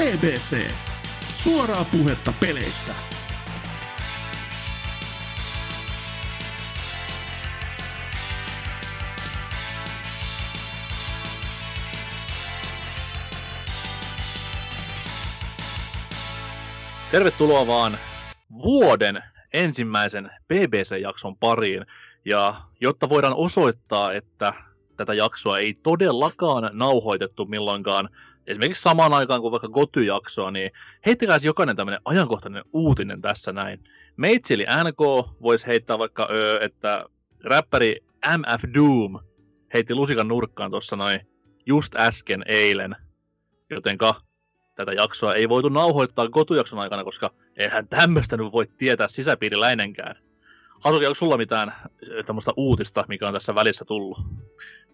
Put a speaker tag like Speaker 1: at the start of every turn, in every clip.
Speaker 1: BBC. Suoraa puhetta peleistä.
Speaker 2: Tervetuloa vaan vuoden ensimmäisen BBC-jakson pariin. Ja jotta voidaan osoittaa, että tätä jaksoa ei todellakaan nauhoitettu milloinkaan esimerkiksi samaan aikaan kuin vaikka Goty-jaksoa, niin heittäkää jokainen tämmöinen ajankohtainen uutinen tässä näin. Meitsi eli NK voisi heittää vaikka, öö, että räppäri MF Doom heitti lusikan nurkkaan tuossa noin just äsken eilen. Jotenka tätä jaksoa ei voitu nauhoittaa Gotu-jakson aikana, koska eihän tämmöistä nyt voi tietää sisäpiiriläinenkään. Hasuki, onko sulla mitään tämmöistä uutista, mikä on tässä välissä tullut?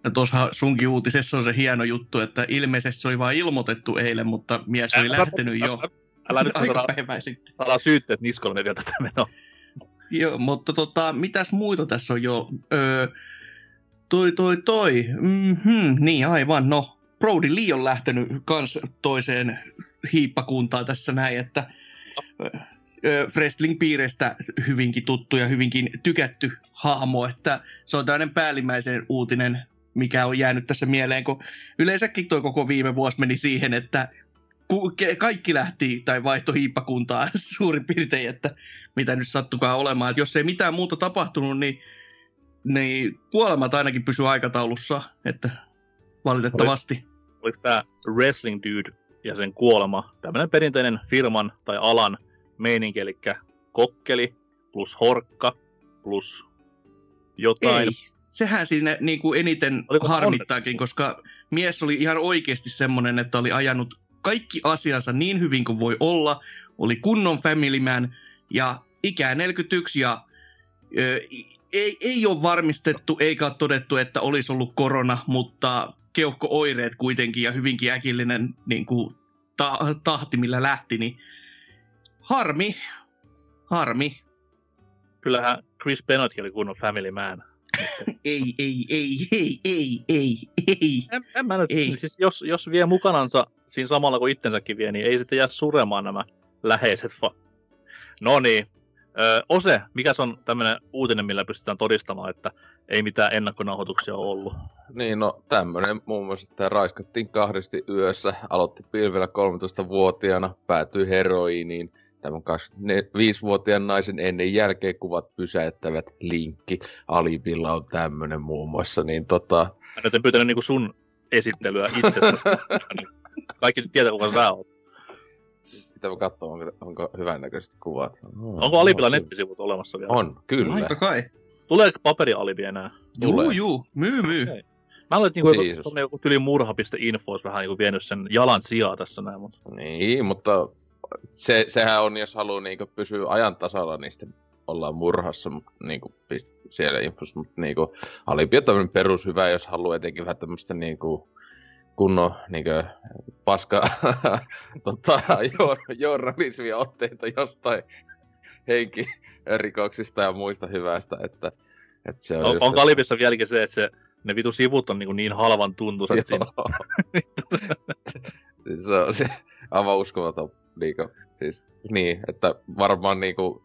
Speaker 1: No tuossa sunkin uutisessa on se hieno juttu, että ilmeisesti se oli vain ilmoitettu eilen, mutta mies oli älä, lähtenyt jo
Speaker 2: älä nyt aika päivää sitten. Älä syytteet niskolle vielä tätä menoa.
Speaker 1: Joo, mutta tota, mitäs muita tässä on jo? Öö, toi, toi, toi. Mm-hmm, niin, aivan. No, Brody Lee on lähtenyt kans toiseen hiippakuntaan tässä näin, että wrestling-piireistä hyvinkin tuttu ja hyvinkin tykätty hahmo, että se on tämmöinen päällimmäisen uutinen, mikä on jäänyt tässä mieleen, kun yleensäkin tuo koko viime vuosi meni siihen, että kaikki lähti tai vaihto hiippakuntaa suurin piirtein, että mitä nyt sattukaa olemaan. Että jos ei mitään muuta tapahtunut, niin, niin kuolemat ainakin pysyy aikataulussa, että valitettavasti.
Speaker 2: Oliko, oliko tämä Wrestling Dude ja sen kuolema tämmöinen perinteinen firman tai alan meininki, eli kokkeli plus horkka plus jotain.
Speaker 1: Ei, sehän siinä niin kuin eniten Oliko harmittaakin, koska mies oli ihan oikeasti semmoinen, että oli ajanut kaikki asiansa niin hyvin kuin voi olla, oli kunnon family man ja ikää 41 ja ö, ei, ei ole varmistettu eikä ole todettu, että olisi ollut korona, mutta keuhko-oireet kuitenkin ja hyvinkin äkillinen niin kuin, ta- tahti, millä lähti, niin harmi, harmi.
Speaker 2: Kyllähän Chris Bennett oli kunnon family man.
Speaker 1: ei, ei, ei, ei, ei, ei, ei.
Speaker 2: En, en mä nyt, ei. Siis jos, jos vie mukanansa siinä samalla kuin itsensäkin vie, niin ei sitten jää suremaan nämä läheiset. Va- no niin, Öö, Ose, mikä on tämmöinen uutinen, millä pystytään todistamaan, että ei mitään ennakkonauhoituksia ollut?
Speaker 3: Niin, no tämmöinen muun muassa, että raiskattiin kahdesti yössä, aloitti pilvellä 13-vuotiaana, päätyi heroiiniin. Tämän 25-vuotiaan naisen ennen jälkeen kuvat pysäyttävät linkki. Alibilla on tämmöinen muun muassa, niin tota...
Speaker 2: Mä nyt en pyytänyt niinku sun esittelyä itse, kaikki tietää, kuka sä oot
Speaker 3: pitää katsoa, onko, onko hyvännäköiset kuvat.
Speaker 2: Oh, onko Alibilla nettisivut olemassa vielä?
Speaker 3: On, kyllä.
Speaker 1: Aika kai.
Speaker 2: Tuleeko paperi Alibi enää?
Speaker 1: Juu, juu, myy, myy. Okay.
Speaker 2: Mä että niinku, joku, joku tyli murha.info olisi vähän niinku vienyt sen jalan sijaa tässä näin. Mutta...
Speaker 3: Niin, mutta se, sehän on, jos haluaa niinku pysyä ajan tasalla, niin sitten ollaan murhassa niinku, siellä infossa, mutta niinku, Alibi on tämmöinen perushyvä, jos haluaa etenkin vähän tämmöistä niinku, kunnon niinkö, paska tota, journalismia otteita jostain henkirikoksista ja muista hyvästä, että, että se on,
Speaker 2: on, on Kalibissa vieläkin se, että se, ne vitu sivut on niin, niin halvan tuntuiset siinä.
Speaker 3: se on se, aivan uskomaton niinku, siis, niin, että varmaan niinku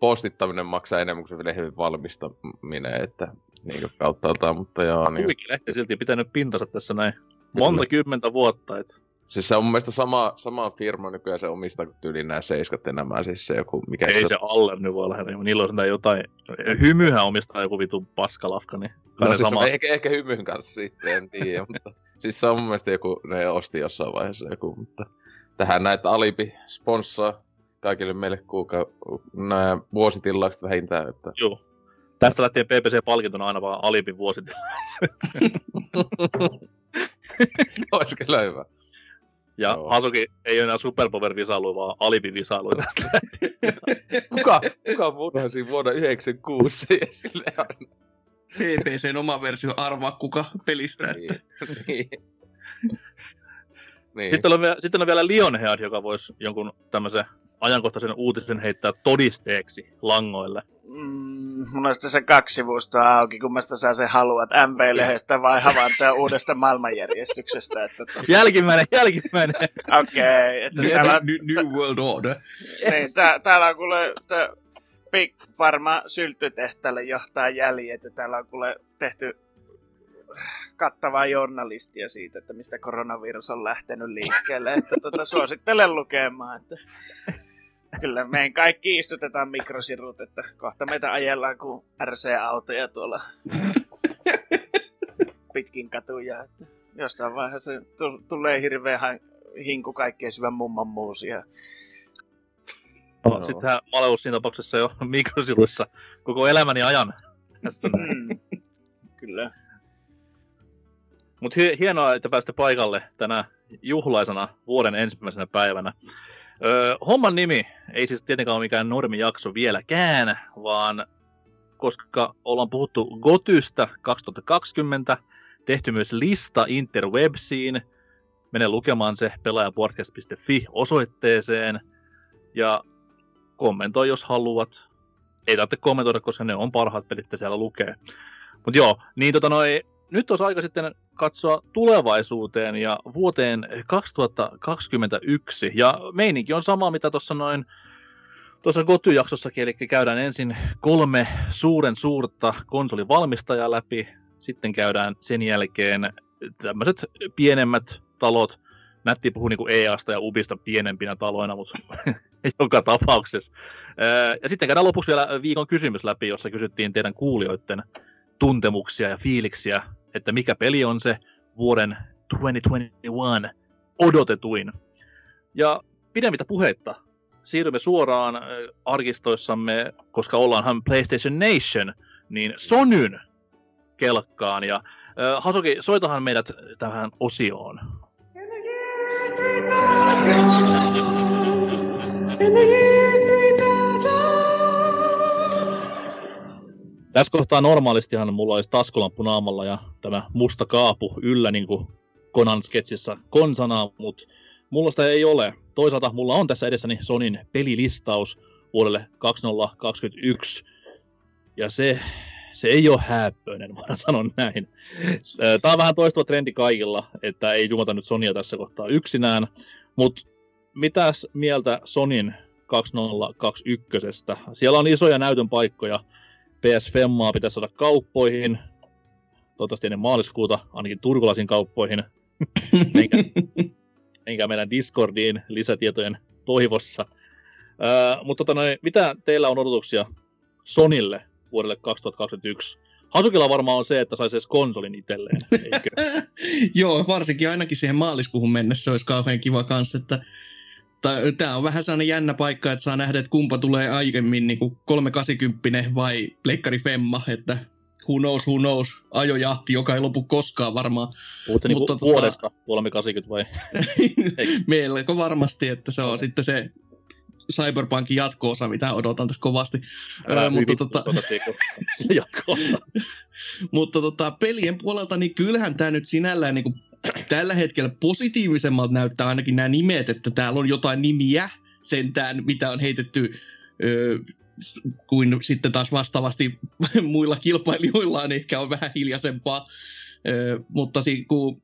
Speaker 3: postittaminen maksaa enemmän kuin se lehden valmistaminen, että niinku kauttaaltaan, mutta joo. Niin...
Speaker 2: Kuvikin lehti silti pitänyt pintansa tässä näin monta kymmentä vuotta. Et.
Speaker 3: Siis se on mun mielestä sama, sama firma nykyään se omistaa kuin tyyli nämä seiskat ja nämä, siis se joku, mikä
Speaker 2: Ei se, se alle nyt voi lähteä, niillä on jotain, hymyhän omistaa joku vitu paskalafka, niin
Speaker 3: no, siis sama. ehkä, ehkä hymyn kanssa sitten, en tiedä, mutta siis se on mun mielestä joku, ne osti jossain vaiheessa joku, mutta tähän näitä Alibi sponssaa kaikille meille kuuka, nämä vuositillaukset vähintään, että...
Speaker 2: Joo. Tästä lähtien PPC-palkintona aina vaan Alibin vuositilaukset.
Speaker 3: Olisi kyllä hyvä.
Speaker 2: Ja Joo. Hasuki ei ole enää Superpower-visailu, vaan Alibi-visailu tästä
Speaker 3: kuka, kuka murhasi vuonna 96 ja sille.
Speaker 1: PPCn oma versio arvaa kuka pelistä. Niin. niin.
Speaker 2: Niin. Sitten, on vielä, sitten on vielä Lionhead, joka voisi jonkun tämmöisen ajankohtaisen uutisen heittää todisteeksi langoille.
Speaker 1: Mm,
Speaker 4: Mulla on sitten se kaksi sivustoa auki, kummasta sä sen haluat, MP-lehdestä vai havaintoja uudesta maailmanjärjestyksestä. Että to...
Speaker 2: Jälkimmäinen, jälkimmäinen.
Speaker 4: Okei. Okay,
Speaker 1: että täällä... New, New World Order.
Speaker 4: Yes. Niin, tää, täällä on kuule Big Pharma syltytehtaalle johtaa jäljet, ja täällä on kuule tehty kattavaa journalistia siitä, että mistä koronavirus on lähtenyt liikkeelle. Että tuota, suosittelen lukemaan. Että kyllä meidän kaikki istutetaan mikrosirut, että kohta meitä ajellaan kuin RC-autoja tuolla pitkin katuja. Että jossain vaiheessa tulee hirveä hinku kaikkeen syvän mumman muusia.
Speaker 2: No. Sittenhän mä olen ollut siinä tapauksessa jo mikrosiruissa koko elämäni ajan. Tässä
Speaker 4: mm. Kyllä.
Speaker 2: Mutta hienoa, että pääsitte paikalle tänä juhlaisena vuoden ensimmäisenä päivänä. Öö, homman nimi ei siis tietenkään ole mikään normijakso vieläkään, vaan koska ollaan puhuttu Gotystä 2020, tehty myös lista interwebsiin, mene lukemaan se pelaajapodcast.fi osoitteeseen ja kommentoi jos haluat. Ei tarvitse kommentoida, koska ne on parhaat pelit, siellä lukee. Mutta joo, niin tota noi, nyt olisi aika sitten katsoa tulevaisuuteen ja vuoteen 2021. Ja meininki on sama, mitä tuossa noin tuossa Goty-jaksossakin, eli käydään ensin kolme suuren suurta konsolivalmistajaa läpi, sitten käydään sen jälkeen tämmöiset pienemmät talot, Nätti puhuu niin EAsta ja Ubista pienempinä taloina, mutta joka tapauksessa. Ja sitten käydään lopuksi vielä viikon kysymys läpi, jossa kysyttiin teidän kuulijoiden tuntemuksia ja fiiliksiä, että mikä peli on se vuoden 2021 odotetuin. Ja pidemmittä puheitta siirrymme suoraan arkistoissamme, koska ollaanhan PlayStation Nation, niin Sonyn kelkkaan. Ja äh, Hasuki, soitahan meidät tähän osioon. Tässä kohtaa normaalistihan mulla olisi taskulamppu naamalla ja tämä musta kaapu yllä niin kuin Conan sketsissa konsana, mutta mulla sitä ei ole. Toisaalta mulla on tässä edessäni Sonin pelilistaus vuodelle 2021. Ja se, se ei ole häppöinen, voidaan sanoa näin. Tämä on vähän toistuva trendi kaikilla, että ei jumata nyt Sonia tässä kohtaa yksinään. Mutta mitäs mieltä Sonin 2021? Siellä on isoja näytön paikkoja. PS Femmaa pitäisi saada kauppoihin. Toivottavasti ennen maaliskuuta, ainakin turkulaisiin kauppoihin. enkä, enkä meidän Discordiin lisätietojen toivossa. Uh, mutta tota noin, mitä teillä on odotuksia Sonille vuodelle 2021? Hasukilla varmaan on se, että saisi edes konsolin itselleen, eikö?
Speaker 1: Joo, varsinkin ainakin siihen maaliskuuhun mennessä olisi kauhean kiva kanssa, että tämä on vähän sellainen jännä paikka, että saa nähdä, että kumpa tulee aiemmin, niin kuin 380 vai Pleikkari Femma, että who knows, who knows, ajojahti, joka ei lopu koskaan varmaan.
Speaker 2: Puhutte niinku Mutta, niin vuodesta 380 vai?
Speaker 1: Melko varmasti, että se on sitten se Cyberpunkin jatko-osa, mitä odotan tässä kovasti.
Speaker 2: Älä mutta tota... jatko-osa.
Speaker 1: mutta tota, pelien puolelta, niin kyllähän tämä nyt sinällään niin kuin tällä hetkellä positiivisemmalta näyttää ainakin nämä nimet, että täällä on jotain nimiä sentään, mitä on heitetty ö, kuin sitten taas vastaavasti muilla kilpailijoilla on ehkä on vähän hiljaisempaa. Ö, mutta kun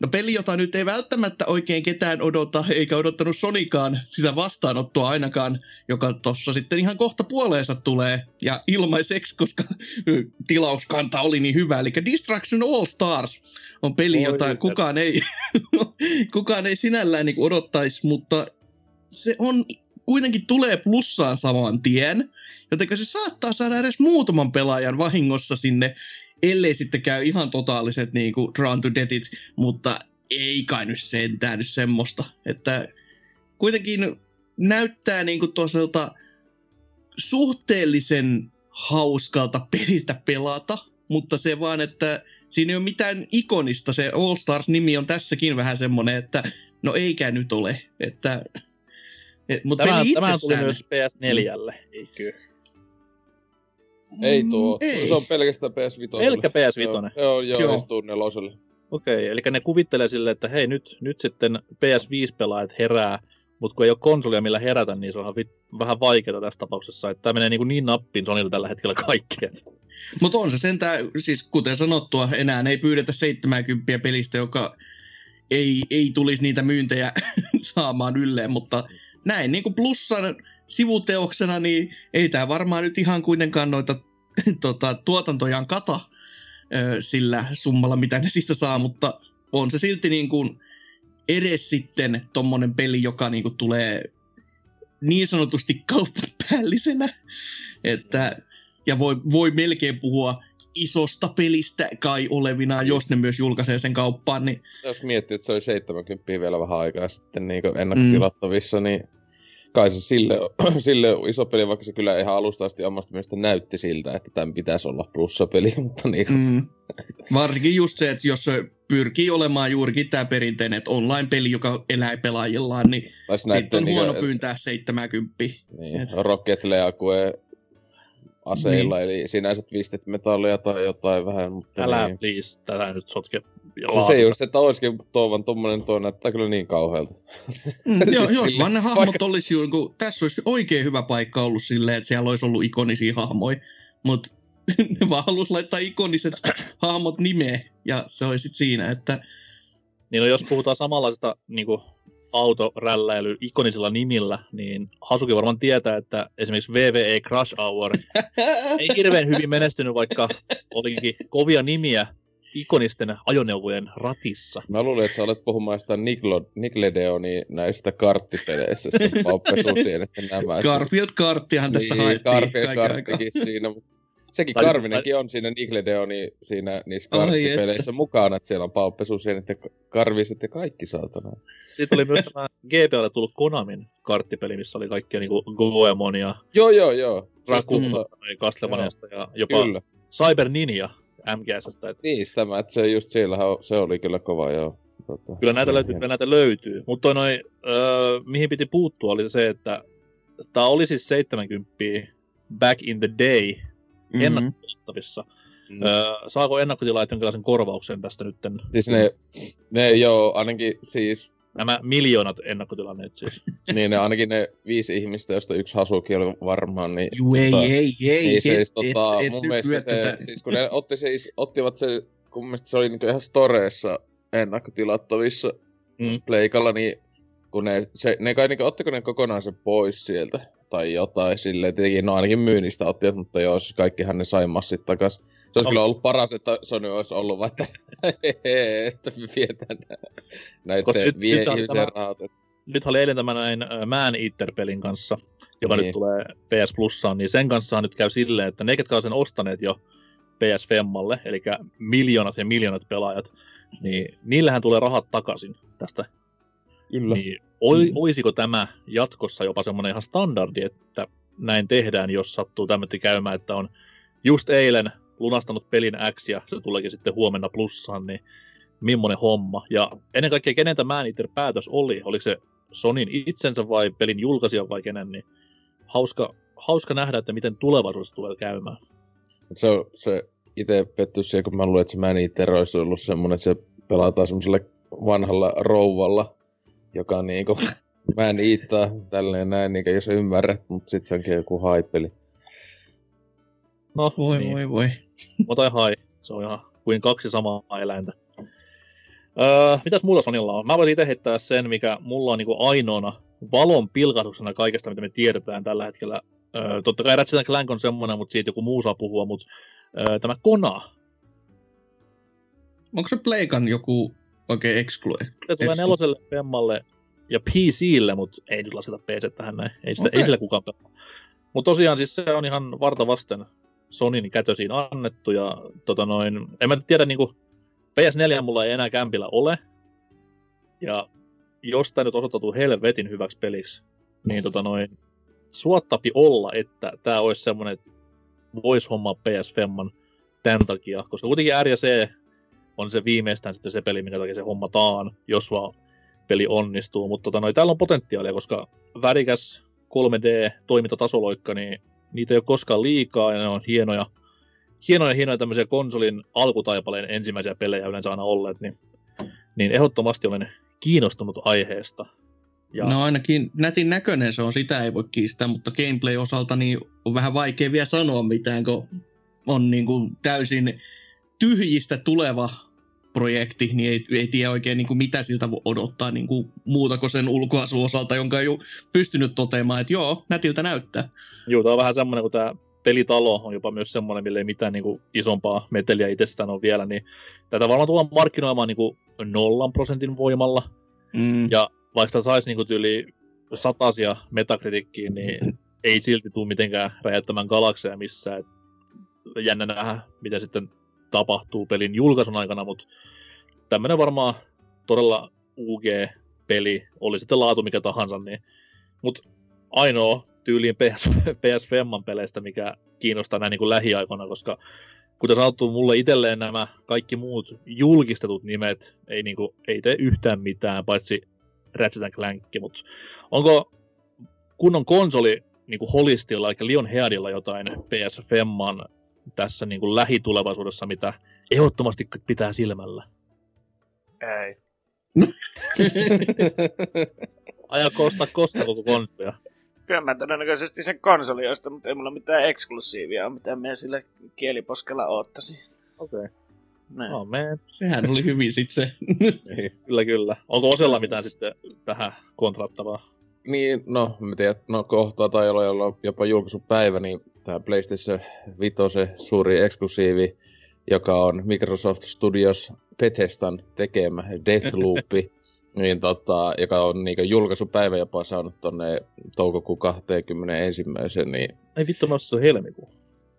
Speaker 1: No peli, jota nyt ei välttämättä oikein ketään odota, eikä odottanut Sonikaan sitä vastaanottoa ainakaan, joka tuossa sitten ihan kohta puoleensa tulee, ja ilmaiseksi, koska tilauskanta oli niin hyvä. Eli Distraction All Stars on peli, Oi, jota kukaan ei, kukaan ei sinällään niin odottaisi, mutta se on kuitenkin tulee plussaan saman tien, joten se saattaa saada edes muutaman pelaajan vahingossa sinne ellei sitten käy ihan totaaliset niin kuin Drawn to Deathit, mutta ei kai nyt sentään nyt semmoista, että kuitenkin näyttää niin kuin toiselta suhteellisen hauskalta peliltä pelata, mutta se vaan, että siinä ei ole mitään ikonista. Se All Stars-nimi on tässäkin vähän semmoinen, että no eikä nyt ole. Että,
Speaker 2: et, mutta tämä, tämä tuli myös PS4, eikö?
Speaker 3: Ei tuo. Mm, ei. Se on pelkästään PS5.
Speaker 2: Pelkkä PS5.
Speaker 3: Joo, joo, joo, joo. neloselle.
Speaker 2: Okei, okay, eli ne kuvittelee sille, että hei nyt, nyt sitten PS5-pelaajat herää, mutta kun ei ole konsolia millä herätä, niin se on vit- vähän vaikeaa tässä tapauksessa. Että tämä menee niin, kuin niin nappiin Sonilla tällä hetkellä kaikki.
Speaker 1: Mutta on se sentään, siis kuten sanottua, enää ei pyydetä 70 pelistä, joka ei, ei tulisi niitä myyntejä saamaan ylleen, mutta näin niin kuin plussan sivuteoksena, niin ei tämä varmaan nyt ihan kuitenkaan noita tota, tuotantojaan kata ö, sillä summalla, mitä ne siitä saa, mutta on se silti niin kuin edes sitten tommonen peli, joka niin kuin tulee niin sanotusti kauppapäällisenä, että, ja voi, voi melkein puhua isosta pelistä kai olevina, jos ne myös julkaisee sen kauppaan. Niin...
Speaker 3: Jos miettii, että se oli 70 vielä vähän aikaa sitten niin ennakkotilattavissa, mm. niin kai se sille, sille iso peli, vaikka se kyllä ihan alusta asti omasta mielestä näytti siltä, että tämän pitäisi olla plussapeli, mutta niin kuin... mm.
Speaker 1: Varsinkin just se, että jos se pyrkii olemaan juurikin tämä perinteinen, että online-peli, joka elää pelaajillaan, niin sitten on niin huono kuin, pyyntää 70.
Speaker 3: Niin, et... Rocket League aseilla, niin. eli sinänsä twisted metallia tai jotain vähän. Mutta
Speaker 2: Älä
Speaker 3: niin.
Speaker 2: please, tätä nyt sotke.
Speaker 3: Se, se just, että olisikin tuovan tommonen tuo näyttää kyllä niin kauhealta.
Speaker 1: Mm, joo, jos vaan ne hahmot vaikka... olisi, kun tässä olisi oikein hyvä paikka ollut silleen, että siellä olisi ollut ikonisia hahmoja, mutta ne vaan halusi laittaa ikoniset hahmot nimeen, ja se olisi sit siinä, että...
Speaker 2: Niin no, jos puhutaan samanlaisesta niin kuin autorälläily ikonisilla nimillä, niin Hasuki varmaan tietää, että esimerkiksi VVE Crash Hour ei hirveän hyvin menestynyt, vaikka olikin kovia nimiä ikonisten ajoneuvojen ratissa.
Speaker 3: Mä luulin, että sä olet puhumaan sitä Nickelodeoni näistä karttipeleistä, sen että nämä.
Speaker 1: Karpiot karttihan tässä niin, haettiin.
Speaker 3: Karpiot karttikin siinä, mutta Sekin tai, Karvinenkin on siinä Nickelodeoni siinä niissä karttipeleissä oh, mukana, että siellä on pauppesusienet ja karviset ja kaikki saatana.
Speaker 2: Sitten oli myös tämä tullut Konamin karttipeli, missä oli kaikkia niinku Goemon ja...
Speaker 3: Joo, joo, joo.
Speaker 2: Rakun Castlevaniasta ja jopa kyllä. Cyber Ninja MGSstä. Että...
Speaker 3: Niin, tämä, että se just siellä se oli kyllä kova, joo.
Speaker 2: Tota, kyllä näitä löytyy, kyllä näitä löytyy. Mutta noin, öö, mihin piti puuttua oli se, että tämä oli siis 70 back in the day, mm-hmm. ennakkotilattavissa. Mm. Öö, saako ennakkotilaajat jonkinlaisen korvauksen tästä nytten?
Speaker 3: Siis ne, ne joo, ainakin siis...
Speaker 2: Nämä miljoonat ennakkotilanneet siis.
Speaker 3: niin, ne ainakin ne viisi ihmistä, joista yksi Hasuki oli varmaan, niin...
Speaker 1: Juu, ei, tota, ei, ei,
Speaker 3: niin siis, tota, et, mun et mielestä se, tätä. siis kun ne otti siis, ottivat se, kun mielestä se oli niinku ihan storeessa ennakkotilattavissa mm. pleikalla, niin kun ne, se, ne kai niinku, ottiko ne kokonaan sen pois sieltä? tai jotain silleen. Tietenkin no ainakin myynnistä ottivat, mutta joo, siis kaikkihan ne sai massit takas. Se olisi kyllä ollut paras, että Sony olisi ollut vaan, että, että me vietään näitä nyt, vie nyt ihmisen rahat.
Speaker 2: Nyt oli eilen tämä näin Man Eater-pelin kanssa, joka niin. nyt tulee PS Plussaan, niin sen kanssa nyt käy silleen, että ne, ketkä on sen ostaneet jo PS Femmalle, eli miljoonat ja miljoonat pelaajat, niin niillähän tulee rahat takaisin tästä.
Speaker 3: Kyllä. Niin
Speaker 2: Oi, mm. Olisiko tämä jatkossa jopa semmoinen ihan standardi, että näin tehdään, jos sattuu tämmöinen käymään, että on just eilen lunastanut pelin X ja se tuleekin sitten huomenna plussaan, niin millainen homma. Ja ennen kaikkea kenen tämä päätös oli, oliko se Sonin itsensä vai pelin julkaisija vai kenen, niin hauska, hauska nähdä, että miten tulevaisuudessa tulee käymään.
Speaker 3: Se, se itse petty siihen, kun mä luulen, että se Man olisi ollut semmoinen, että se pelataan semmoiselle vanhalla rouvalla, joka niinku, mä en iittaa tälleen näin, niinku, jos ymmärrät, mutta sit se onkin joku haipeli.
Speaker 2: No,
Speaker 1: voi, niin. voi, voi.
Speaker 2: Mutta hai, se on ihan kuin kaksi samaa eläintä. Öö, mitäs mulla Sonilla on? Mä voin itse heittää sen, mikä mulla on niinku ainoana valon pilkahduksena kaikesta, mitä me tiedetään tällä hetkellä. Öö, totta kai Ratchet Clank on semmoinen, mutta siitä joku muu saa puhua, mutta öö, tämä Kona.
Speaker 1: Onko se Playkan joku Okei, okay, exclu.
Speaker 2: Se tulee neloselle, Femmalle ja PClle, mutta ei nyt lasketa PC tähän näin. Ei, sitä, okay. ei sillä kukaan pelaa. Mutta tosiaan siis se on ihan varta vasten Sonin kätösiin annettu ja tota noin, en mä tiedä niinku, PS4 mulla ei enää kämpillä ole. Ja jos tämä nyt osoittautuu helvetin hyväksi peliksi, niin tota noin, suottapi olla, että tämä olisi semmoinen, että voisi hommaa PS Femman tämän takia, koska kuitenkin R ja C on se viimeistään sitten se peli, minkä takia se hommataan, jos vaan peli onnistuu. Mutta tota, täällä on potentiaalia, koska värikäs 3D-toimintatasoloikka, niin niitä ei ole koskaan liikaa ja ne on hienoja, hienoja, hienoja tämmöisiä konsolin alkutaipaleen ensimmäisiä pelejä yleensä aina olleet, niin, niin ehdottomasti olen kiinnostunut aiheesta.
Speaker 1: Ja... No ainakin nätin näköinen se on, sitä ei voi kiistää, mutta gameplay-osalta niin on vähän vaikea vielä sanoa mitään, kun on niin kuin täysin tyhjistä tuleva projekti, niin ei, ei tiedä oikein niin kuin mitä siltä voi odottaa niin kuin muuta kuin sen ulkoasuosalta, jonka ei pystynyt toteamaan, että joo, nätiltä näyttää.
Speaker 2: Joo, tämä on vähän semmoinen, kun tämä pelitalo on jopa myös semmoinen, millä ei mitään niin kuin isompaa meteliä itsestään on vielä, niin tätä varmaan tullaan markkinoimaan niin kuin nollan prosentin voimalla. Mm. Ja vaikka saisi niin tyyli satasia metakritikkiin, niin ei silti tule mitenkään räjäyttämään galakseja missään. Et jännä nähdä, mitä sitten tapahtuu pelin julkaisun aikana, mutta tämmöinen varmaan todella UG-peli, oli sitten laatu mikä tahansa, niin mutta ainoa tyyliin PS, PS Femman peleistä, mikä kiinnostaa näin niin kuin lähiaikoina, koska kuten sanottu, mulle itselleen nämä kaikki muut julkistetut nimet ei, niin kuin, ei tee yhtään mitään, paitsi Ratchet Clank, mutta onko kunnon konsoli niin kuin Holistilla, eli Leon Headilla jotain PS Femman tässä niin kuin lähitulevaisuudessa, mitä ehdottomasti pitää silmällä?
Speaker 4: Ei.
Speaker 2: Aja kosta kosta koko konsolia.
Speaker 4: Kyllä mä todennäköisesti sen konsoli josta, mutta ei mulla mitään eksklusiivia mitä me sille kieliposkella oottasi.
Speaker 2: Okei. Okay. Oh, man.
Speaker 1: Sehän oli hyvin sit se.
Speaker 2: kyllä, kyllä. Onko Osella mitään sitten vähän kontrattavaa?
Speaker 3: Niin, no, mä tiedän, no kohtaa tai olla jopa julkaisupäivä, niin tämä PlayStation 5 suuri eksklusiivi, joka on Microsoft Studios Bethesdan tekemä Deathloop, niin tota, joka on niin julkaisupäivä jopa saanut tonne toukokuun 21. Niin...
Speaker 2: Ei vittu, mä se helmikuu.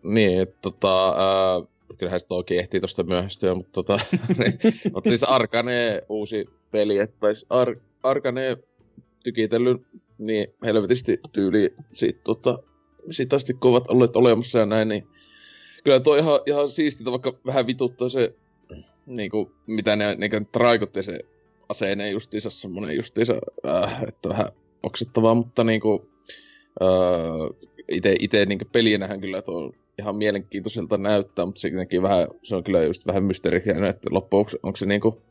Speaker 3: Niin, että tota, ää, kyllähän se toki ehtii tosta myöhästyä, mutta tota, niin, mutta siis Arkane uusi peli, että Ar- Arkane tykitellyt niin helvetisti tyyli siitä tota, sit asti kovat olleet olemassa ja näin, niin kyllä tuo ihan, ihan siistitä, vaikka vähän vituttaa se, niin kuin, mitä ne, ne traikutti se aseineen justiinsa semmonen justiinsa, äh, että vähän oksettavaa, mutta niinku, äh, ite, ite niinku pelinähän kyllä tuo ihan mielenkiintoiselta näyttää, mutta sekin vähän, se on kyllä just vähän mysteeriä, että loppujen onko se niinku,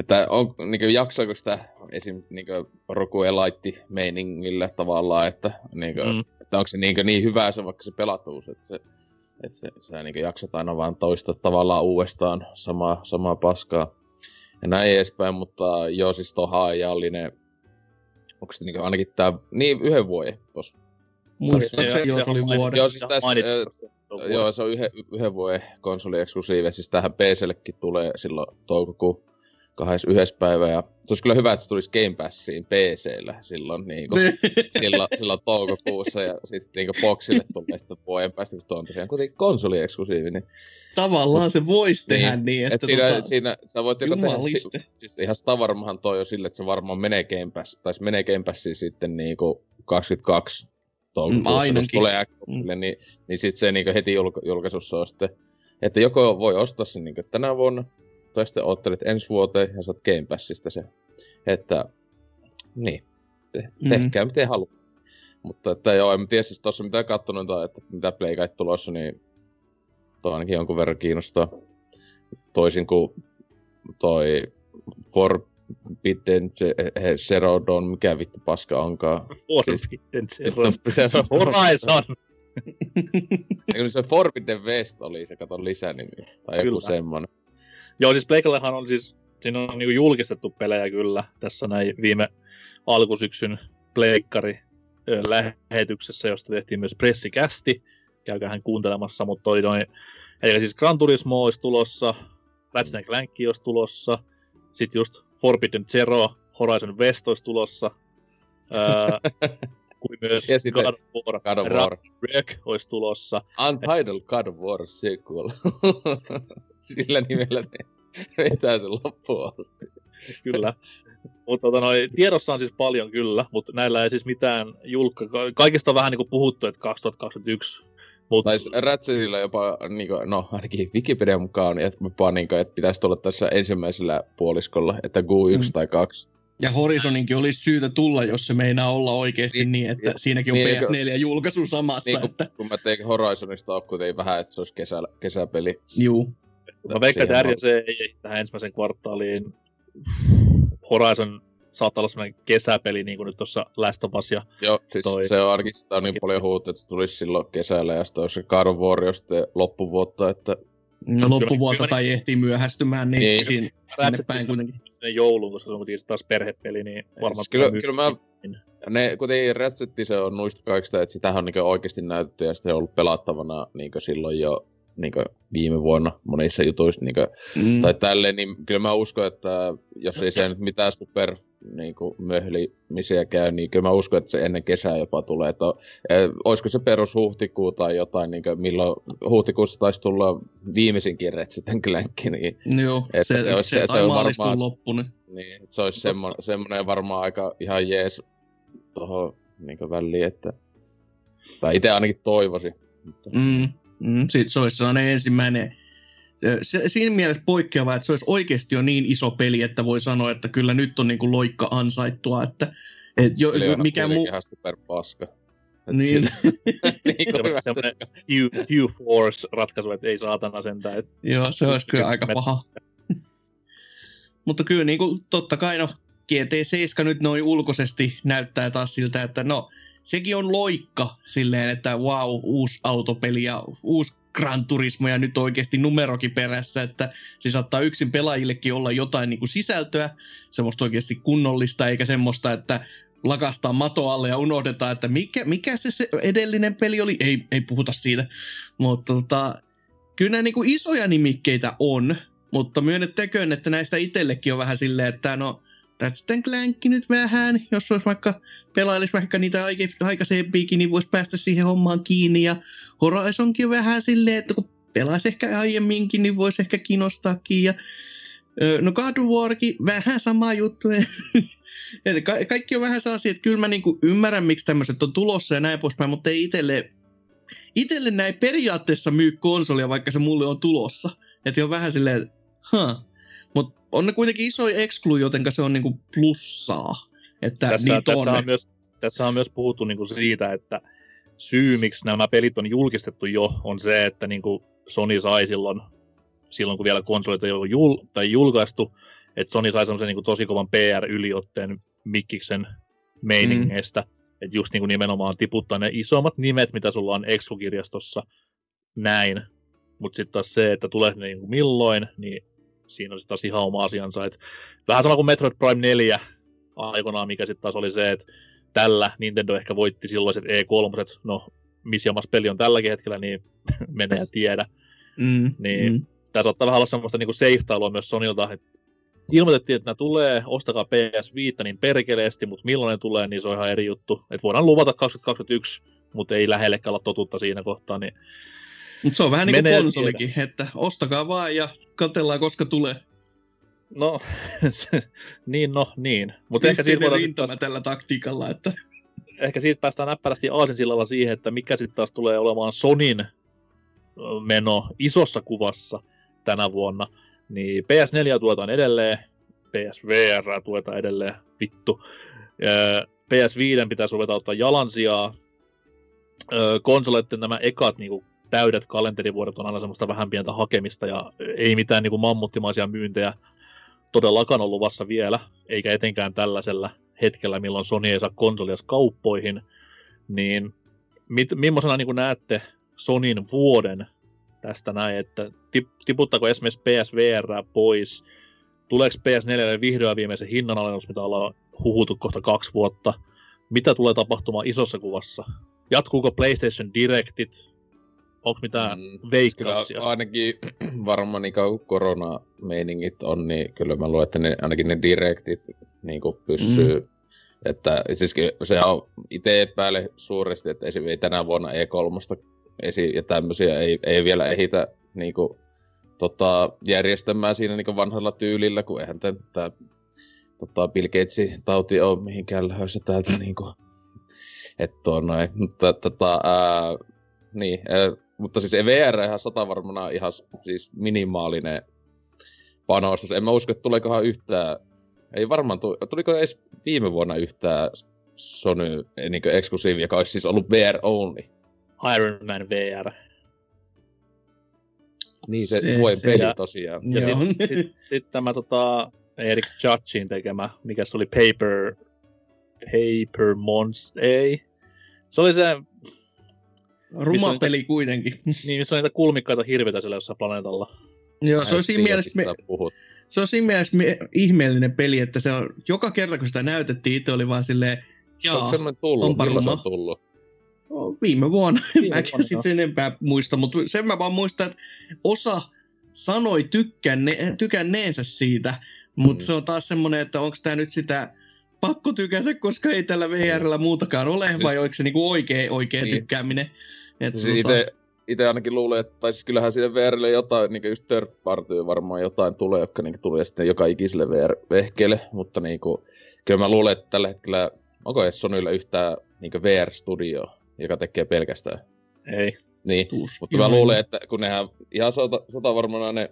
Speaker 3: että on, niinku, jaksaako sitä esim. Niinku, Roku Elaitti meiningillä tavallaan, että, niinku, mm. Että onko se niinku, niin hyvä se vaikka se pelatuus, että se, että se, se niinku, jaksat aina vaan toista tavallaan uudestaan samaa, samaa paskaa ja näin edespäin, mutta joo, siis tuo haajallinen, onko se niinku ainakin tää, niin yhden vuoden tossa.
Speaker 1: Muistaakseni jos oli vuoden.
Speaker 3: Joo, siis tässä, äh, joo, se on yhden, yhden vuoden konsoli eksklusiivi, siis tähän PCllekin tulee silloin toukokuun 21. päivä. Ja se olisi kyllä hyvä, että se tulisi Game Passiin PCllä silloin, niin kuin, silloin, silloin toukokuussa. Ja sitten niin Boxille tulee sitten vuoden päästä, kun on tosiaan kuitenkin konsoli-eksklusiivi. Niin...
Speaker 1: Tavallaan se voisi niin, tehdä niin, että... Et
Speaker 3: siinä, tota... siinä, sä voit joko tehdä, si- siis ihan sitä varmahan toi jo sille, että se varmaan menee Game Pass, tai se menee Game Passiin sitten niin kuin 22 toukokuussa, mm, tulee Xboxille, mm. niin, niin sitten se niin heti julka- julkaisussa on sitten, että joko voi ostaa sen niin tänä vuonna, tai sitten oottelet ensi vuoteen ja saat Game Passista se. Että niin, te, mm. tehkää mm. miten haluat. Mutta että joo, en tiedä siis tossa mitä kattonut, tai että mitä Playkait tulossa, niin toi ainakin jonkun verran kiinnostaa. Toisin kuin toi Forbidden Zero Dawn, mikä vittu paska onkaan.
Speaker 2: Forbidden siis, Zero Horizon!
Speaker 3: se Forbidden West oli se, katon lisänimi. Tai Kyllä. joku semmonen.
Speaker 2: Joo, siis Pleikallehan on siis, siinä on niinku julkistettu pelejä kyllä tässä näin viime alkusyksyn Pleikkari lähetyksessä, josta tehtiin myös pressikästi. Käykää kuuntelemassa, mutta toi noin, eli siis Gran Turismo olisi tulossa, Ratchet Clank olisi tulossa, sitten just Forbidden Zero, Horizon West olisi tulossa, öö, kuin myös
Speaker 3: ja God of War, God of War.
Speaker 2: olisi tulossa.
Speaker 3: Untitled God of War sequel. Sillä nimellä ne vetää sen loppuun asti.
Speaker 2: Kyllä. Mutta tota, noi, tiedossa on siis paljon kyllä, mutta näillä ei siis mitään julkka... Kaikista on vähän niin kuin puhuttu, että 2021
Speaker 3: Mut... Tai Ratchetilla jopa, niin kuin, no ainakin Wikipedia mukaan, että jopa niin kuin, että pitäisi tulla tässä ensimmäisellä puoliskolla, että GU 1 mm. tai 2.
Speaker 1: Ja Horizoninkin olisi syytä tulla, jos se meinaa olla oikeasti niin, niin että ja, siinäkin on niin, PS4-julkaisu samassa.
Speaker 3: Niin,
Speaker 1: että...
Speaker 3: kun mä tein Horizonista on kuitenkin vähän, että se olisi kesä, kesäpeli.
Speaker 1: Juu.
Speaker 2: Mä veikkaan, että RJC ei tähän ensimmäisen kvartaaliin. Horizon saattaa olla sellainen kesäpeli, niin kuin nyt tuossa Last of Us ja
Speaker 3: Joo, siis toi... se on ainakin sitä on niin paljon huuta, että se tulisi silloin kesällä ja sitten olisi se God of War sitten loppuvuotta, että
Speaker 1: No loppuvuotta tai ehtii myöhästymään, niin, niin. siinä, sinne päin kuitenkin.
Speaker 2: Sinne jouluun, koska se on kuitenkin taas perhepeli, niin varmaan... Siis
Speaker 3: kyllä, kyllä mä, ne, kuitenkin Ratchet se on nuista kaikista, että sitähän on niin oikeasti näytetty ja se on ollut pelattavana niin silloin jo niin viime vuonna monissa jutuissa niin kuin, mm. tai tälleen, niin kyllä mä uskon, että jos ei se nyt mitään super niin kuin, möhlimisiä käy, niin kyllä mä uskon, että se ennen kesää jopa tulee. Että, eh, olisiko se perus huhtikuu tai jotain, niin kuin, milloin huhtikuussa taisi tulla viimeisinkin Ratchet Clank, niin
Speaker 1: Joo, että se, se, olisi, se, se, se on varmaan, loppu, niin.
Speaker 3: niin se olisi semmo, semmoinen varmaan aika ihan jees tuohon niin väliin, että tai itse ainakin toivoisin. Mutta...
Speaker 1: Mm. Mm, sit se olisi sellainen ensimmäinen, se, se, siinä mielessä poikkeava, että se olisi oikeasti jo niin iso peli, että voi sanoa, että kyllä nyt on niin kuin loikka ansaittua, että et jo,
Speaker 3: mikä muu... ihan super paska.
Speaker 1: Niin.
Speaker 2: niin Hugh Force-ratkaisu, että ei saatana sentään. Että...
Speaker 1: Joo, se olisi kyllä aika paha. Mutta kyllä niin kuin, totta kai no, GT7 nyt noin ulkoisesti näyttää taas siltä, että no, sekin on loikka silleen, että wow, uusi autopeli ja uusi Gran Turismo ja nyt oikeasti numerokin perässä, että se saattaa yksin pelaajillekin olla jotain niin kuin sisältöä, semmoista oikeasti kunnollista, eikä semmoista, että lakastaa mato alle ja unohdetaan, että mikä, mikä se, se edellinen peli oli, ei, ei puhuta siitä, mutta tota, kyllä nämä niin kuin isoja nimikkeitä on, mutta myönnettäköön, että näistä itsellekin on vähän silleen, että no, Ratchet Clank nyt vähän, jos olisi vaikka pelailisi vaikka niitä aikaisempiakin, niin voisi päästä siihen hommaan kiinni. Ja Horizonkin vähän silleen, että kun pelaisi ehkä aiemminkin, niin voisi ehkä kiinnostaakin. Ja, no God of Warkin vähän sama juttu. ka- kaikki on vähän sellaisia, että kyllä mä niinku ymmärrän, miksi tämmöiset on tulossa ja näin poispäin, mutta ei itselle, itselle näin periaatteessa myy konsolia, vaikka se mulle on tulossa. Että on vähän silleen, huh, on ne kuitenkin iso exclu, jotenka se on niinku plussaa. Että
Speaker 2: tässä, tässä,
Speaker 1: on,
Speaker 2: on myös, tässä on myös puhuttu niinku siitä, että syy, miksi nämä pelit on julkistettu jo, on se, että niinku Sony sai silloin, silloin kun vielä konsolit ei ollut jul, tai julkaistu, että Sony sai semmoisen niinku tosi kovan PR-yliotteen Mikkiksen meiningeistä, mm. että just niinku nimenomaan tiputtaa ne isommat nimet, mitä sulla on Exclu-kirjastossa, näin. Mutta sitten taas se, että tulee ne niinku milloin, niin siinä on sitten taas ihan oma asiansa. Et vähän sama kuin Metroid Prime 4 aikoinaan, mikä sitten taas oli se, että tällä Nintendo ehkä voitti silloiset E3, no missä peli on tälläkin hetkellä, niin menee ja tiedä. Mm, niin mm. tässä saattaa vähän olla semmoista niin seiftailua myös Sonilta, että ilmoitettiin, että nämä tulee, ostakaa PS5 niin perkeleesti, mutta milloin ne tulee, niin se on ihan eri juttu. Että voidaan luvata 2021, mutta ei lähellekään olla totuutta siinä kohtaa, niin
Speaker 1: mutta se on vähän niin kuin konsolikin, että ostakaa vaan ja katsellaan koska tulee.
Speaker 2: No, niin no, niin. Mutta ehkä siitä
Speaker 1: voidaan taas... tällä taktiikalla, että...
Speaker 2: Ehkä siitä päästään näppärästi aasinsillalla siihen, että mikä sitten taas tulee olemaan Sonin meno isossa kuvassa tänä vuonna. Niin PS4 tuetaan edelleen, PSVR tuetaan edelleen, vittu. PS5 pitäisi ruveta ottaa jalansijaa. Konsoleiden nämä ekat niinku täydet kalenterivuodet on aina semmoista vähän pientä hakemista ja ei mitään niin kuin mammuttimaisia myyntejä todellakaan ollut luvassa vielä, eikä etenkään tällaisella hetkellä, milloin Sony ei saa konsolia kauppoihin, niin mit, millaisena niin näette Sonin vuoden tästä näin, että tip, tiputtaako esimerkiksi PSVR pois, tuleeko PS4 vihdoin viimeisen hinnanalennus, mitä ollaan huhutu kohta kaksi vuotta, mitä tulee tapahtumaan isossa kuvassa, jatkuuko PlayStation Directit, Onko mitään mm, veikkauksia?
Speaker 3: Kyllä ainakin varmaan niin korona-meiningit on, niin kyllä mä luulen, että ne, ainakin ne direktit niin pysyy. Mm. Että siis se on itse epäile suuresti, että ei tänä vuonna E3 esi- ja tämmöisiä ei, ei vielä ehitä niin kuin, tota, järjestämään siinä niin vanhalla tyylillä, kun eihän tämä tota, Bill Gatesin tauti ole mihinkään lähdössä täältä niin kuin, että on noin. Mutta tota, ää, niin, ää, mutta siis VR ihan sata varmana ihan siis minimaalinen panostus. En mä usko, että tuleekohan yhtään, ei varmaan tuli, tuliko edes viime vuonna yhtään Sony niin eksklusiivi, joka olisi siis ollut VR only.
Speaker 2: Iron Man VR.
Speaker 3: Niin, se, se tuen peli ja, tosiaan.
Speaker 2: Ja sitten sit, sit tämä tota, Erik Judgein tekemä, mikä se oli Paper... Paper Monster, ei. Se oli se...
Speaker 1: Ruma peli kuitenkin.
Speaker 2: Niin, se on niitä kulmikkaita hirveitä siellä jossain planeetalla.
Speaker 1: Joo, se on siinä mielessä, me, se on siinä mielessä me, ihmeellinen peli, että se on, joka kerta kun sitä näytettiin, itse oli vaan silleen,
Speaker 3: jaa, se on tullut, milloin se on tullut?
Speaker 1: No, viime vuonna, viime mä vuonna, sitten enempää muista, mutta sen mä vaan muistan, että osa sanoi tykkänne, tykänneensä siitä, mutta mm. se on taas semmoinen, että onko tämä nyt sitä pakko tykätä, koska ei tällä VRllä muutakaan ole, siis, vai onko se niinku oikea, oikea niin. tykkääminen?
Speaker 3: Että siis tota... itse ainakin luulen, että tai siis kyllähän siihen VRlle jotain, niin just third party varmaan jotain tulee, jotka niin tulee sitten joka ikiselle VR-vehkeelle, mutta niin kuin, kyllä mä luulen, että tällä hetkellä, onko edes Sonylla yhtään niin VR-studio, joka tekee pelkästään?
Speaker 2: Ei.
Speaker 3: Niin, Tuskin. mutta mä luulen, että kun nehän ihan sata, sata varmaan ne,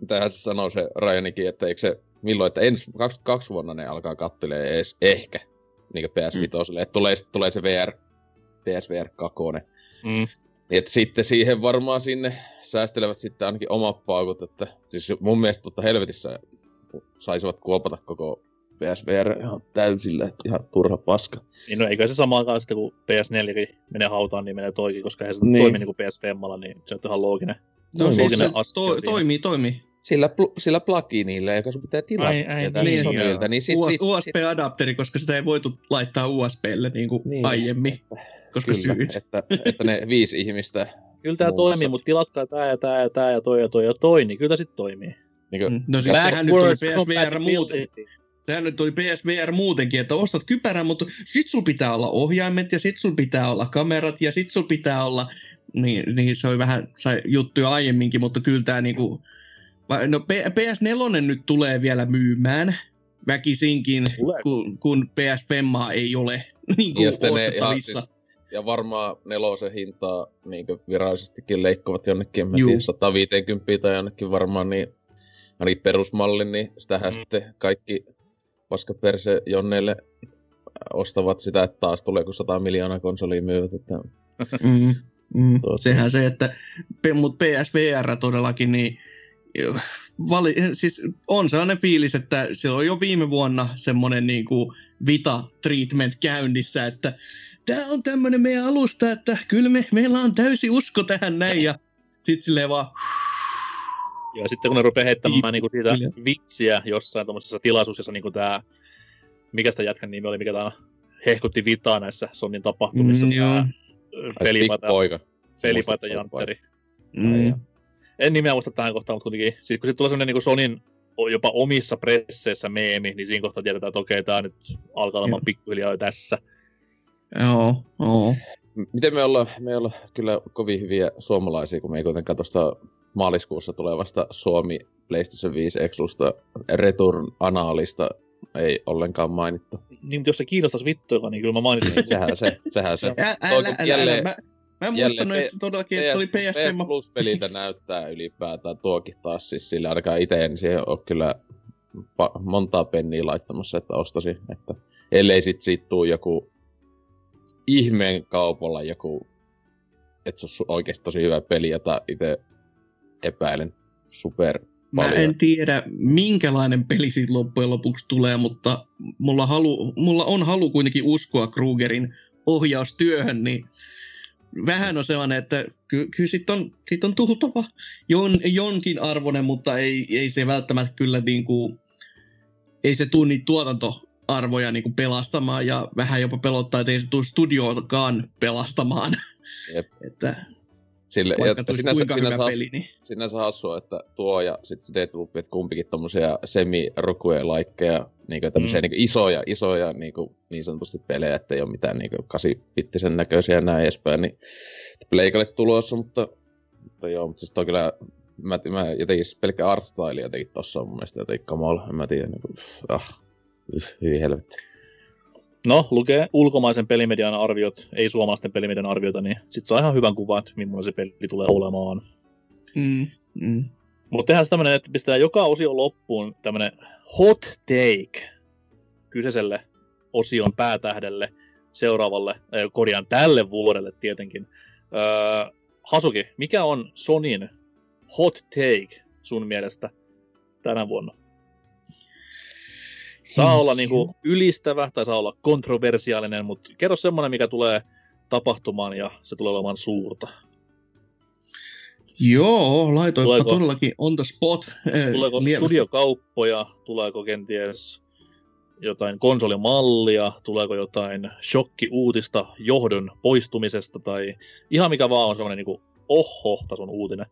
Speaker 3: mitä se sanoo se Ryanikin, että eikö se milloin, että ensi 22 vuonna ne alkaa kattelee edes ehkä niin PS5, mm. että tulee, tulee se VR, PSVR 2. Mm. Niin, että sitten siihen varmaan sinne säästelevät sitten ainakin omat paukut, että siis mun mielestä totta helvetissä saisivat kuopata koko PSVR ihan täysillä, että ihan turha paska.
Speaker 2: Niin no eikö se sama aikaan sitten kun PS4 menee hautaan, niin menee toikin, koska ei se niin. toimi niin kuin PSV-malla, niin se on ihan looginen.
Speaker 1: No, no siis se to, toimii, toimii
Speaker 3: sillä, pl- sillä pluginilla, joka sun pitää tilata ai, ai, niin, Sonylta. Niin
Speaker 1: sit, sit, USB-adapteri, koska sitä ei voitu laittaa USBlle niin kuin niin, aiemmin. Että, koska
Speaker 3: kyllä,
Speaker 1: syyt.
Speaker 3: Että, että ne viisi ihmistä...
Speaker 2: Kyllä tämä toimii, mutta tilatkaa tämä ja tämä ja tämä ja toi ja toi ja toi, niin kyllä sitten toimii.
Speaker 1: Niin kuin, no siis sehän nyt oli PSVR muuten. Sehän nyt oli PSVR muutenkin, että ostat kypärän, mutta sit sul pitää olla ohjaimet ja sit sul pitää olla kamerat ja sit sul pitää olla, niin, niin se oli vähän sai juttuja aiemminkin, mutta kyllä tämä niinku, No PS4 nyt tulee vielä myymään väkisinkin, kun, kun PS Femmaa ei ole niin kuin ja, ne, ja, siis,
Speaker 3: ja varmaan nelosen hintaa niin virallisestikin leikkovat jonnekin, mä tiedän, 150 tai jonnekin varmaan, niin ainakin perusmallin, niin sitähän mm. sitten kaikki paskaperse Jonneille ostavat sitä, että taas tulee kun 100 miljoonaa konsolia myyvät. Että...
Speaker 1: Mm, mm. Sehän se, että mutta PSVR todellakin, niin vali, siis on sellainen fiilis, että se on jo viime vuonna semmoinen niin kuin Vita-treatment käynnissä, että tämä on tämmöinen meidän alusta, että kyllä me, meillä on täysi usko tähän näin, ja sitten silleen vaan...
Speaker 2: Ja sitten kun ne rupeaa heittämään niinku siitä vitsiä jossain tuommoisessa tilaisuudessa, niin kuin tämä, mikä sitä jätkän nimi oli, mikä tämä hehkutti Vitaa näissä Sonin tapahtumissa, mm, tämä pelipaita, pelipaita Jantteri. Mm. en nimeä muista tähän kohtaan, mutta kuitenkin, siis kun sitten tulee sellainen niin Sonin jopa omissa presseissä meemi, niin siinä kohtaa tiedetään, että okei, tämä nyt alkaa olemaan pikkuhiljaa tässä.
Speaker 1: Joo, joo.
Speaker 3: Miten me ollaan, me ollaan kyllä kovin hyviä suomalaisia, kun me ei kuitenkaan tuosta maaliskuussa tulevasta Suomi PlayStation 5 Exlusta Return Analista ei ollenkaan mainittu.
Speaker 2: Niin, mutta jos se kiinnostaisi vittuilla, niin kyllä mä mainitsin.
Speaker 3: sehän se, sehän se.
Speaker 1: Älä, älä, älä, jälleen, älä, mä, Mä en muistanut, että todellakin, että se oli PS,
Speaker 3: Plus-peliltä näyttää ylipäätään tuokin taas, siis sillä ainakaan itse en siihen ole kyllä montaa penniä laittamassa, että ostasi, että ellei sit siitä tuu joku ihmeen kaupalla joku, että se on oikeasti tosi hyvä peli, jota itse epäilen super
Speaker 1: Mä paljon. en tiedä, minkälainen peli siitä loppujen lopuksi tulee, mutta mulla, halu, mulla on halu kuitenkin uskoa Krugerin ohjaustyöhön, niin vähän on sellainen, että ky- kyllä siitä on, sit on tultava jon, jonkin arvoinen, mutta ei, ei se välttämättä kyllä niin kuin, ei se tule niitä tuotantoarvoja niin kuin pelastamaan ja vähän jopa pelottaa, että ei se tule studioakaan pelastamaan.
Speaker 3: Jep.
Speaker 1: että
Speaker 3: Sille, ja sinänsä, kuinka sinänsä, hyvä peli, niin... sinänsä hassua, että tuo ja sitten se Deathloop, että kumpikin tommosia semi laikkeja niinku tämmöisiä mm. niinku isoja, isoja niinku, niin sanotusti pelejä, että ei ole mitään niinku kasipittisen näköisiä ja näin edespäin, niin Pleikalle tulossa, mutta, mutta joo, mutta siis toi kyllä, mä, mä jotenkin pelkkä art style jotenkin tossa on mun mielestä jotenkin kamala, en mä tiedä, niinku, ah, hyvin helvetti.
Speaker 2: No, lukee ulkomaisen pelimedian arviot, ei suomalaisten pelimedian arvioita, niin sit saa ihan hyvän kuvan, että millainen se peli tulee olemaan.
Speaker 1: Mm, mm.
Speaker 2: Mutta tehdään tämmönen, että pistetään joka osio loppuun tämmönen hot take kyseiselle osion päätähdelle seuraavalle, äh, korjaan tälle vuodelle tietenkin. Äh, Hasuki, mikä on Sonin hot take sun mielestä tänä vuonna? Saa olla niinku ylistävä tai saa olla kontroversiaalinen, mutta kerro semmoinen, mikä tulee tapahtumaan ja se tulee olemaan suurta.
Speaker 1: Joo, laitoitpa tuleeko, todellakin on the spot.
Speaker 2: Tuleeko Lievä. studiokauppoja, tuleeko kenties jotain konsolimallia, tuleeko jotain shokki-uutista johdon poistumisesta tai ihan mikä vaan on semmoinen niin oho-tason uutinen.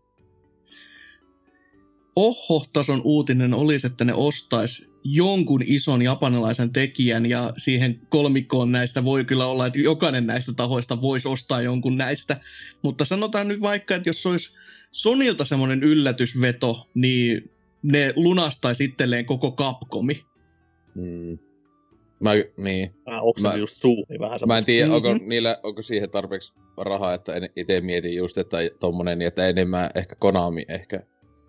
Speaker 1: Oho-tason uutinen olisi, että ne ostais jonkun ison japanilaisen tekijän ja siihen kolmikkoon näistä voi kyllä olla, että jokainen näistä tahoista voisi ostaa jonkun näistä. Mutta sanotaan nyt vaikka, että jos olisi Sonilta semmoinen yllätysveto, niin ne lunastaisi itselleen koko Capcomi.
Speaker 3: Mm. Mä, niin.
Speaker 2: Mä mä, just suuhun niin vähän
Speaker 3: Mä en tiedä, mm-hmm. onko, niillä, onko siihen tarpeeksi rahaa, että itse mietin just, että tommonen, niin että enemmän ehkä Konami ehkä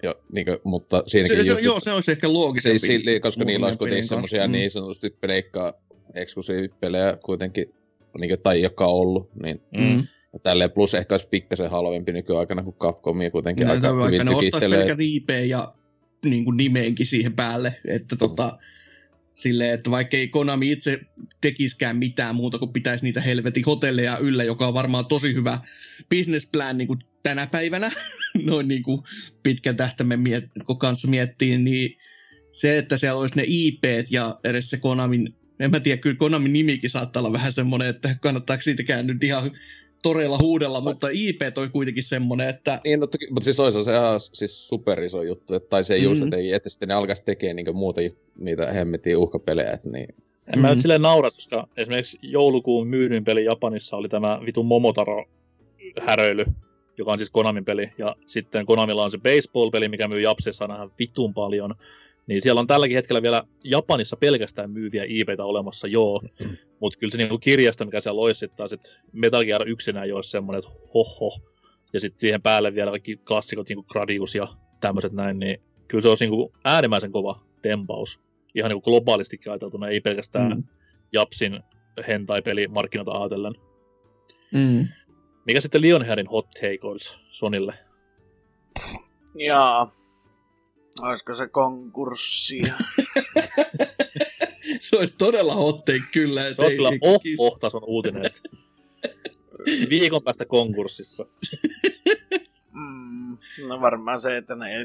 Speaker 3: jo, niin kuin, mutta siinäkin
Speaker 1: se,
Speaker 3: just,
Speaker 1: se, joo, se olisi ehkä loogisempi.
Speaker 3: Siis, koska niillä olisi kuitenkin semmoisia mm. niin sanotusti pleikkaa eksklusiivipelejä kuitenkin, niin kuin, tai joka on ollut, niin mm. Ja tälleen plus ehkä olisi pikkasen halvempi nykyaikana kuin Capcom ja kuitenkin
Speaker 1: no, aika hyvin ne ostaisi pelkän IP ja niin kuin nimeenkin siihen päälle, että tota, silleen, että vaikka ei Konami itse tekiskään mitään muuta kuin pitäisi niitä helvetin hotelleja yllä, joka on varmaan tosi hyvä business plan niin kuin tänä päivänä, noin niin kuin pitkän tähtäimen miet- kanssa miettii, niin se, että siellä olisi ne IP ja edes se Konamin, en mä tiedä, kyllä Konamin nimikin saattaa olla vähän semmoinen, että kannattaako siitäkään nyt ihan toreilla huudella, mutta IP toi kuitenkin semmonen, että...
Speaker 3: Niin, no, toki, mutta siis olisi se ihan siis super iso juttu, että, tai se mm-hmm. just, että, ei, että sitten ne alkaisi tekemään niin muuta niitä hemmetin uhkapelejä, että niin...
Speaker 2: En mm-hmm. mä nyt mm. silleen naura, koska esimerkiksi joulukuun myydyin peli Japanissa oli tämä vitun Momotaro-häröily, joka on siis Konamin peli, ja sitten Konamilla on se baseball-peli, mikä myy Japsissa aina vitun paljon, niin siellä on tälläkin hetkellä vielä Japanissa pelkästään myyviä IPtä olemassa, joo. Mm-hmm. Mutta kyllä se niinku kirjasto, mikä siellä olisi sitten taas, että Metal Gear yksinään jo olisi semmoinen, että hoho. Ja sitten siihen päälle vielä kaikki klassikot, niin kuin Gradius ja tämmöiset näin, niin kyllä se olisi niinku äärimmäisen kova tempaus. Ihan niinku globaalistikin ajateltuna, ei pelkästään mm. Japsin hentai-peli markkinoita ajatellen.
Speaker 1: Mm.
Speaker 2: Mikä sitten Lionheadin hot take olisi Sonille?
Speaker 4: Jaa, Olisiko se konkurssia?
Speaker 1: se olisi todella hotte kyllä.
Speaker 2: Se olisi kyllä oh, oh tason uutinen. Että viikon päästä konkurssissa.
Speaker 4: mm, no varmaan se, että ne, ei,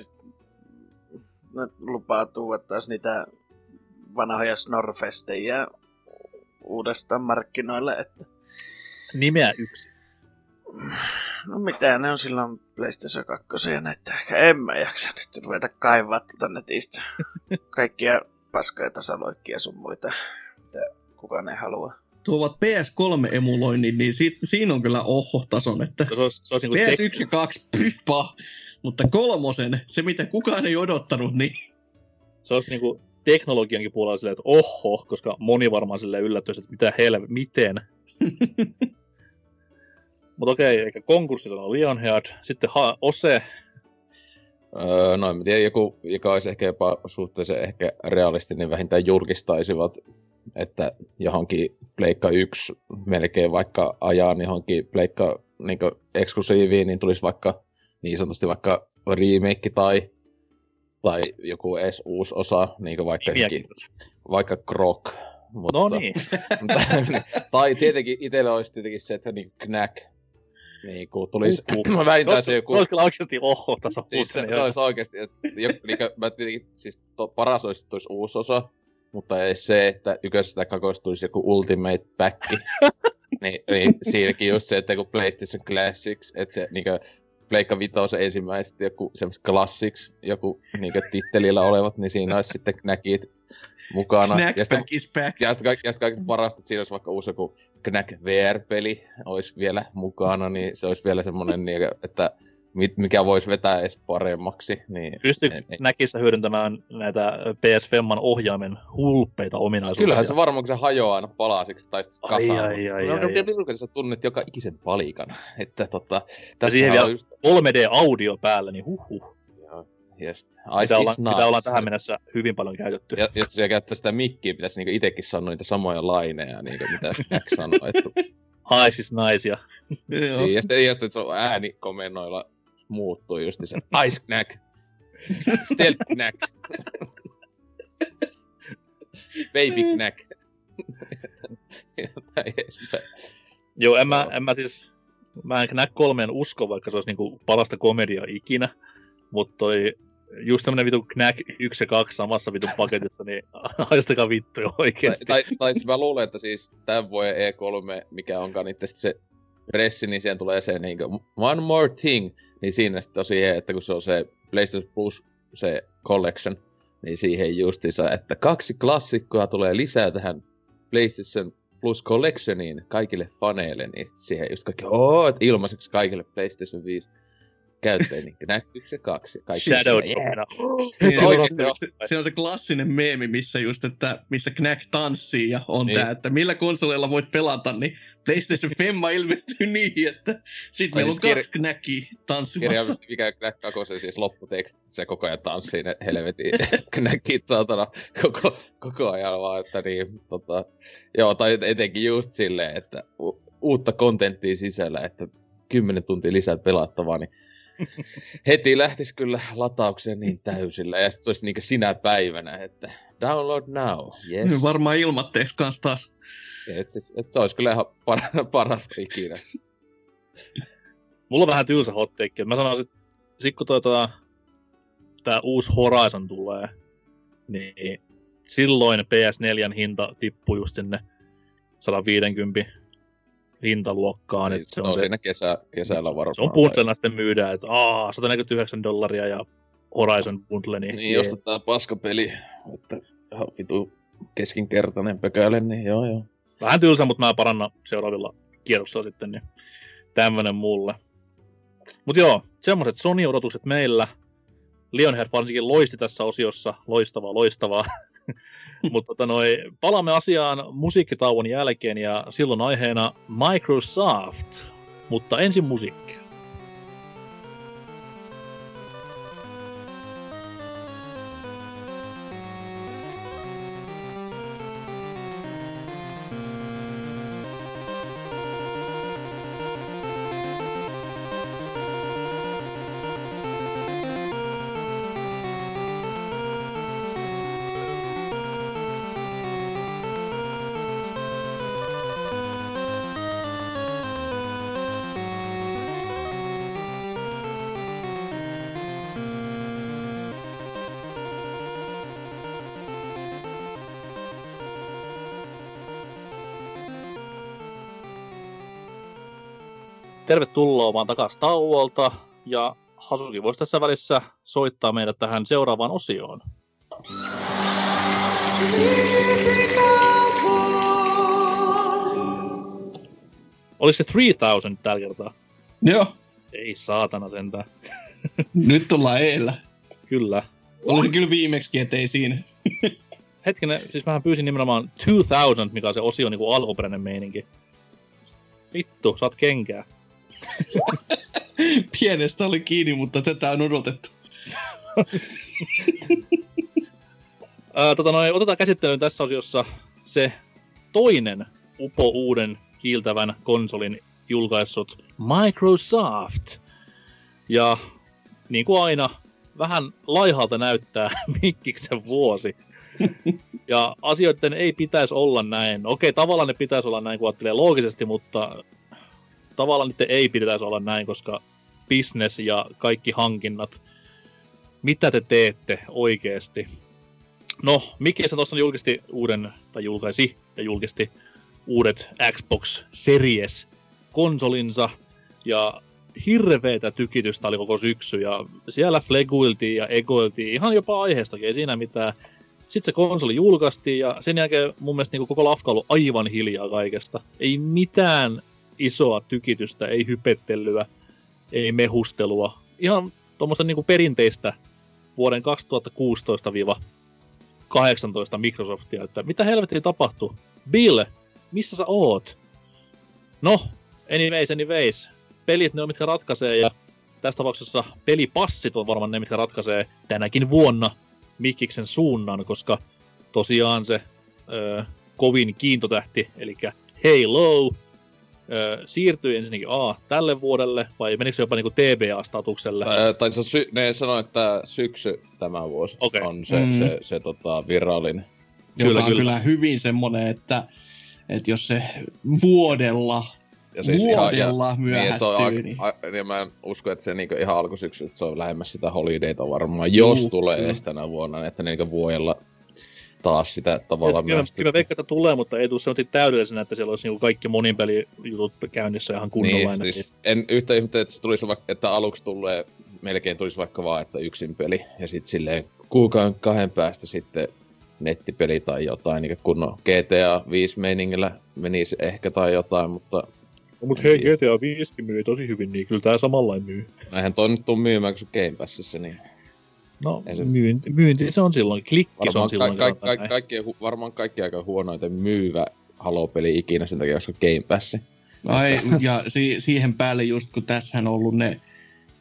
Speaker 4: ne lupaa taas niitä vanhoja Snorfestejä uudestaan markkinoille. Että...
Speaker 2: Nimeä yksi.
Speaker 4: No mitä ne on silloin PlayStation 2 ja näitä. En mä jaksa nyt ruveta kaivaa tuota netistä. Kaikkia paskoja tasaloikkia sun muita, mitä kukaan ei halua.
Speaker 1: Tuovat PS3-emuloinnin, niin si- siinä on kyllä oho-tason, että
Speaker 2: se olisi, se olisi
Speaker 1: niin PS1 tek- ja 2, pyhpa, mutta kolmosen, se mitä kukaan ei odottanut, niin...
Speaker 2: Se olisi niinku teknologiankin puolella silleen, että oho, koska moni varmaan silleen yllättyisi, että mitä helve, miten. Mutta okei, eikä konkurssi on Lionhead. Sitten ha- Ose.
Speaker 3: Öö, no en tiedä, joku, joka olisi ehkä jopa suhteellisen ehkä realistinen, niin vähintään julkistaisivat, että johonkin Pleikka 1 melkein vaikka ajaa johonkin Pleikka niin eksklusiiviin, niin tulisi vaikka niin sanotusti vaikka remake tai, tai joku edes uusi osa, niin vaikka, jokin, vaikka Krok.
Speaker 2: Mutta, no niin.
Speaker 3: tai tietenkin itsellä olisi tietenkin se, että niin Knack niin kuin tulisi uhuh. vähintään
Speaker 2: se joku... Se olisi kyllä oikeasti oho taso.
Speaker 3: Siis se, se olisi oikeasti, että jo, niin kuin, mä tietenkin, siis to, paras olisi, että tulisi uusi osa, mutta ei se, että yköisestä kakoista tulisi joku Ultimate Pack. niin, niin, siinäkin just se, että kun PlayStation Classics, että se niin kuin, Pleikka Vitoisen ensimmäiset joku semmoiset Classics, joku niin kuin, tittelillä olevat, niin siinä olisi sitten näkit mukana.
Speaker 1: Knack
Speaker 3: ja
Speaker 1: sitten, is back.
Speaker 3: Ja sitten, ja sitten kaikista parasta, että siinä olisi vaikka uusi joku Knack VR-peli olisi vielä mukana, niin se olisi vielä semmoinen, niin, että mikä voisi vetää edes paremmaksi. Niin,
Speaker 2: Pystyykö näkissä hyödyntämään näitä PS Femman ohjaimen hulppeita ominaisuuksia?
Speaker 3: Kyllähän se varmaan, kun se hajoaa aina palasiksi tai sitten kasaan.
Speaker 2: Ai, ai, ai, ai,
Speaker 3: ai. sä tunnet joka ikisen palikan. Että tota,
Speaker 2: tässä siihen vielä just... 3D-audio päällä, niin huhhuh.
Speaker 3: Just.
Speaker 2: Mitä, ollaan, nice. mitä ollaan tähän mennessä hyvin paljon käytetty.
Speaker 3: Ja jos siellä käyttää sitä mikkiä, pitäisi niinku itsekin sanoa niitä samoja laineja, niinku, mitä Snack sanoo. Että...
Speaker 2: Ice is nice ja...
Speaker 3: niin, ja sitten, ja sitten se on äänikomennoilla muuttuu just se Ice Knack. Stealth Knack. Baby Knack.
Speaker 2: Joo, en mä, en mä siis, mä en Knack kolmeen usko, vaikka se olisi niinku parasta komediaa ikinä, mutta toi just tämmönen vitu Knack 1 ja 2 samassa vitun paketissa, niin haistakaa vittu jo oikeesti.
Speaker 3: Tai, tai, tai siis mä luulen, että siis tämän vuoden E3, mikä onkaan niin se pressi, niin siihen tulee se niin kuin, one more thing, niin siinä sitten tosi että kun se on se PlayStation Plus se collection, niin siihen justiinsa, että kaksi klassikkoa tulee lisää tähän PlayStation Plus Collectioniin kaikille faneille, niin sitten siihen just kaikki, oo, että ilmaiseksi kaikille PlayStation 5 käyttäjä, niin näkyykö se kaksi? Kaikki
Speaker 2: Shadow
Speaker 1: Yeah.
Speaker 3: Se
Speaker 1: on, se on se klassinen meemi, missä just, että missä Knack tanssii ja on
Speaker 3: Niin.
Speaker 1: tää, että millä konsoleilla voit pelata, niin PlayStation Femma ilmestyy niin, että sit
Speaker 3: Ai
Speaker 1: meillä on
Speaker 3: siis kir-
Speaker 1: kaksi Knackia tanssimassa.
Speaker 3: Kirjaimisesti mikä Knack kakosen siis lopputeksti, se koko ajan tanssii ne helvetin Knackit saatana koko, koko ajan vaan, että niin, tota, joo, tai etenkin just silleen, että u- uutta kontenttia sisällä, että 10 tuntia lisää pelattavaa, niin heti lähtisi kyllä lataukseen niin täysillä, ja sitten se olisi niin sinä päivänä, että download now, yes.
Speaker 1: Niin Varmaan ilmatteeksi kans taas.
Speaker 3: Et se, et se olisi kyllä ihan par- parasta ikinä.
Speaker 2: Mulla on vähän tylsä hot take. Mä sanoisin, että sit kun tota, tää uusi Horizon tulee, niin silloin PS4 hinta tippuu just sinne 150 hintaluokkaan.
Speaker 3: Niin,
Speaker 2: se
Speaker 3: no
Speaker 2: on, se,
Speaker 3: siinä kesä, kesällä varmaan.
Speaker 2: se on bundlena sitten myydään, että aa, 149 dollaria ja Horizon bundle, niin,
Speaker 3: Niin, jos otetaan paskapeli, että ihan vitu keskinkertainen pökäle, niin joo joo.
Speaker 2: vähän tylsä, mutta mä parannan seuraavilla kierroksilla sitten, niin tämmönen mulle. Mut joo, semmoset Sony-odotukset meillä. Lionhead varsinkin loisti tässä osiossa, loistavaa, loistavaa. Mutta tota noi, palaamme asiaan musiikkitauon jälkeen ja silloin aiheena Microsoft. Mutta ensin musiikkia. Tervetuloa vaan takaisin tauolta ja Hasuki voisi tässä välissä soittaa meidät tähän seuraavaan osioon. Oliko se 3000 tällä kertaa?
Speaker 1: Joo,
Speaker 2: Ei saatana sentään.
Speaker 1: nyt tullaan eellä.
Speaker 2: Kyllä.
Speaker 1: Oli se kyllä viimeksi, ettei siinä.
Speaker 2: Hetkinen, siis mähän pyysin nimenomaan 2000, mikä on se osio niin kuin alkuperäinen meininki. Vittu, saat kenkää.
Speaker 1: Pienestä oli kiinni, mutta tätä on odotettu.
Speaker 2: Tota noin, otetaan käsittelyyn tässä osiossa se toinen upo uuden kiiltävän konsolin julkaissut Microsoft. Ja niin kuin aina, vähän laihalta näyttää Mikkiksen vuosi. Ja asioiden ei pitäisi olla näin. Okei, tavallaan ne pitäisi olla näin, kun ajattelee loogisesti, mutta tavallaan niiden ei pitäisi olla näin, koska business ja kaikki hankinnat, mitä te teette oikeasti? No, Mikki se tuossa julkisti uuden, tai julkaisi ja julkisti uudet Xbox Series konsolinsa, ja hirveetä tykitystä oli koko syksy, ja siellä fleguiltiin ja egoiltiin ihan jopa aiheestakin, ei siinä mitään. Sitten se konsoli julkaistiin, ja sen jälkeen mun mielestä niin koko lafka on ollut aivan hiljaa kaikesta. Ei mitään isoa tykitystä, ei hypettelyä, ei mehustelua. Ihan tuommoista niin perinteistä vuoden 2016-18 Microsoftia, että mitä helvettiä tapahtuu? Bill, missä sä oot? No, anyways, anyways. Pelit ne on, mitkä ratkaisee, ja tässä tapauksessa pelipassit on varmaan ne, mitkä ratkaisee tänäkin vuonna Mikkiksen suunnan, koska tosiaan se ö, kovin kiintotähti, eli Halo, ö, siirtyi ensinnäkin A tälle vuodelle, vai menikö se jopa niinku TBA-statukselle?
Speaker 3: Tai, tai se sy- ne sanoi, että syksy tämä vuosi
Speaker 2: Okei.
Speaker 3: on se,
Speaker 1: Mm.
Speaker 3: se, se, se tota, virallinen.
Speaker 1: Joka
Speaker 2: Kyllä,
Speaker 1: on
Speaker 2: kyllä.
Speaker 1: kyllä hyvin semmoinen, että, että jos se vuodella,
Speaker 3: Ja siis ihan, ja,
Speaker 1: vuodella
Speaker 3: niin, että se on
Speaker 1: myöhästyy, niin...
Speaker 3: a, a, niin mä en usko, että se niinku ihan alkusyksy, että se on lähemmäs sitä holidayta varmaan, jos
Speaker 1: Juu,
Speaker 3: tulee
Speaker 1: kyllä.
Speaker 3: edes tänä vuonna, että niinku vuodella taas sitä tavallaan
Speaker 2: Kyllä,
Speaker 3: myöhästyy.
Speaker 2: kyllä veikkaan, että tulee, mutta ei tule semmoinen täydellisenä, että siellä olisi niinku kaikki moninpelijutut käynnissä ihan kunnolla.
Speaker 3: Niin, siis en yhtä ihmettä, että, se tulisi vaikka, että aluksi tulee, melkein tulisi vaikka vaan, että yksin peli, ja sitten silleen kuukauden kahden päästä sitten nettipeli tai jotain, niin kunnon GTA 5 meiningillä menisi ehkä tai jotain, mutta
Speaker 2: No, mutta hei, GTA 5 myy tosi hyvin, niin kyllä tämä samalla myy.
Speaker 3: eihän toi nyt tuu myymään, kun se Game Passissa, niin
Speaker 2: No,
Speaker 3: Ei se-
Speaker 2: myynti, myynti, se on silloin, klikki se
Speaker 3: varmaan,
Speaker 2: on silloin.
Speaker 3: ka- ka- ka- hu- varmaan kaikki aika huonoiten myyvä Halo-peli ikinä sen takia, koska Game Passi.
Speaker 1: Ai, ja si- siihen päälle just kun tässähän on ollut ne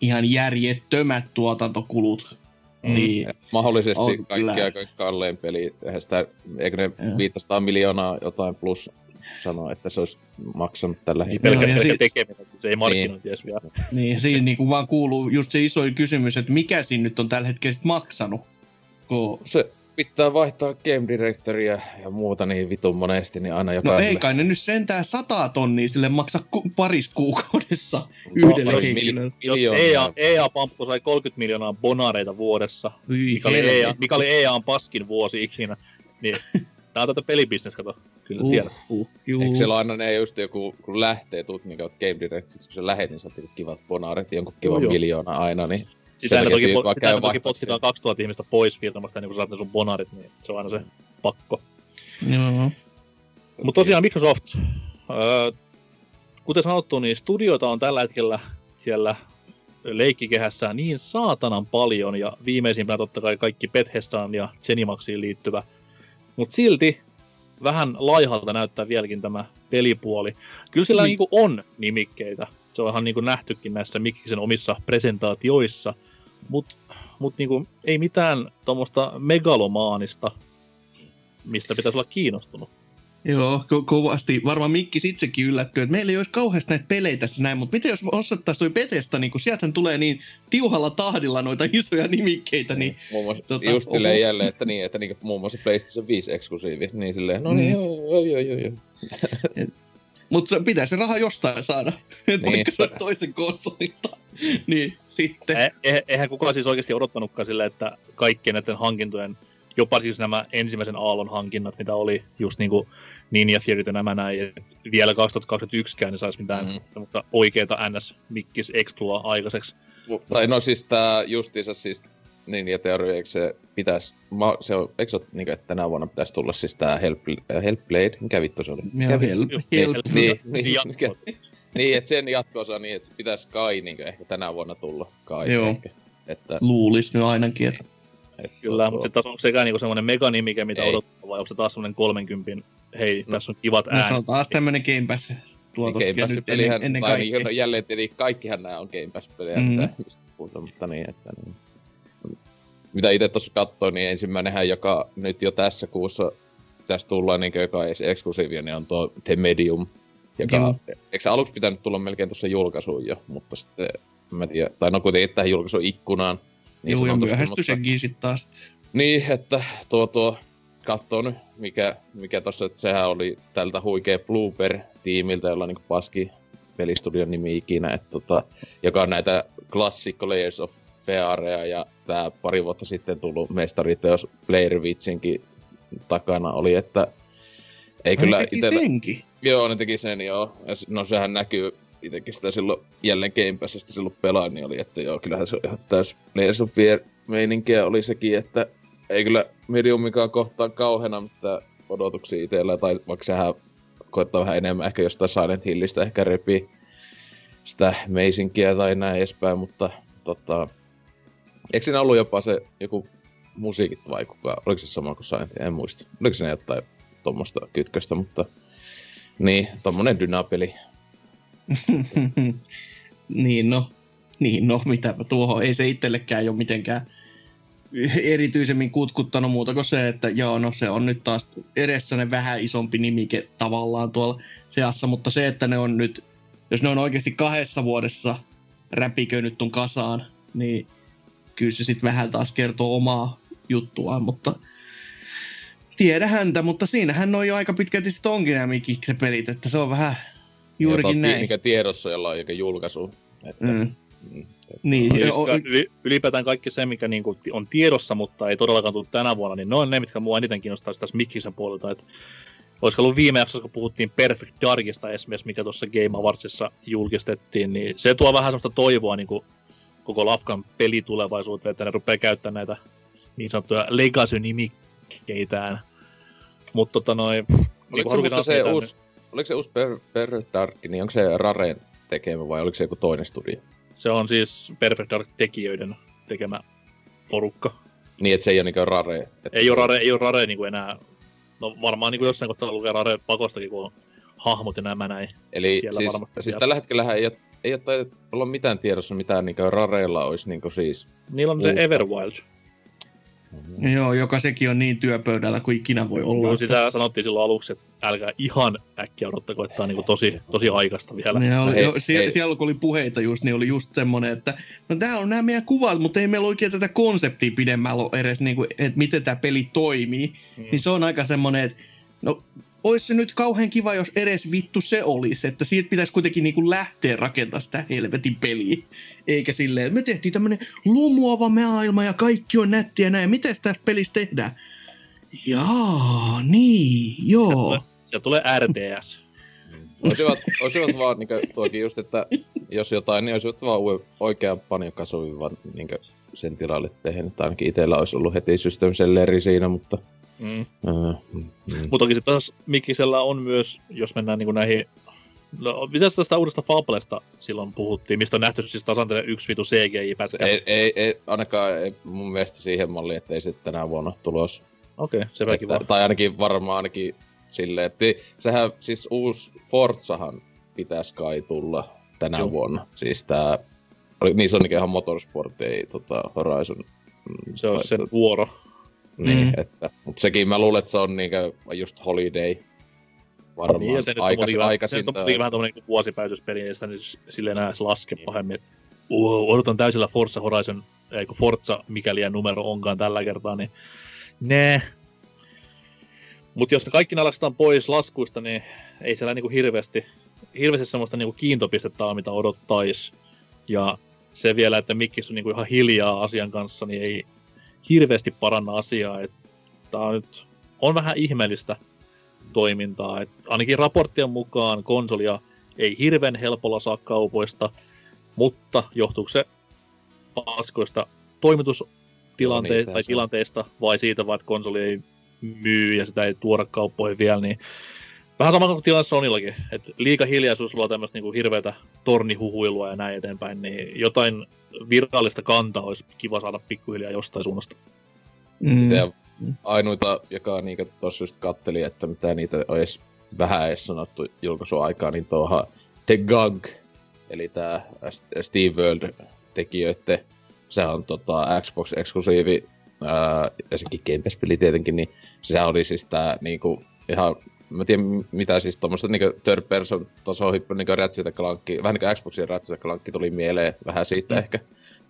Speaker 1: ihan järjettömät tuotantokulut,
Speaker 2: Mm.
Speaker 1: niin
Speaker 3: Mahdollisesti kaikki
Speaker 1: kyllä.
Speaker 3: aika kallein peli, sitä, eikö ne
Speaker 1: Joo.
Speaker 3: 500 miljoonaa jotain plus sanoa, että se olisi maksanut tällä
Speaker 2: Niin
Speaker 3: hetkellä.
Speaker 1: ja
Speaker 2: pelkkä
Speaker 1: sit-
Speaker 2: tekeminen, siis ei markkinointi edes vielä.
Speaker 1: Niin, siinä niinku vaan kuuluu just se iso kysymys, että mikä siinä nyt on tällä hetkellä sit maksanut. Kun...
Speaker 3: Se pitää vaihtaa game directoria ja muuta niin vitun monesti, niin aina
Speaker 1: No
Speaker 3: jokaiselle.
Speaker 1: ei kai ne nyt sentään sata tonnia sille maksa ku- parissa kuukaudessa yhdelle
Speaker 2: jos-
Speaker 1: henkilölle.
Speaker 2: Jos. EA, EA Pamppu sai 30 miljoonaa bonareita vuodessa, mikä oli, EA, mikä oli EAN paskin vuosi ikinä, niin tää on tätä pelibisnes, kato. Kyllä uh. tiedät.
Speaker 1: uh, juu.
Speaker 3: Eikö siellä aina ne just joku, kun lähtee tuut niin kautta Game Direct, sit kun se lähet, niin saat joku kivat bonaret, jonkun kivan
Speaker 2: Joo, joo.
Speaker 3: miljoona aina, niin
Speaker 2: Sitä aina toki, po- sitä aina toki potkitaan 2000 ihmistä pois firmasta, niin kun saat ne sun bonarit, niin se on aina se pakko.
Speaker 1: Joo.
Speaker 2: Mutta tosiaan Microsoft, öö, kuten sanottu, niin studioita on tällä hetkellä siellä leikkikehässä niin saatanan paljon, ja viimeisimpänä totta kai kaikki Bethesdaan ja Zenimaxiin liittyvä. Mutta silti vähän laihalta näyttää vieläkin tämä pelipuoli. Kyllä sillä
Speaker 1: Niin.
Speaker 2: niinku on nimikkeitä. Se on ihan niinku nähtykin näissä Mikkisen omissa presentaatioissa. Mutta mut niinku, ei mitään tuommoista megalomaanista, mistä pitäisi olla kiinnostunut.
Speaker 1: Joo, ko- kovasti. Varmaan Mikki itsekin yllättyy, että meillä ei olisi kauheasti näitä pelejä tässä näin, mutta miten jos osattaisiin toi Bethesda, niin kun sieltähän tulee niin tiuhalla tahdilla noita isoja nimikkeitä, niin
Speaker 3: muun muassa
Speaker 1: Tota,
Speaker 3: just silleen jälleen, että niin, että niin, muun muassa PlayStation 5 eksklusiivi, niin silleen, no niin,
Speaker 1: Mm.
Speaker 3: joo, joo, joo, joo.
Speaker 1: mutta pitää se raha jostain saada, niin.
Speaker 3: Niin.
Speaker 1: vaikka se on toisen konsolilta. niin, sitten.
Speaker 2: Eh, eihän kukaan siis oikeasti odottanutkaan silleen, että kaikkien näiden hankintojen, jopa siis nämä ensimmäisen aallon hankinnat, mitä oli just niin kuin Ninja Theoryt ja nämä näin, että vielä 2021kään ne saisi mitään
Speaker 3: Mm.
Speaker 2: mutta oikeita NS Mikkis Explua aikaiseksi.
Speaker 3: Mu- Tai no siis tää justiinsa siis niin ja teoria, eikö se pitäis, ma, se on, eikö se ole, niin, että tänä vuonna pitäisi tulla siis tää Help, äh, Hellblade, mikä vittu se oli?
Speaker 1: Joo, help, help.
Speaker 2: help.
Speaker 3: Niin,
Speaker 2: Niin
Speaker 3: niin,
Speaker 2: jatko.
Speaker 3: mikä, niin, että sen jatkoosa niin, että se pitäisi kai niin ehkä tänä vuonna tulla kai
Speaker 1: Joo.
Speaker 3: ehkä. Että,
Speaker 1: Luulis nyt ainakin, että
Speaker 2: Kyllä,
Speaker 3: tuo-
Speaker 2: mutta se taas onko sekään niinku semmoinen meganimike, mitä
Speaker 3: Ei.
Speaker 2: odottaa, vai onko se taas semmoinen 30, hei,
Speaker 3: No.
Speaker 2: tässä on kivat
Speaker 1: no, se
Speaker 2: äänet.
Speaker 1: on taas tämmönen Game Pass tuotos
Speaker 3: Game
Speaker 1: ja
Speaker 3: Pass
Speaker 1: nyt
Speaker 3: pelihän,
Speaker 1: ennen,
Speaker 3: tai
Speaker 1: kaikkea.
Speaker 3: niin, no, jälleen tietenkin kaikkihan nämä on Game Pass pelejä, mm. puhutaan, mutta niin, että niin. Mitä itse tuossa katsoin, niin ensimmäinenhän, joka nyt jo tässä kuussa tässä tullaan, niin joka ei edes eksklusiivia, niin on tuo The Medium, joka,
Speaker 1: Joo.
Speaker 3: eikö se aluksi pitänyt tulla melkein tuossa julkaisuun jo, mutta sitten, en mä tiedä, tai no kuitenkin tähän julkaisuun ikkunaan.
Speaker 1: Niin Joo, ja
Speaker 3: sanotusti,
Speaker 1: myöhästy
Speaker 3: mutta-
Speaker 1: senkin sit taas.
Speaker 3: niin, että tuo, tuo katsoo nyt, mikä, mikä tossa, että sehän oli tältä huikea Blooper-tiimiltä, jolla on niin paski pelistudion nimi ikinä, että tota, joka on näitä klassikko Layers of Fearea ja tää pari vuotta sitten tullut mestariteos Blair Witchinkin takana oli, että ei kyllä itellä...
Speaker 1: senkin.
Speaker 3: Joo, ne teki sen joo. Ja no sehän näkyy itsekin sitä silloin jälleen Game Passista silloin pelaan, niin oli, että joo, kyllähän se on ihan täys Layers of Fear meininkiä oli sekin, että ei kyllä mediumikaan kohtaan kauheena, mutta odotuksia itsellä, tai vaikka sehän koittaa vähän enemmän ehkä jostain Silent Hillistä ehkä repii sitä meisinkiä tai näin edespäin, mutta tota, eikö siinä ollut jopa se joku musiikit vai kuka, oliko se sama kuin Silent Hill, en muista. Oliko siinä jotain tuommoista kytköstä, mutta niin, tommonen dynapeli.
Speaker 1: niin no, niin no, mitäpä tuohon, ei se itsellekään ole mitenkään erityisemmin kutkuttanut muuta kuin se, että joo, no se on nyt taas edessä ne vähän isompi nimike tavallaan tuolla seassa, mutta se, että ne on nyt, jos ne on oikeasti kahdessa vuodessa räpikönyt ton kasaan, niin kyllä se sitten vähän taas kertoo omaa juttuaan, mutta tiedä häntä, mutta siinähän on jo aika pitkälti sitten onkin nämä Mikikse-pelit, että se on vähän juurikin
Speaker 3: ja
Speaker 1: näin.
Speaker 3: Mikä tiedossa, jolla on jokin julkaisu. Että,
Speaker 1: Mm.
Speaker 3: mm.
Speaker 1: Niin, o-
Speaker 2: yli- ylipäätään kaikki se, mikä niinku on tiedossa, mutta ei todellakaan tullut tänä vuonna, niin ne on ne, mitkä mua eniten kiinnostaa tässä Mikkisen puolelta. Et olisiko ollut viime jaksossa, kun puhuttiin Perfect Darkista esimerkiksi, mikä tuossa Game Awardsissa julkistettiin, niin se tuo vähän sellaista toivoa niin kuin koko Lafkan pelitulevaisuuteen, että ne rupeaa käyttämään näitä niin sanottuja legacy-nimikkeitään. Mutta tota noin...
Speaker 3: Oliko,
Speaker 2: Haruki
Speaker 3: se,
Speaker 2: sanoi,
Speaker 3: se uusi, oliko se uusi per, Perfect Dark, niin onko se Raren tekemä vai oliko se joku toinen studio?
Speaker 2: Se on siis Perfect Dark-tekijöiden tekemä porukka.
Speaker 3: Niin, että se ei ole niin Rare. Että
Speaker 2: Ei ole Rare, ei ole Rare niin kuin enää... No varmaan niin kuin jossain kohtaa lukee Rare pakostakin, kun on hahmot ja nämä näin.
Speaker 3: Eli
Speaker 2: siellä
Speaker 3: siis,
Speaker 2: varmasti
Speaker 3: siis tällä hetkellä ei ole, ei ole taitettu olla mitään tiedossa, mitään niin Rareilla olisi niin siis...
Speaker 2: Niillä on se
Speaker 3: Uutta.
Speaker 2: Everwild.
Speaker 1: Joo, joka sekin on niin työpöydällä kuin ikinä voi olla.
Speaker 2: Joo, sitä sanottiin silloin aluksi, että älkää ihan äkkiä odottako, että tämä on niin kuin tosi, tosi aikaista vielä.
Speaker 1: Ne oli,
Speaker 3: Hei,
Speaker 1: jo, sie,
Speaker 3: hei.
Speaker 1: siellä kun oli puheita just, niin oli just semmoinen, että no täällä on nämä meidän kuvat, mutta ei meillä oikein tätä konseptia pidemmällä ole edes, niin kuin, että miten tämä peli toimii.
Speaker 2: Mm.
Speaker 1: Niin se on aika semmoinen, että no olisi se nyt kauhean kiva, jos edes vittu se olisi, että siitä pitäisi kuitenkin niin kuin lähteä rakentamaan sitä helvetin peliä. Eikä silleen, me tehtiin tämmönen lumuava maailma ja kaikki on nättiä näin, miten tässä pelissä tehdään? Jaa, niin, joo.
Speaker 2: Sieltä tulee RTS.
Speaker 3: Olisivat, olisivat vaan niin tuokin just, että jos jotain, niin olisivat vaan oikean paniokasovin vaan niin sen tilalle tehnyt. Ainakin itsellä olisi ollut heti System Selleri siinä, mutta...
Speaker 2: Mm.
Speaker 3: Uh, mm.
Speaker 2: Mutta toki sitten taas Mikisellä on myös, jos mennään niin kuin näihin... No, mitä tästä uudesta Fablesta silloin puhuttiin, mistä on nähty siis tasan tällainen yksi vitu CGI-pätkä?
Speaker 3: ei, ei, ei, ainakaan ei, mun mielestä siihen malliin, että ei se tänä vuonna tulos.
Speaker 2: Okei, okay, se väki
Speaker 3: tai ainakin varmaan ainakin silleen, että sehän siis uusi Forzahan pitäisi kai tulla tänä
Speaker 2: Joo.
Speaker 3: Vuonna. Siis tää, oli, niin se on ihan Motorsport, ei tota, Horizon. mm,
Speaker 2: Se on sen
Speaker 3: tot-
Speaker 2: vuoro.
Speaker 3: Niin,
Speaker 1: Mm.
Speaker 3: että, mutta sekin mä luulen, että se on niinkö just Holiday. Varmaan
Speaker 2: Niin, ja se nyt on
Speaker 3: aikas,
Speaker 2: vähän- se
Speaker 3: aikaisin.
Speaker 2: nyt on vähän tommonen niin vuosipäityspeli, ei sitä nyt sille enää edes laske pahemmin. Uh, odotan täysillä Forza Horizon, eikö Forza, mikäli ja numero onkaan tällä kertaa, niin ne. Mutta jos ne kaikki ne lasketaan pois laskuista, niin ei siellä niinku hirveästi, hirveästi semmoista niinku kiintopistettä ole, mitä odottais. Ja se vielä, että Mikkis on niinku ihan hiljaa asian kanssa, niin ei hirveästi paranna asiaa. Että on nyt on vähän ihmeellistä toimintaa. Et ainakin raporttien mukaan konsolia ei hirveän helpolla saa kaupoista, mutta johtuuko se paskoista toimitustilanteista
Speaker 3: niistähän
Speaker 2: tai
Speaker 3: se on.
Speaker 2: tilanteista vai siitä vaan, että konsoli ei myy ja sitä ei tuoda kauppoihin vielä, niin vähän sama kuin tilanne Sonillakin, että liika hiljaisuus luo tämmöistä niinku hirveätä tornihuhuilua ja näin eteenpäin, niin jotain virallista kantaa olisi kiva saada pikkuhiljaa jostain suunnasta.
Speaker 1: Mm.
Speaker 3: Ja ainoita, joka niinku tossa just katteli, että mitä niitä olisi vähän edes sanottu julkaisuaikaa, niin tuohan The Gunk, eli tää Steve World tekijöiden, se on tota Xbox-eksklusiivi, ää, ja sekin Game Pass-peli tietenkin, niin sehän oli siis tää niinku ihan, mä en tiedä mitä siis tommoista niinku third person tasohyppy niinku Ratchet and Clank, vähän niinku Xboxin Ratchet and Clank tuli mieleen vähän siitä
Speaker 2: Mm.
Speaker 3: mm. ehkä,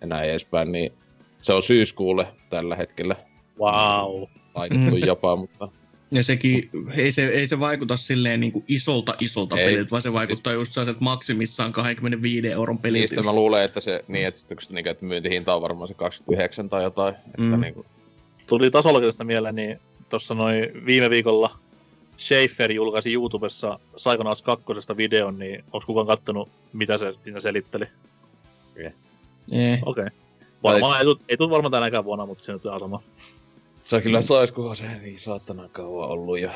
Speaker 3: ja näin edespäin, niin se on syyskuulle tällä hetkellä
Speaker 2: Wow.
Speaker 3: laitettu
Speaker 1: Mm.
Speaker 3: jopa, mutta
Speaker 1: Ja sekin, ei se, ei se vaikuta silleen niin kuin isolta isolta
Speaker 3: Ei.
Speaker 1: peliltä, vaan se vaikuttaa just sellaiset maksimissaan 25 euron pelit.
Speaker 3: niistä mä luulen, että se, niin, että, sit, kun, niinku, että myyntihinta on varmaan se 29 tai jotain. Että
Speaker 1: Mm.
Speaker 3: niinku,
Speaker 2: tuli tasolla mieleen, niin tuossa noin viime viikolla Schaefer julkaisi YouTubessa Psychonauts 2 videon, niin onko kukaan kattonut, mitä se siinä selitteli?
Speaker 1: Eh.
Speaker 2: Okei. Okay. Varmaan ei, tuu- ei tule varmaan tänäkään vuonna, mutta se nyt on sama.
Speaker 3: se kyllä sais, kunhan se niin saatana kauan ollut jo.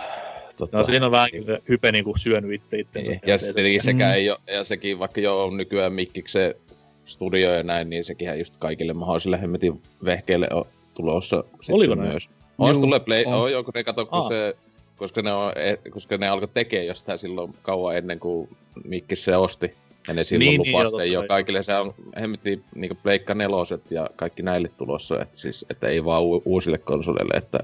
Speaker 3: Tota,
Speaker 2: No siinä on vähän
Speaker 3: niin,
Speaker 2: se hype niinku syönyt itse itsensä.
Speaker 3: niin. Ja sitten tietenkin sekään
Speaker 1: Mm.
Speaker 3: ei ole, ja sekin vaikka jo on nykyään mikkikse studio ja näin, niin sekin just kaikille mahdollisille hemmetin vehkeille on tulossa
Speaker 2: Oliko näin?
Speaker 3: myös. Ois
Speaker 1: Juu,
Speaker 3: tulee play,
Speaker 1: on.
Speaker 3: on. joo, kun ne kato, kun
Speaker 2: Aa.
Speaker 3: se, koska ne, on, eh, koska ne alkoi tekemään jostain silloin kauan ennen kuin Mikkis se osti. Ja ne silloin
Speaker 2: Niin,
Speaker 3: niin,
Speaker 2: niin,
Speaker 3: sen jo
Speaker 2: kai.
Speaker 3: kaikille. Se on hemmetti niin pleikka neloset ja kaikki näille tulossa. Että, siis, että ei vaan u- uusille konsoleille. Että,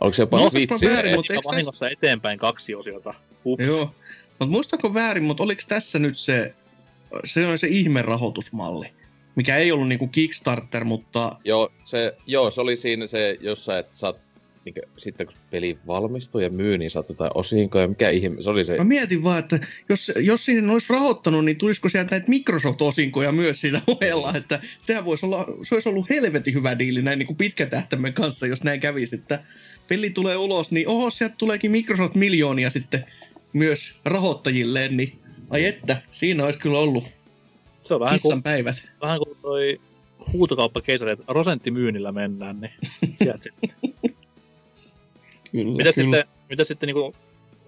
Speaker 3: oliko se jopa
Speaker 1: No, olisiko väärin,
Speaker 3: eh,
Speaker 1: mut eikö tässä-
Speaker 2: vahingossa eteenpäin kaksi osiota. Ups.
Speaker 1: Joo. Mutta muistaako väärin, mutta oliko tässä nyt se, se on se ihmerahoitusmalli, mikä ei ollut niinku Kickstarter, mutta
Speaker 3: Joo, se, joo, se oli siinä se jossain, että saat niin kuin, sitten kun peli valmistuu ja myy, niin saat jotain osinkoja. Mikä ihme, se oli se...
Speaker 1: Mä mietin vaan, että jos, jos sinne olisi rahoittanut, niin tulisiko sieltä näitä Microsoft-osinkoja myös siitä ohella, että sehän voisi olla, se olisi ollut helvetin hyvä diili näin niin kuin pitkätähtäimen kanssa, jos näin kävisi, että peli tulee ulos, niin oho, sieltä tuleekin Microsoft miljoonia sitten myös rahoittajilleen, niin ai että, siinä olisi kyllä ollut
Speaker 2: Se on vähän
Speaker 1: kissan
Speaker 2: kuin,
Speaker 1: päivät.
Speaker 2: vähän kuin toi huutokauppakeisari, että prosenttimyynnillä mennään, niin sieltä sitten.
Speaker 1: Kyllä,
Speaker 2: Mitä sitten, mitä sitten niin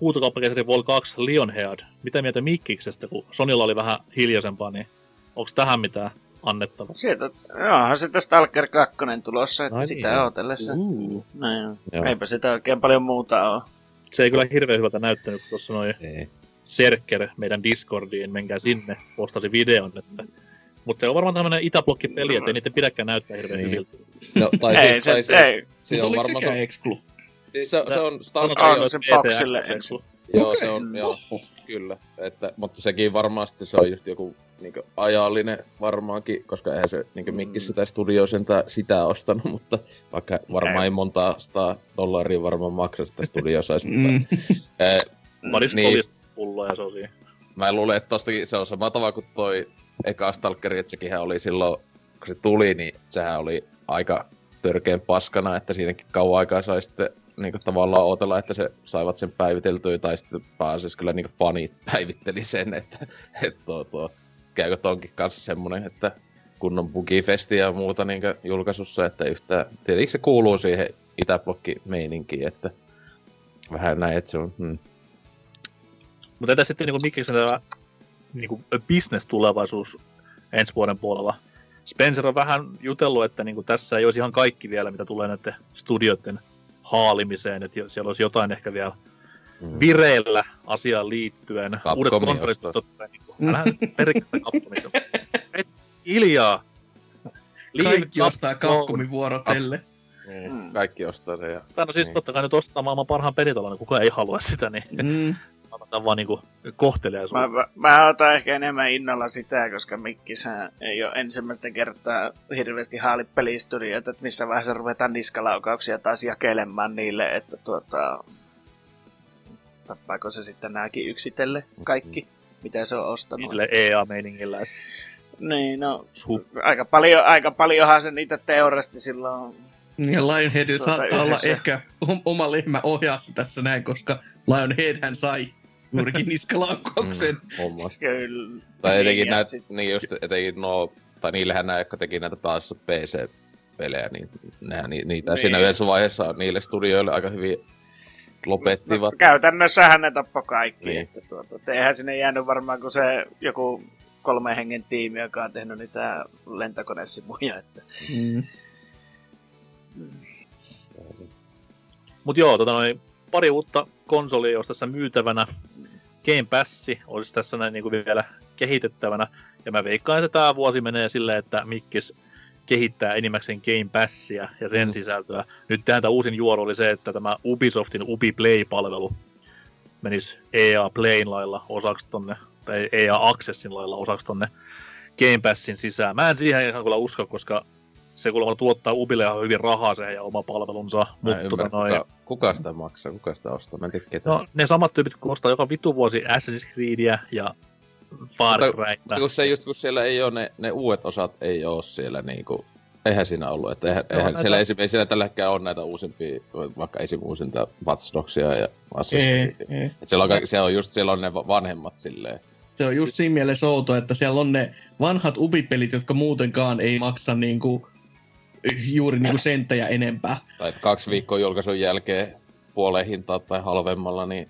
Speaker 2: huutokauppakeisari Vol 2 Lionhead? Mitä mieltä Mikkiksestä, kun Sonilla oli vähän hiljaisempaa, niin onko tähän mitään annettavaa?
Speaker 4: Sieltä, joo, sitten Stalker 2 tulossa, että
Speaker 3: Ai
Speaker 4: sitä
Speaker 3: niin.
Speaker 4: odotellessa.
Speaker 2: Uh.
Speaker 4: No, joo.
Speaker 3: Joo.
Speaker 4: Eipä sitä oikein paljon muuta ole.
Speaker 2: Se ei kyllä hirveän hyvältä näyttänyt, kun tuossa noin
Speaker 3: Ei.
Speaker 2: Serker meidän Discordiin, menkää sinne, postasi videon, että mutta se on varmaan tämmöinen itäblokkipeli, että ei niiden pidäkään näyttää hirveän
Speaker 3: Niin.
Speaker 2: hyviltä.
Speaker 3: No, tai
Speaker 4: ei,
Speaker 3: siis,
Speaker 4: se,
Speaker 3: tai siis,
Speaker 4: ei.
Speaker 3: se
Speaker 1: Mutta
Speaker 3: on varmaan... Se,
Speaker 1: Exclu?
Speaker 3: Siis se, se on Star
Speaker 2: Sanotaan,
Speaker 4: on
Speaker 2: että
Speaker 4: se
Speaker 2: PC
Speaker 4: boxille
Speaker 2: exclu.
Speaker 3: Joo,
Speaker 1: Okei.
Speaker 3: se on, joo, kyllä. Että, mutta sekin varmasti se on just joku niin ajallinen varmaankin, koska eihän se niin Mikki sitä studio sentään sitä ostanut, mutta vaikka varmaan
Speaker 4: Ei.
Speaker 3: montaa sitä dollaria varmaan maksa sitä studio saisi.
Speaker 1: Mm.
Speaker 3: mutta, eh, Niin.
Speaker 2: niin. pulloa ja se on siinä.
Speaker 3: mä luulen, että tostakin se on sama tava kuin toi eka Stalkeri, että sekin oli silloin, kun se tuli, niin sehän oli aika törkeen paskana, että siinäkin kauan aikaa sai sitten niin tavallaan odotella, että se saivat sen päiviteltyä, tai sitten pääasiassa kyllä niin fanit päivitteli sen, että, että tuo, tuo, käykö tonkin kanssa semmonen, että kunnon bugifesti ja muuta niin julkaisussa, että yhtään, tietenkin se kuuluu siihen itäblokki-meininkiin, että vähän näin, että se on, hmm.
Speaker 2: Mutta entä sitten niin Mikkiksen tämä niin business-tulevaisuus ensi vuoden puolella? Spencer on vähän jutellut, että niin tässä ei olisi ihan kaikki vielä, mitä tulee näiden studioiden haalimiseen, että siellä olisi jotain ehkä vielä
Speaker 3: hmm.
Speaker 2: vireillä asiaan liittyen.
Speaker 3: Capcomin
Speaker 2: Uudet konsolit, totta niin kuin, älä perkele Capcomista. Et hiljaa. Leave
Speaker 1: Kaikki ostaa. Capcomin vuorotelle.
Speaker 3: Niin,
Speaker 4: Mm.
Speaker 3: kaikki ostaa sen ja
Speaker 2: Tai no siis
Speaker 3: Niin.
Speaker 2: totta kai nyt ostaa maailman parhaan pelitalon, niin kukaan ei halua sitä, niin
Speaker 1: Mm.
Speaker 2: Annetaan vaan niinku kohteliaisuutta.
Speaker 4: Mä, mä, mä otan ehkä enemmän innolla sitä, koska Mikkishän ei ole ensimmäistä kertaa hirveästi haali pelistudioita, että missä vaiheessa ruvetaan niskalaukauksia taas jakelemaan niille, että tuota... Tappaako se sitten nääkin yksitelle kaikki, mitä se on ostanut?
Speaker 2: Niin sille EA-meiningillä, että
Speaker 4: Niin, no, aika, paljon, aika paljonhan se niitä teurasti silloin.
Speaker 1: Ja Lionhead
Speaker 4: Tuota,
Speaker 1: saattaa olla
Speaker 4: yhdessä.
Speaker 1: ehkä om- oma lehmä ohjassa tässä näin, koska Lionhead hän sai juurikin niskalaukauksen.
Speaker 3: mm.
Speaker 4: Kyllä.
Speaker 3: Tai etenkin
Speaker 4: ja
Speaker 3: näitä,
Speaker 4: sit-
Speaker 3: niin just etenkin no, tai niillähän nämä, jotka teki näitä taas PC-pelejä, niin nehän, ni, niitä
Speaker 4: Niin.
Speaker 3: siinä yhdessä vaiheessa niille studioille aika hyvin lopettivat.
Speaker 4: No, käytännössähän ne tappoi kaikki.
Speaker 3: Niin.
Speaker 4: Että tuota, et eihän sinne jäänyt varmaan kuin se joku kolmen hengen tiimi, joka on tehnyt niitä lentokonesimuja. Että...
Speaker 1: Mm.
Speaker 2: Mut joo, tota noin, pari uutta konsolia olisi tässä myytävänä. Game Pass olisi tässä näin niin kuin vielä kehitettävänä. Ja mä veikkaan, että tämä vuosi menee silleen, että Mikkis kehittää enimmäkseen Game Passia ja sen
Speaker 3: Mm.
Speaker 2: sisältöä. Nyt tämä uusin juoro oli se, että tämä Ubisoftin Ubi Play-palvelu menisi EA Playn lailla osaksi tonne, tai EA Accessin lailla osaksi tonne Game Passin sisään. Mä en siihen ihan kyllä usko, koska se kuulemma tuottaa Ubille ihan hyvin rahaa se ja oma palvelunsa.
Speaker 3: Mä
Speaker 2: Mutta tota noin,
Speaker 3: kuka, kuka, sitä maksaa, kuka sitä ostaa, mä en tiedä ketä.
Speaker 2: No, ne samat tyypit, kun ostaa joka vitu vuosi Assassin's Creedia ja Far Cryta.
Speaker 3: Kun se just, kun siellä ei ole ne, ne uudet osat, ei ole siellä niinku, eihän siinä ollut, että eihän, eihän
Speaker 2: näitä-
Speaker 3: siellä, esim, ei siellä tällä hetkellä ole näitä uusimpia, vaikka esim. uusinta Watch Dogsia ja Assassin's
Speaker 1: Ei,
Speaker 3: Creedia.
Speaker 1: ei.
Speaker 3: Et siellä on, siellä on just, siellä on ne va- vanhemmat silleen.
Speaker 1: Se on just siinä mielessä outo, että siellä on ne vanhat ubipelit, jotka muutenkaan ei maksa niinku, juuri niinku senttejä enempää.
Speaker 3: Tai että kaksi viikkoa julkaisun jälkeen puoleen hintaa tai halvemmalla, niin,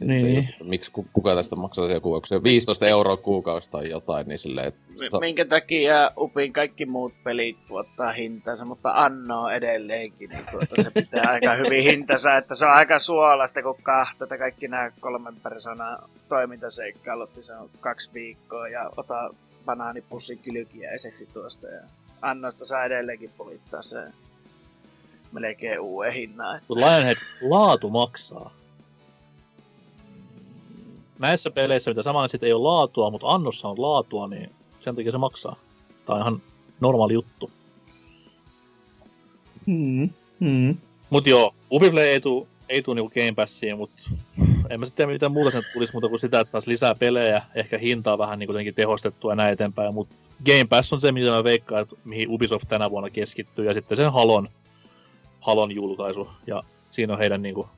Speaker 1: Niin.
Speaker 3: Se just, miksi ku- kuka tästä maksaa se joku, onko se 15 euroa kuukausi tai jotain, niin silleen, että
Speaker 4: Mi-
Speaker 3: sa-
Speaker 4: Minkä takia Upin kaikki muut pelit tuottaa hintansa, mutta Anno edelleenkin, niin tuota, se pitää aika hyvin hintansa, että se on aika suolasta, kun kahta, että kaikki nämä kolmen persoonan toimintaseikkailut, niin se on kaksi viikkoa ja ota banaanipussin kylkiäiseksi tuosta ja Annosta saa edelleenkin polittaa se melkein uuden hinnan. että-
Speaker 2: Mutta Lionhead, laatu maksaa. Näissä peleissä, mitä samalla sitten ei ole laatua, mutta annossa on laatua, niin sen takia se maksaa. Tämä on ihan normaali juttu.
Speaker 1: Hmm. Hmm.
Speaker 2: Mut joo, Ubiplay ei tuu, ei tuu niinku Game Passiin, mut en mä sitten tiedä mitään muuta sen tulisi muuta kuin sitä, että saisi lisää pelejä, ehkä hintaa vähän niinku jotenkin tehostettua ja näin eteenpäin, mut Game Pass on se, mitä mä veikkaan, että mihin Ubisoft tänä vuonna keskittyy, ja sitten sen Halon, Halon julkaisu, ja siinä on heidän niinku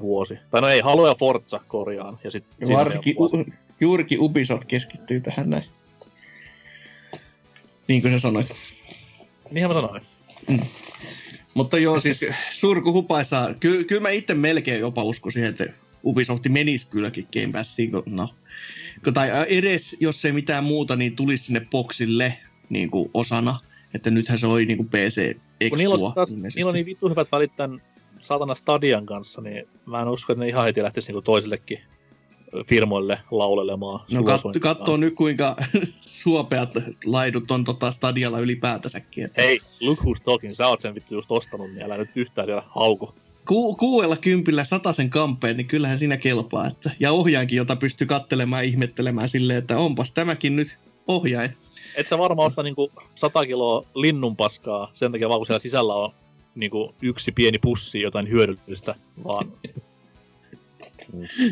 Speaker 2: vuosi. Tai no ei, Halo ja Forza korjaan, ja sitten
Speaker 1: Varsinkin, u- juurikin Ubisoft keskittyy tähän näin. Niin kuin sä sanoit.
Speaker 2: Niinhän mä sanoin.
Speaker 1: Mutta joo, siis surku hupaisaa. Ky- kyllä mä itse melkein jopa uskoisin, että Ubisofti menisi kylläkin Game Passiin, kun no. Tai edes, jos ei mitään muuta, niin tulisi sinne boksille niin kuin osana. Että nythän se oli niin kuin PC
Speaker 2: Kun niillä on, taas, niillä on niin vittu hyvät välit tämän saatana Stadian kanssa, niin mä en usko, että ne ihan heti lähtisi niinku toisillekin firmoille laulelemaan.
Speaker 1: No kat- katsoo nyt kuinka suopeat laidut on tota stadialla ylipäätänsäkin. Että
Speaker 2: Hei, look who's talking, sä oot sen vittu just ostanut, niin älä nyt yhtään siellä hauku.
Speaker 1: Ku- kuudella kympillä sen kampeen, niin kyllähän siinä kelpaa. Että, ja ohjaankin, jota pystyy kattelemaan ja ihmettelemään silleen, että onpas tämäkin nyt ohjain.
Speaker 2: Et sä varmaan osta niinku 100 kiloa linnunpaskaa sen takia vaan, kun siellä sisällä on niinku yksi pieni pussi jotain hyödyllistä, vaan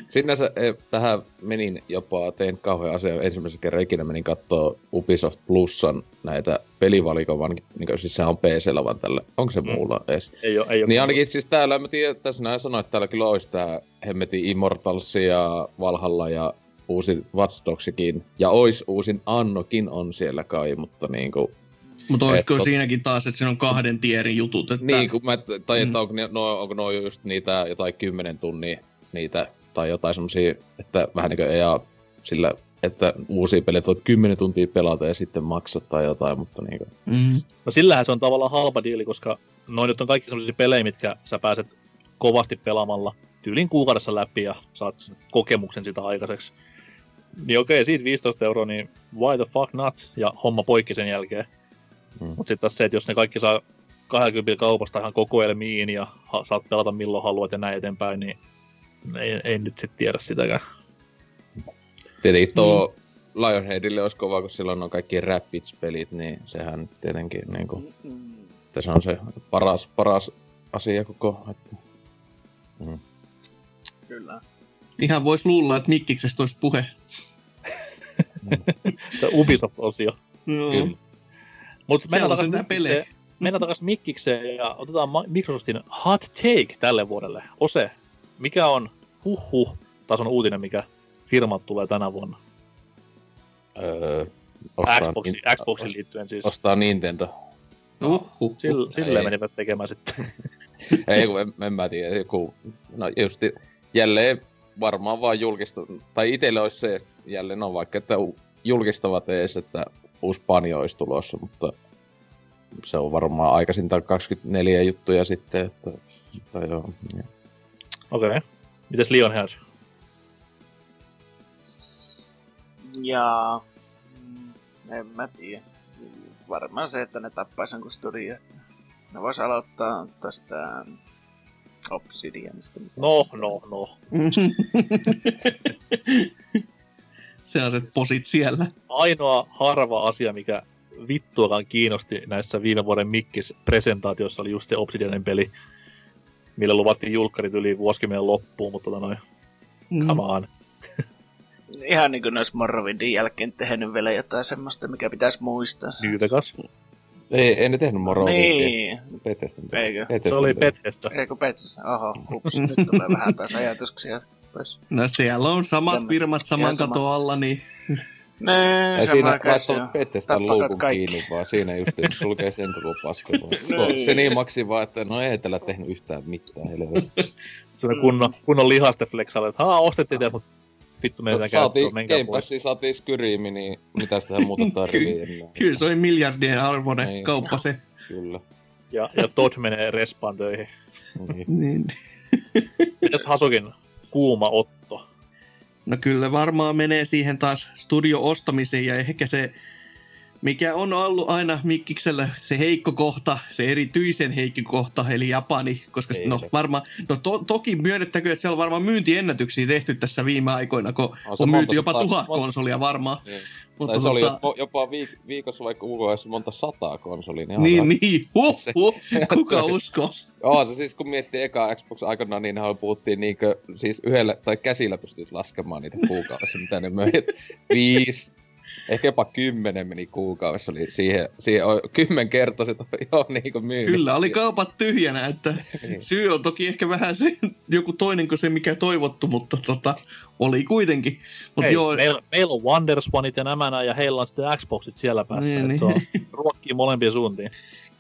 Speaker 3: Sinänsä eh, tähän menin jopa, tein kauhean asia ensimmäisen kerran ikinä menin kattoo Ubisoft Plusan näitä pelivalikon, vaan niin siis sehän on PCllä vaan tällä. Onko se
Speaker 2: Mm.
Speaker 3: muulla edes?
Speaker 2: ei ole, ei ole
Speaker 3: Niin ainakin siis täällä, mä tiedän, että tässä näin sanoin, että täällä kyllä olisi tää hemmetin Immortals ja Valhalla ja uusi Watch Dogsikin. Ja ois uusin Annokin on siellä kai, mutta niinku...
Speaker 1: Mutta olisiko
Speaker 3: Et tot-
Speaker 1: siinäkin taas, että siinä on kahden tierin jutut. Että
Speaker 3: Niin, kun mä, tai
Speaker 1: Mm.
Speaker 3: että onko, ne, no, onko no just niitä jotain kymmenen tunnia niitä, tai jotain semmosia, että vähän niin kuin EA sillä, että uusia pelejä voit 10 tuntia pelata ja sitten maksat tai jotain, mutta niin kuin,
Speaker 1: mm,
Speaker 2: No sillähän se on tavallaan halpa diili, koska noin nyt on kaikki sellaisia pelejä, mitkä sä pääset kovasti pelaamalla tyylin kuukaudessa läpi ja saat sen kokemuksen sitä aikaiseksi. Niin okei, siitä 15 euroa, niin why the fuck not? Ja homma poikki sen jälkeen.
Speaker 3: Mm.
Speaker 2: Mutta sitten taas se, että jos ne kaikki saa 20 kaupasta ihan kokoelmiin ja ha- saat pelata milloin haluat ja näin eteenpäin, niin ei, ei nyt sitten tiedä sitäkään.
Speaker 3: tietenkin tuo Lionheadille olisi kova, kun silloin on kaikki Rapids-pelit, niin sehän tietenkin niin kuin,
Speaker 4: Mm.
Speaker 3: että se on se paras, paras asia koko, että
Speaker 4: Kyllä.
Speaker 1: ihan voisi luulla, että Mikkiksestä olisi puhe.
Speaker 2: Se Ubisoft-osio. Mutta mennään
Speaker 1: on
Speaker 2: takaisin
Speaker 1: pelejä.
Speaker 2: Mikkikseen, mennään takaisin Mikkikseen ja otetaan Microsoftin hot take tälle vuodelle. Ose, mikä on huhhuh tason uutinen, mikä firmat tulee tänä vuonna?
Speaker 3: öö,
Speaker 2: Xboxi,
Speaker 3: Nin-
Speaker 2: Xboxin liittyen siis.
Speaker 3: ostaa Nintendo.
Speaker 1: Uhuh.
Speaker 2: Sille, silleen
Speaker 3: Ei.
Speaker 2: menivät tekemään sitten.
Speaker 3: Ei, kun en, en mä tiedä, joku, no just jälleen varmaan vaan julkistu, tai itselle olisi se, jälleen on vaikka, että julkistavat ees, että uusi Panjo olisi tulossa, mutta se on varmaan aikaisintaan 24 juttuja sitten, että, tai joo, niin.
Speaker 2: Okei. Okay. Mites Lionhead?
Speaker 4: Ja... mm, En mä tiedä. Varmaan se, että ne tappais jonkun studio. Ne vois aloittaa tästä Obsidianista.
Speaker 2: No, no, no.
Speaker 1: Sellaiset posit siellä.
Speaker 2: Ainoa harva asia, mikä vittuakaan kiinnosti näissä viime vuoden Mikkis-presentaatioissa oli just se Obsidianin peli, millä luvattiin julkkarit yli vuosikymmenen loppuun, mutta tota noin,
Speaker 1: Mm.
Speaker 2: come on.
Speaker 4: Ihan niin kuin ne olisi Morrowindin jälkeen tehnyt vielä jotain semmoista, mikä pitäisi muistaa.
Speaker 2: Syytäkäs.
Speaker 3: Ei, ei ne tehnyt Morrowindia.
Speaker 4: Niin.
Speaker 3: Bethesdan.
Speaker 4: Eikö?
Speaker 2: Se oli Bethesda.
Speaker 4: Eikö Bethesda? Oho, ups, nyt tulee vähän taas ajatuksia pois.
Speaker 1: No siellä on samat
Speaker 4: Tämä-
Speaker 1: firmat saman
Speaker 4: ihan sama.
Speaker 1: katon alla, niin
Speaker 4: Nee,
Speaker 3: Ei
Speaker 4: sama
Speaker 3: siinä laittaa
Speaker 4: on.
Speaker 3: Bethesdan luukun
Speaker 4: kaikki.
Speaker 3: kiinni vaan, siinä just se sulkee sen koko paska vaan.
Speaker 4: Niin.
Speaker 3: Se niin maksi vaan, että no ei tällä tehnyt yhtään mitään.
Speaker 2: Sellainen kunnon, kunnon lihaste flexalle, että haa, ostettiin teidät, mutta vittu meidän
Speaker 3: No,
Speaker 2: käyttöön,
Speaker 3: saatiin
Speaker 2: menkää
Speaker 3: Game
Speaker 2: pois.
Speaker 3: Passiin saatiin Skyriimi, niin mitä sitä muuta tarvii enää.
Speaker 1: kyllä se oli miljardien arvoinen
Speaker 3: Niin.
Speaker 1: kauppa se.
Speaker 3: Kyllä.
Speaker 2: Ja, ja Todd menee respaan töihin.
Speaker 3: Niin.
Speaker 1: Niin.
Speaker 2: Mitäs Hasukin kuuma otto?
Speaker 1: No kyllä varmaan menee siihen taas studio-ostamiseen ja ehkä se mikä on ollut aina Mikkiksellä se heikko kohta, se erityisen heikko kohta, eli Japani, koska
Speaker 3: Ei
Speaker 1: no
Speaker 3: se.
Speaker 1: varmaan, no to, toki myönnettäkö, että siellä on varmaan myyntiennätyksiä tehty tässä viime aikoina, kun
Speaker 3: On
Speaker 1: on, myyty jopa tuhat konsolia varmaan.
Speaker 3: Niin.
Speaker 1: Mutta
Speaker 3: se oli
Speaker 1: tota-
Speaker 3: jopa, jopa viik- viikossa vaikka kuukaudessa monta sataa konsolia. Niin,
Speaker 1: Niin,
Speaker 3: aika-
Speaker 1: niin, huh, huh, kuka uskoo?
Speaker 3: Joo, se siis kun miettii eka Xbox aikanaan, niin puhuttiin niinkö, siis yhdellä tai käsillä pystyt laskemaan niitä kuukaudessa, mitä ne möi. Viisi, ehkä jopa kymmenen meni kuukaudessa, eli siihen, siihen on kymmenkertaiset on jo niinku myynyt.
Speaker 1: Kyllä, oli kaupat tyhjänä, että
Speaker 3: Niin.
Speaker 1: syy on toki ehkä vähän se, joku toinen kuin se, mikä toivottu, mutta tota, oli kuitenkin. Mutta
Speaker 2: Hei,
Speaker 1: joo,
Speaker 2: meillä, meillä on Wonderswanit ja nämä näin, ja heillä on sitten Xboxit siellä päässä.
Speaker 1: Niin,
Speaker 2: Niin,
Speaker 1: niin.
Speaker 2: Se on, ruokkii molempien suuntiin.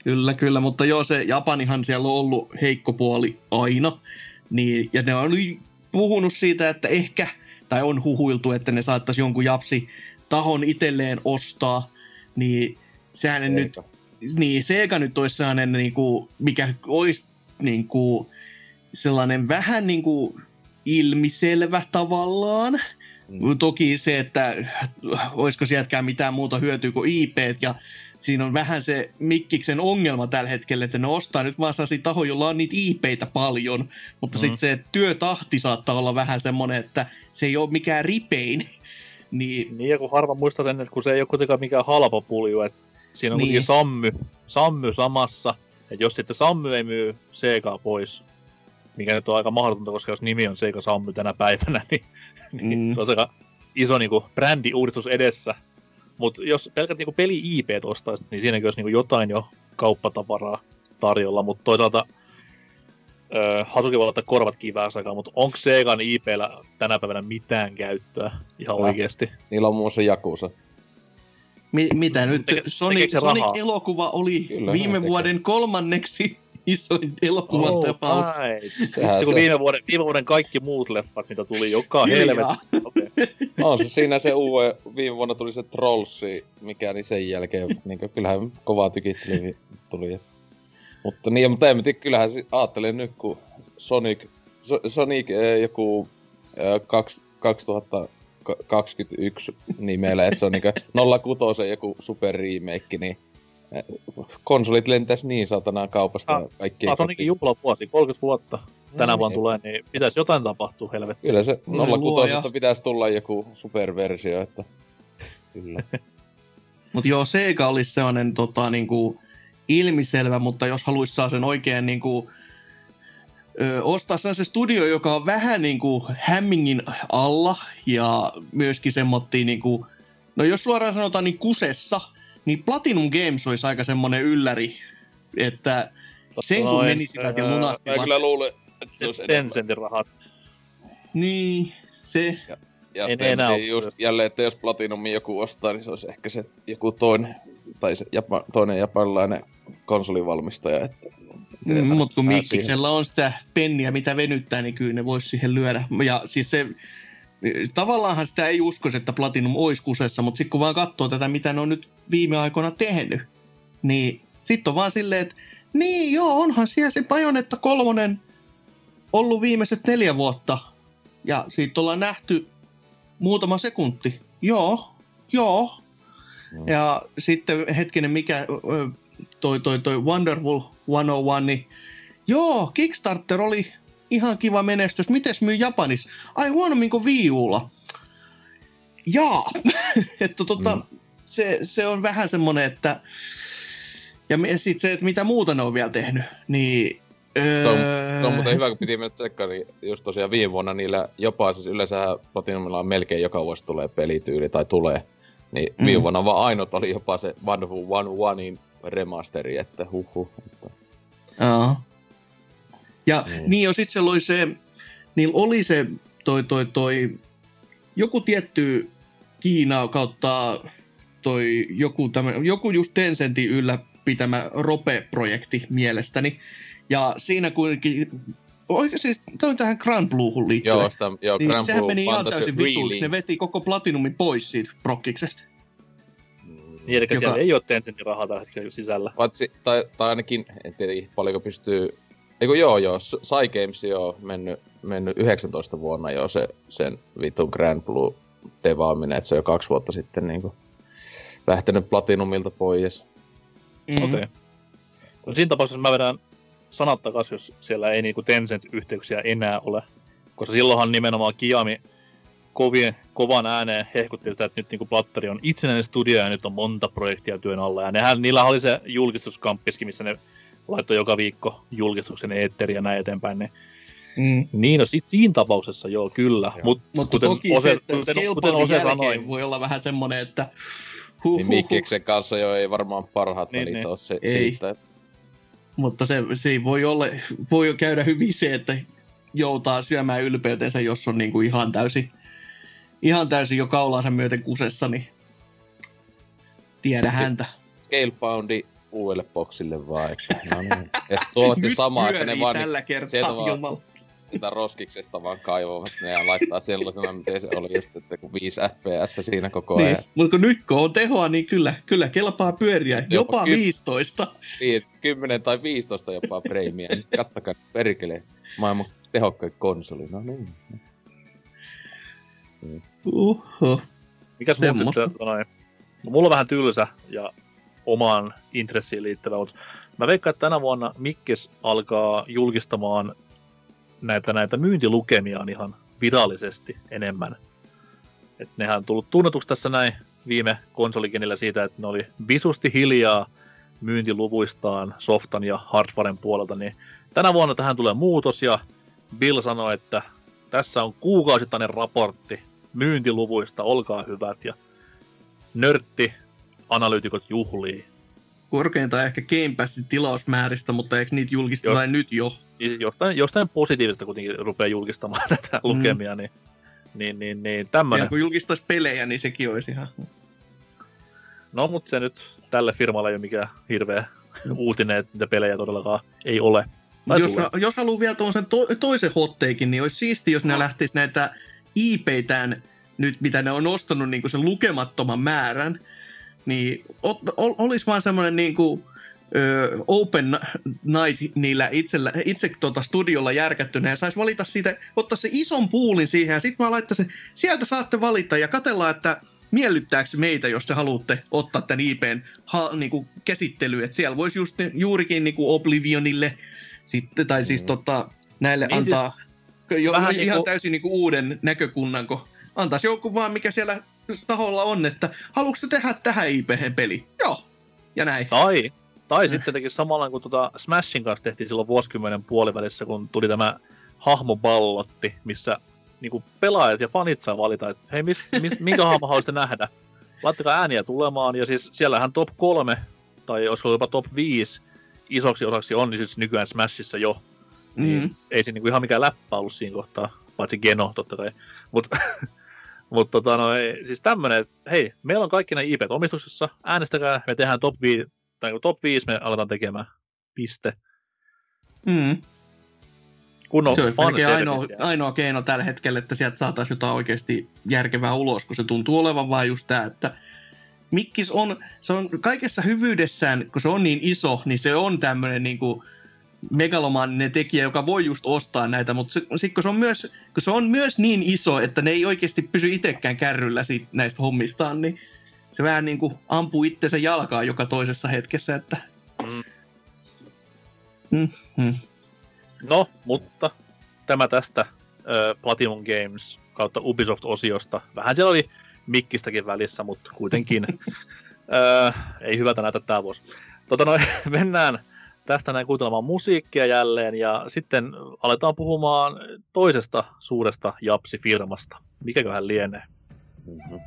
Speaker 1: Kyllä, kyllä, mutta joo, se Japanihan siellä on ollut heikko puoli aina. Niin, ja ne on puhunut siitä, että ehkä, tai on huhuiltu, että ne saattaisi jonkun japsi tahon itselleen ostaa. Niin sehän nyt,
Speaker 3: Eikä.
Speaker 1: niin Sega nyt olisi sellainen, niin kuin, mikä olisi niin kuin, sellainen vähän niin kuin ilmiselvä tavallaan.
Speaker 3: Mm.
Speaker 1: Toki se, että olisiko sieltäkään mitään muuta hyötyä kuin IP, ja siinä on vähän se Mikkiksen ongelma tällä hetkellä, että ne ostaa nyt vaan sellaisia tahoja, joilla on niitä IPitä paljon, mutta
Speaker 2: mm.
Speaker 1: sitten se työtahti saattaa olla vähän semmoinen, että se ei ole mikään ripein. Niin,
Speaker 2: Niin, ja kun harva muistaa sen, että kun se ei ole kuitenkaan mikään halpa pulju, että siinä on
Speaker 1: Niin.
Speaker 2: niin. Sammy, Sammy samassa, että jos sitten Sammy ei myy Segaa pois, mikä nyt on aika mahdotonta, koska jos nimi on Sega Sammy tänä päivänä, niin, niin
Speaker 1: Mm.
Speaker 2: se on aika iso niin kuin, brändiuudistus edessä. Mutta jos pelkät niin peli-IP ostaisi, niin siinäkin olisi niin kuin, jotain jo kauppatavaraa tarjolla, mutta toisaalta öö, Hasuki voi laittaa korvat kiväänsä aikaan, mutta onko Segan IPllä tänä päivänä mitään käyttöä ihan
Speaker 3: Ah.
Speaker 2: oikeasti?
Speaker 3: Niillä on muun muassa Jakusa.
Speaker 1: mi, mitä nyt,
Speaker 2: Teke-
Speaker 1: Sonic? Sonic-elokuva oli
Speaker 3: Kyllä,
Speaker 1: viime vuoden kolmanneksi isoin elokuvan
Speaker 2: Oh,
Speaker 1: tapaus.
Speaker 2: right.
Speaker 3: Sehän
Speaker 2: Se kun
Speaker 3: se-
Speaker 2: viime vuoden, viime vuoden kaikki muut leffat, mitä tuli joka
Speaker 1: Kyllä.
Speaker 2: helvetti. Okay.
Speaker 3: On se siinä se uue, viime vuonna tuli se Trollsi, mikä niin sen jälkeen, niin kyllähän kovaa tykittely tuli. Mutta niin, mutta en tiedä, kyllähän se, ajattelen nyt, kun Sonic, so, Sonic eh, joku eh, kaks, 2021 nimellä, että se on niinku 06 joku super remake, niin eh, konsolit lentäis niin saatanaan kaupasta
Speaker 2: Ah,
Speaker 3: kaikki.
Speaker 2: Taas onkin juhlavuosi, 30 vuotta tänä
Speaker 3: Niin,
Speaker 2: vuonna tulee, niin pitäisi jotain tapahtua, helvetti.
Speaker 3: Kyllä se
Speaker 1: Voi luoja.
Speaker 3: 06 pitäisi tulla joku superversio, että kyllä.
Speaker 1: Mutta joo, Sega olisi sellainen tota, niinku, ilmiselvä, mutta jos haluaisi saa sen oikein niinku, ö, ostaa sellaisen studio, joka on vähän niinku hämmingin alla ja myöskin semmoittiin niinku, no jos suoraan sanotaan niin kusessa, niin Platinum Games olisi aika semmoinen ylläri, että sen kun menisivät ja
Speaker 2: öö,
Speaker 3: Mä
Speaker 1: lunastivat,
Speaker 3: kyllä luulen, että se olisi enemmän.
Speaker 2: Tencentin rahat.
Speaker 1: niin se,
Speaker 3: Ja
Speaker 2: En
Speaker 3: sitten
Speaker 2: enää
Speaker 3: en tiedä just jälleen, että jos Platinumi joku ostaa, niin se olisi ehkä se joku toinen, tai se japa, toinen japanilainen konsolivalmistaja. Että,
Speaker 1: Mm, mutta kun Mikkiksellä on sitä penniä, mitä venyttää, niin kyllä ne voisi siihen lyödä. Ja siis se, tavallaanhan sitä ei uskoisi, että Platinum olisi kusessa, mutta sitten kun vaan katsoo tätä, mitä ne on nyt viime aikoina tehnyt, niin sitten on vaan silleen, että niin joo, onhan siellä se Bajonetta kolmonen ollut viimeiset neljä vuotta. Ja siitä ollaan nähty muutama sekunti. Joo, joo. Ja sitten hetkinen, mikä toi, toi, toi Wonderful 101, niin joo, Kickstarter oli ihan kiva menestys. Mites myy Japanissa? Ai huonommin kuin Wii Ulla. Jaa. että tota,
Speaker 3: Mm.
Speaker 1: se, se on vähän semmonen, että ja sitten se, että mitä muuta ne on vielä tehnyt, niin... Öö,
Speaker 3: Se on muuten hyvä, kun piti mennä tsekkaan, niin just tosiaan viime vuonna niillä jopa, siis yleensä Platinumilla on melkein joka vuosi tulee pelityyli tai tulee. Niin
Speaker 1: Mm.
Speaker 3: viime vuonna vaan ainut oli jopa se Wonderful 101 remasteri, että huhu. Että,
Speaker 1: Joo. Ja
Speaker 3: Niin.
Speaker 1: niin, niin jo sitten se oli se, niillä oli se toi, toi, toi, joku tietty Kiina kautta toi joku, tämmönen, joku just Tencentin ylläpitämä Rope-projekti mielestäni. Ja siinä kuitenkin, oikein siis toi tähän Grand Bluehun liittyen.
Speaker 3: joo, sitä, joo,
Speaker 1: niin
Speaker 3: Grand
Speaker 1: sehän
Speaker 3: Blue
Speaker 1: meni ihan täysin vituiksi. Ne veti koko Platinumin pois siitä prokkiksesta.
Speaker 3: Mm.
Speaker 2: Niin, eli
Speaker 1: Joka-
Speaker 2: siellä ei ole Tencentin rahaa tällä hetkellä sisällä.
Speaker 3: Paitsi, tai, tai ainakin, en tiedä paljonko pystyy... Eiku joo joo, Sai Games joo mennyt, mennyt 19 vuonna jo se, sen vitun Grand Blue devaaminen, että se on jo kaksi vuotta sitten niinku lähtenyt Platinumilta pois.
Speaker 2: Mm. Okei. Okay. No siinä tapauksessa mä vedän sanat takas, jos siellä ei niinku Tencent-yhteyksiä enää ole. Koska silloinhan nimenomaan Kiami kovien, kovan ääneen hehkutti sitä, että nyt niinku Platteri on itsenäinen studio ja nyt on monta projektia työn alla. Ja nehän, niillä oli se julkistuskamppiskin, missä ne laittoi joka viikko julkistuksen eetteriä ja näin eteenpäin. Niin Mm. Niin, no sit siinä tapauksessa joo, kyllä.
Speaker 1: Mut, Mutta kuten toki Ose, se, kuten, kuten Ose sanoi, voi olla vähän semmonen, että...
Speaker 3: Huh, niin Mikkiksen kanssa jo ei varmaan parhaat niin, niin. ole se, ei. siitä. Että...
Speaker 1: Mutta se, se voi, olla, voi käydä hyvin se, että joutaa syömään ylpeytensä, jos on niinku ihan täysin, ihan täysin jo kaulaansa myöten kusessa, niin tiedä häntä.
Speaker 3: Scaleboundi uudelle boksille vaan. Että, no niin. Ja tuovat se sama, että ne vaan...
Speaker 1: tällä kertaa, vaan,
Speaker 3: sitä roskiksesta vaan kaivavat ne ja laittaa sellaisena, miten se oli just, että kun 5 fps siinä koko
Speaker 1: niin.
Speaker 3: ajan.
Speaker 1: Niin. Mutta kun nyt kun on tehoa, niin kyllä, kyllä kelpaa pyöriä, jopa, jopa ky- 15.
Speaker 3: Niin, 10 tai 15 jopa freimiä. Kattakaa perkele, maailman tehokkain konsoli. No niin.
Speaker 1: Uhu.
Speaker 2: Mikäs mun sitten, noin? No, mulla on vähän tylsä ja omaan intressiin liittyvä, mutta mä veikkaan, että tänä vuonna Mikkes alkaa julkistamaan näitä, näitä myyntilukemiaan ihan virallisesti enemmän. Et nehän on tullut tunnetuksi tässä näin viime konsolikenillä siitä, että ne oli visusti hiljaa myyntiluvuistaan softan ja hardwaren puolelta, niin tänä vuonna tähän tulee muutos ja Bill sanoi, että tässä on kuukausittainen raportti myyntiluvuista, olkaa hyvät ja nörtti analyytikot juhlii
Speaker 1: korkeintaan ehkä Game Passin tilausmääristä, mutta eikö niitä julkisteta nyt jo?
Speaker 2: Jostain, jostain positiivista kuitenkin rupeaa julkistamaan näitä mm. lukemia, niin, niin, niin, niin tämmönen.
Speaker 1: Ja kun julkistaisi pelejä, niin sekin olisi ihan...
Speaker 2: No, mutta se nyt tälle firmalle ei ole mikään hirveä mm. uutinen, että niitä pelejä todellakaan ei ole.
Speaker 1: jos, jos haluaa vielä tuon to, toisen hotteikin, niin olisi siisti, jos ne no. lähtisi näitä IP-tään nyt, mitä ne on nostanut niin sen lukemattoman määrän, niin ol, ol, olisi vaan semmoinen niin kuin, ö, open night niillä itsellä, itse tuota studiolla järkättynä ja saisi valita siitä, ottaa se ison puulin siihen ja sitten vaan laittaa se, sieltä saatte valita ja katella, että miellyttääkö meitä, jos te haluatte ottaa tämän IPn ha, niin kuin käsittelyyn. Että siellä voisi just juurikin niin kuin Oblivionille sitten, tai siis mm. tota, näille niin antaa siis, jo, ihan niin kuin... täysin niin kuin uuden näkökunnan, kun antaisi joku vaan, mikä siellä taholla on, että haluatko tehdä tähän IP-peli? Joo. Ja näin.
Speaker 2: Tai, tai sitten teki samalla kuin tuota Smashin kanssa tehtiin silloin vuosikymmenen puolivälissä, kun tuli tämä hahmoballotti, missä niin pelaajat ja fanit saa valita, että hei, mis, mis, minkä hahmo haluaisitte nähdä? Laittakaa ääniä tulemaan, ja siis siellähän top 3, tai olisiko jopa top 5 isoksi osaksi on, niin siis nykyään Smashissa jo. Mm. Niin ei se niin kuin ihan mikään läppä ollut siinä kohtaa, paitsi Geno totta kai. Mutta Mutta tota, no, ei, siis tämmönen, että hei, meillä on kaikki nämä IP omistuksessa, äänestäkää, me tehdään top 5, tai top 5 me aletaan tekemään. Piste.
Speaker 1: Mm. Kun on se on ainoa, ainoa keino tällä hetkellä, että sieltä saataisiin jotain oikeasti järkevää ulos, kun se tuntuu olevan vain just tämä, että Mikkis on, se on kaikessa hyvyydessään, kun se on niin iso, niin se on tämmöinen niin kuin, megalomaaninen tekijä, joka voi just ostaa näitä, mutta sitten kun se, on myös, kun se on myös niin iso, että ne ei oikeasti pysy itsekään kärryllä siitä, näistä hommistaan, niin se vähän niin kuin ampuu itsensä jalkaa joka toisessa hetkessä, että... Mm.
Speaker 2: Mm-hmm. No, mutta tämä tästä äh, Platinum Games kautta Ubisoft-osiosta. Vähän siellä oli mikkistäkin välissä, mutta kuitenkin äh, ei hyvältä näytä tämä vuosi. Tota noin, mennään tästä näin kuuntelemaan musiikkia jälleen ja sitten aletaan puhumaan toisesta suuresta japsifirmasta. Mikäköhän lienee? Mm-hmm.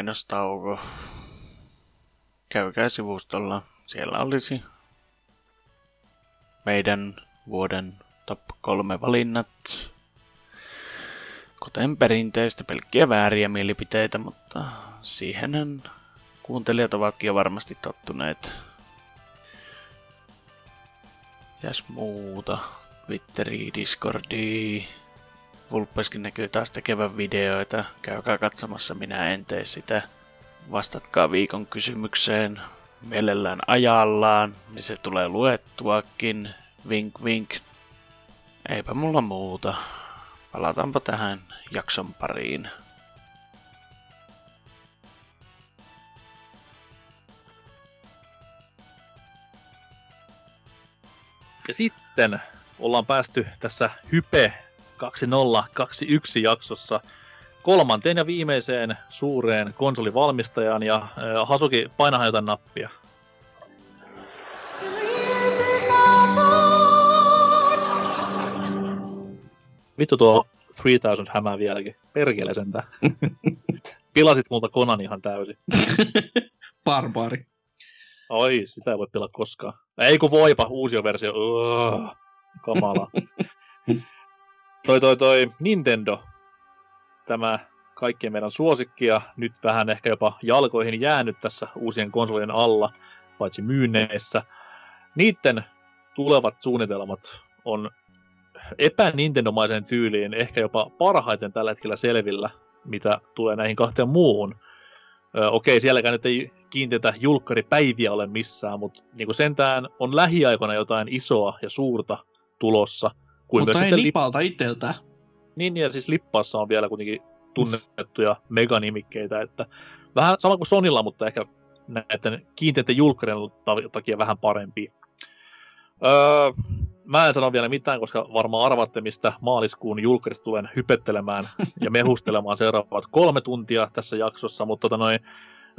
Speaker 4: Mainostauko. Käykää sivustolla. Siellä olisi meidän vuoden top kolme valinnat. Kuten perinteistä pelkkiä vääriä mielipiteitä, mutta siihen kuuntelijat ovatkin jo varmasti tottuneet. Jäs muuta. Twitteri, Discordi. Vulpeskin näkyy taas tekevän videoita. Käykää katsomassa, minä en tee sitä. Vastatkaa viikon kysymykseen mielellään ajallaan, niin se tulee luettuakin. Vink vink. Eipä mulla muuta. Palataanpa tähän jakson pariin.
Speaker 2: Ja sitten ollaan päästy tässä Hype 2021 jaksossa kolmanteen ja viimeiseen suureen konsolivalmistajaan ja äh, Hasuki, painahan jotain nappia. Vittu tuo 3000 hämää vieläkin. Perkele sentä. Pilasit multa Konan ihan täysin.
Speaker 1: Barbaari.
Speaker 2: Oi, sitä ei voi pilaa koskaan. Ei kun voipa, uusi versio. Kamala. toi toi toi Nintendo. Tämä kaikkien meidän suosikki ja nyt vähän ehkä jopa jalkoihin jäänyt tässä uusien konsolien alla, paitsi myynneissä. Niiden tulevat suunnitelmat on epänintendomaiseen tyyliin ehkä jopa parhaiten tällä hetkellä selvillä, mitä tulee näihin kahteen muuhun. Ö, okei, sielläkään nyt ei kiinteitä julkkaripäiviä ole missään, mutta niin sentään on lähiaikoina jotain isoa ja suurta tulossa.
Speaker 1: Kuin mutta ei Lipalta lip... itseltä.
Speaker 2: Niin, ja siis Lippaassa on vielä kuitenkin tunnettuja meganimikkeitä, että vähän sama kuin Sonilla, mutta ehkä näiden kiinteiden julkkarien takia vähän parempi. Öö, mä en sano vielä mitään, koska varmaan arvatte, mistä maaliskuun julkkarista tulen hypettelemään ja mehustelemaan seuraavat kolme tuntia tässä jaksossa, mutta tota noin,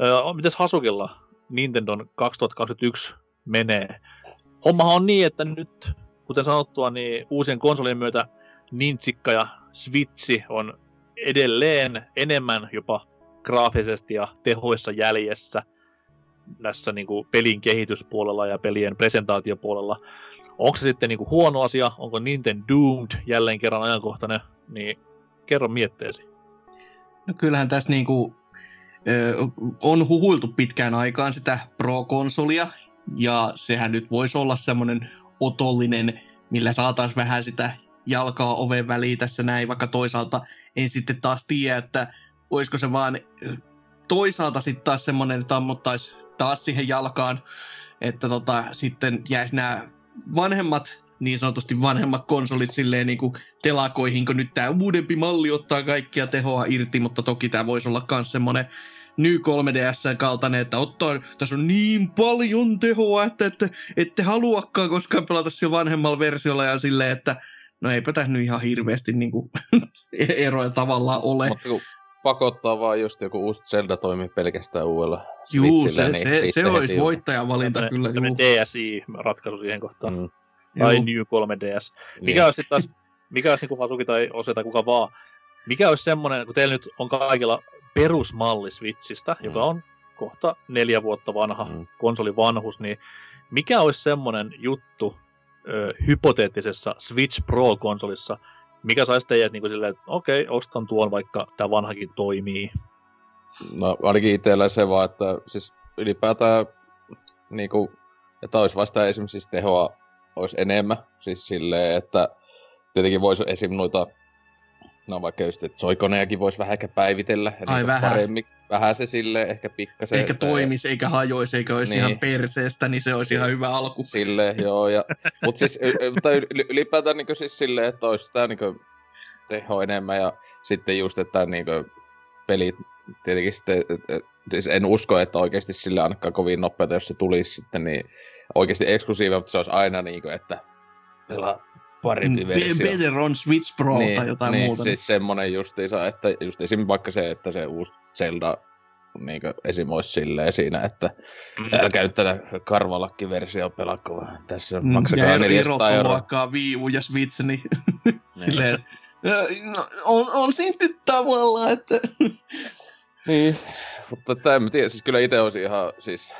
Speaker 2: öö, mites Hasukilla Nintendon 2021 menee? Hommahan on niin, että nyt, kuten sanottua, niin uusien konsolien myötä Nintsikka ja Switchi on edelleen enemmän jopa graafisesti ja tehoissa jäljessä tässä niin kuin pelin kehityspuolella ja pelien presentaatiopuolella. Onko se sitten niin kuin huono asia? Onko Nintendo Doomed jälleen kerran ajankohtainen? Niin kerro mietteesi.
Speaker 1: No kyllähän tässä niin kuin, ö, on huhuiltu pitkään aikaan sitä Pro-konsolia, ja sehän nyt voisi olla semmoinen otollinen, millä saataisiin vähän sitä jalkaa oven väliin tässä näin, vaikka toisaalta en sitten taas tiedä, että olisiko se vaan toisaalta sitten taas semmoinen, että ammuttaisi taas siihen jalkaan, että tota, sitten jäisi nämä vanhemmat, niin sanotusti vanhemmat konsolit silleen niin kuin telakoihin, kun nyt tämä uudempi malli ottaa kaikkia tehoa irti, mutta toki tämä voisi olla myös semmoinen New 3DS kaltainen, että ottaa, tässä on niin paljon tehoa, että ette, ette haluakaan koskaan pelata sillä vanhemmalla versiolla ja silleen, että no eipä tässä nyt ihan hirveästi niin kuin, eroja tavallaan ole. Mutta kun
Speaker 3: pakottaa vaan just joku uusi Zelda toimii pelkästään uudella
Speaker 1: Juu, se, niin se, se olisi voittajan valinta kyllä.
Speaker 2: DSi-ratkaisu siihen kohtaan. Mm. Tai Juu. New 3DS. Mikä niin. olisi sitten taas, mikä olisi niin Hasuki tai Ose tai kuka vaan, mikä olisi semmoinen, kun teillä nyt on kaikilla perusmalli Switchistä, mm. joka on kohta neljä vuotta vanha mm. konsoli vanhus, niin mikä olisi semmoinen juttu, ö, hypoteettisessa Switch Pro-konsolissa, mikä saisi teidät niin kuin silleen, että okei, okay, ostan tuon, vaikka tämä vanhakin toimii?
Speaker 3: No ainakin itsellä se vaan, että siis ylipäätään niin kuin, että olisi vasta esimerkiksi siis tehoa olisi enemmän, siis silleen, että tietenkin voisi esim. noita No vaikka just, että soikonejakin voisi vähän ehkä päivitellä.
Speaker 1: Ai vähän. Paremmin,
Speaker 3: vähän se sille ehkä pikkasen.
Speaker 1: Eikä että... toimisi, eikä hajoisi, eikä olisi niin. ihan perseestä, niin se olisi ihan hyvä alku.
Speaker 3: Sille, joo. Ja, mutta siis mutta ylipäätään niin siis silleen, että olisi sitä niin teho enemmän ja sitten just, että niin pelit tietenkin sitten, siis en usko, että oikeasti sille ainakaan kovin nopeata, jos se tulisi sitten, niin oikeasti eksklusiivi, mutta se olisi aina niin kuin, että pelaa parempi mm, versio.
Speaker 1: Better on Switch Pro niin, tai jotain
Speaker 3: niin,
Speaker 1: muuta.
Speaker 3: siis semmonen justiinsa, että just esim. vaikka se, että se uusi Zelda niin esim. olisi silleen siinä, että mm. älkää nyt tätä karvalakki-versio pelakko, tässä mm, maksakaa 400 euroa.
Speaker 1: vaikka Wii U ja Switch, niin, niin. silleen, no, on, on siinä tavallaan, että
Speaker 3: Niin, mutta että en mä tiedä, siis kyllä itse olisi ihan siis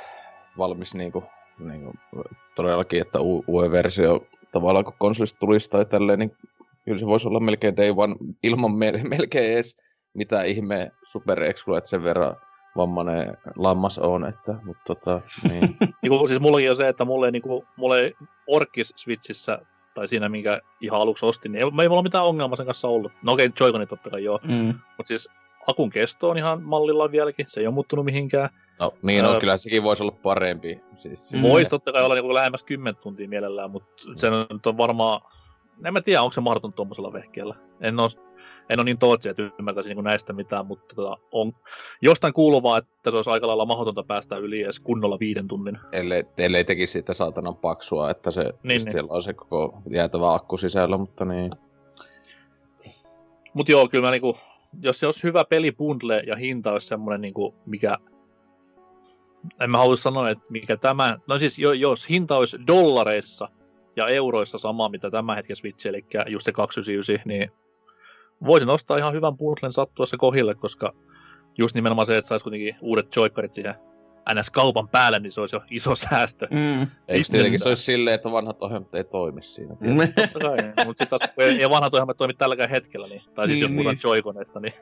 Speaker 3: valmis niinku, niinku todellakin, että u- UE-versio tavallaan kun konsolista tulisi tai tälleen, niin kyllä se voisi olla melkein day one ilman me- melkein edes mitä ihme super että sen verran vammainen lammas on, että, mutta tota, niin.
Speaker 2: niinku, siis mullakin on se, että mulle ei, niinku, mulle ei Orkis Switchissä tai siinä, minkä ihan aluksi ostin, niin ei, ei mulla mitään ongelmaa sen kanssa ollut. No okei, okay, Joy-Conit totta kai joo, mm. mutta siis akun kesto on ihan mallilla vieläkin, se ei ole muuttunut mihinkään.
Speaker 3: No niin, no, kyllä sekin voisi olla parempi. Siis,
Speaker 2: mm. Voisi totta kai olla niin lähemmäs 10 tuntia mielellään, mutta mm. se on varmaan, en mä tiedä, onko se mahdoton tuommoisella vehkeellä. En ole, en ole niin tootsi, että ymmärtäisin niin näistä mitään, mutta tota, on jostain kuuluvaa, että se olisi aika lailla mahdotonta päästä yli edes kunnolla viiden tunnin.
Speaker 3: Ellei, ellei tekisi sitä saatanan paksua, että se, niin, niin. siellä on se koko jäätävä akku sisällä, mutta niin.
Speaker 2: Mutta joo, kyllä mä niinku, jos se olisi hyvä pelibundle ja hinta olisi semmoinen, niinku, mikä en mä halua sanoa, että mikä tämä, no siis jos hinta olisi dollareissa ja euroissa sama, mitä tämä hetken Switch, eli just se 299, niin voisin ostaa ihan hyvän bundlen sattuessa kohille, koska just nimenomaan se, että saisi kuitenkin uudet joikkarit siihen NS-kaupan päälle, niin se olisi jo iso säästö. Mm.
Speaker 3: Eikö tietenkin se olisi silleen, että vanhat ohjelmat ei toimi siinä?
Speaker 2: Kai, mutta sitten taas ei vanhat ohjelmat toimi tälläkään hetkellä, niin, tai siis niin, jos puhutaan niin. Joy-Coneista, niin...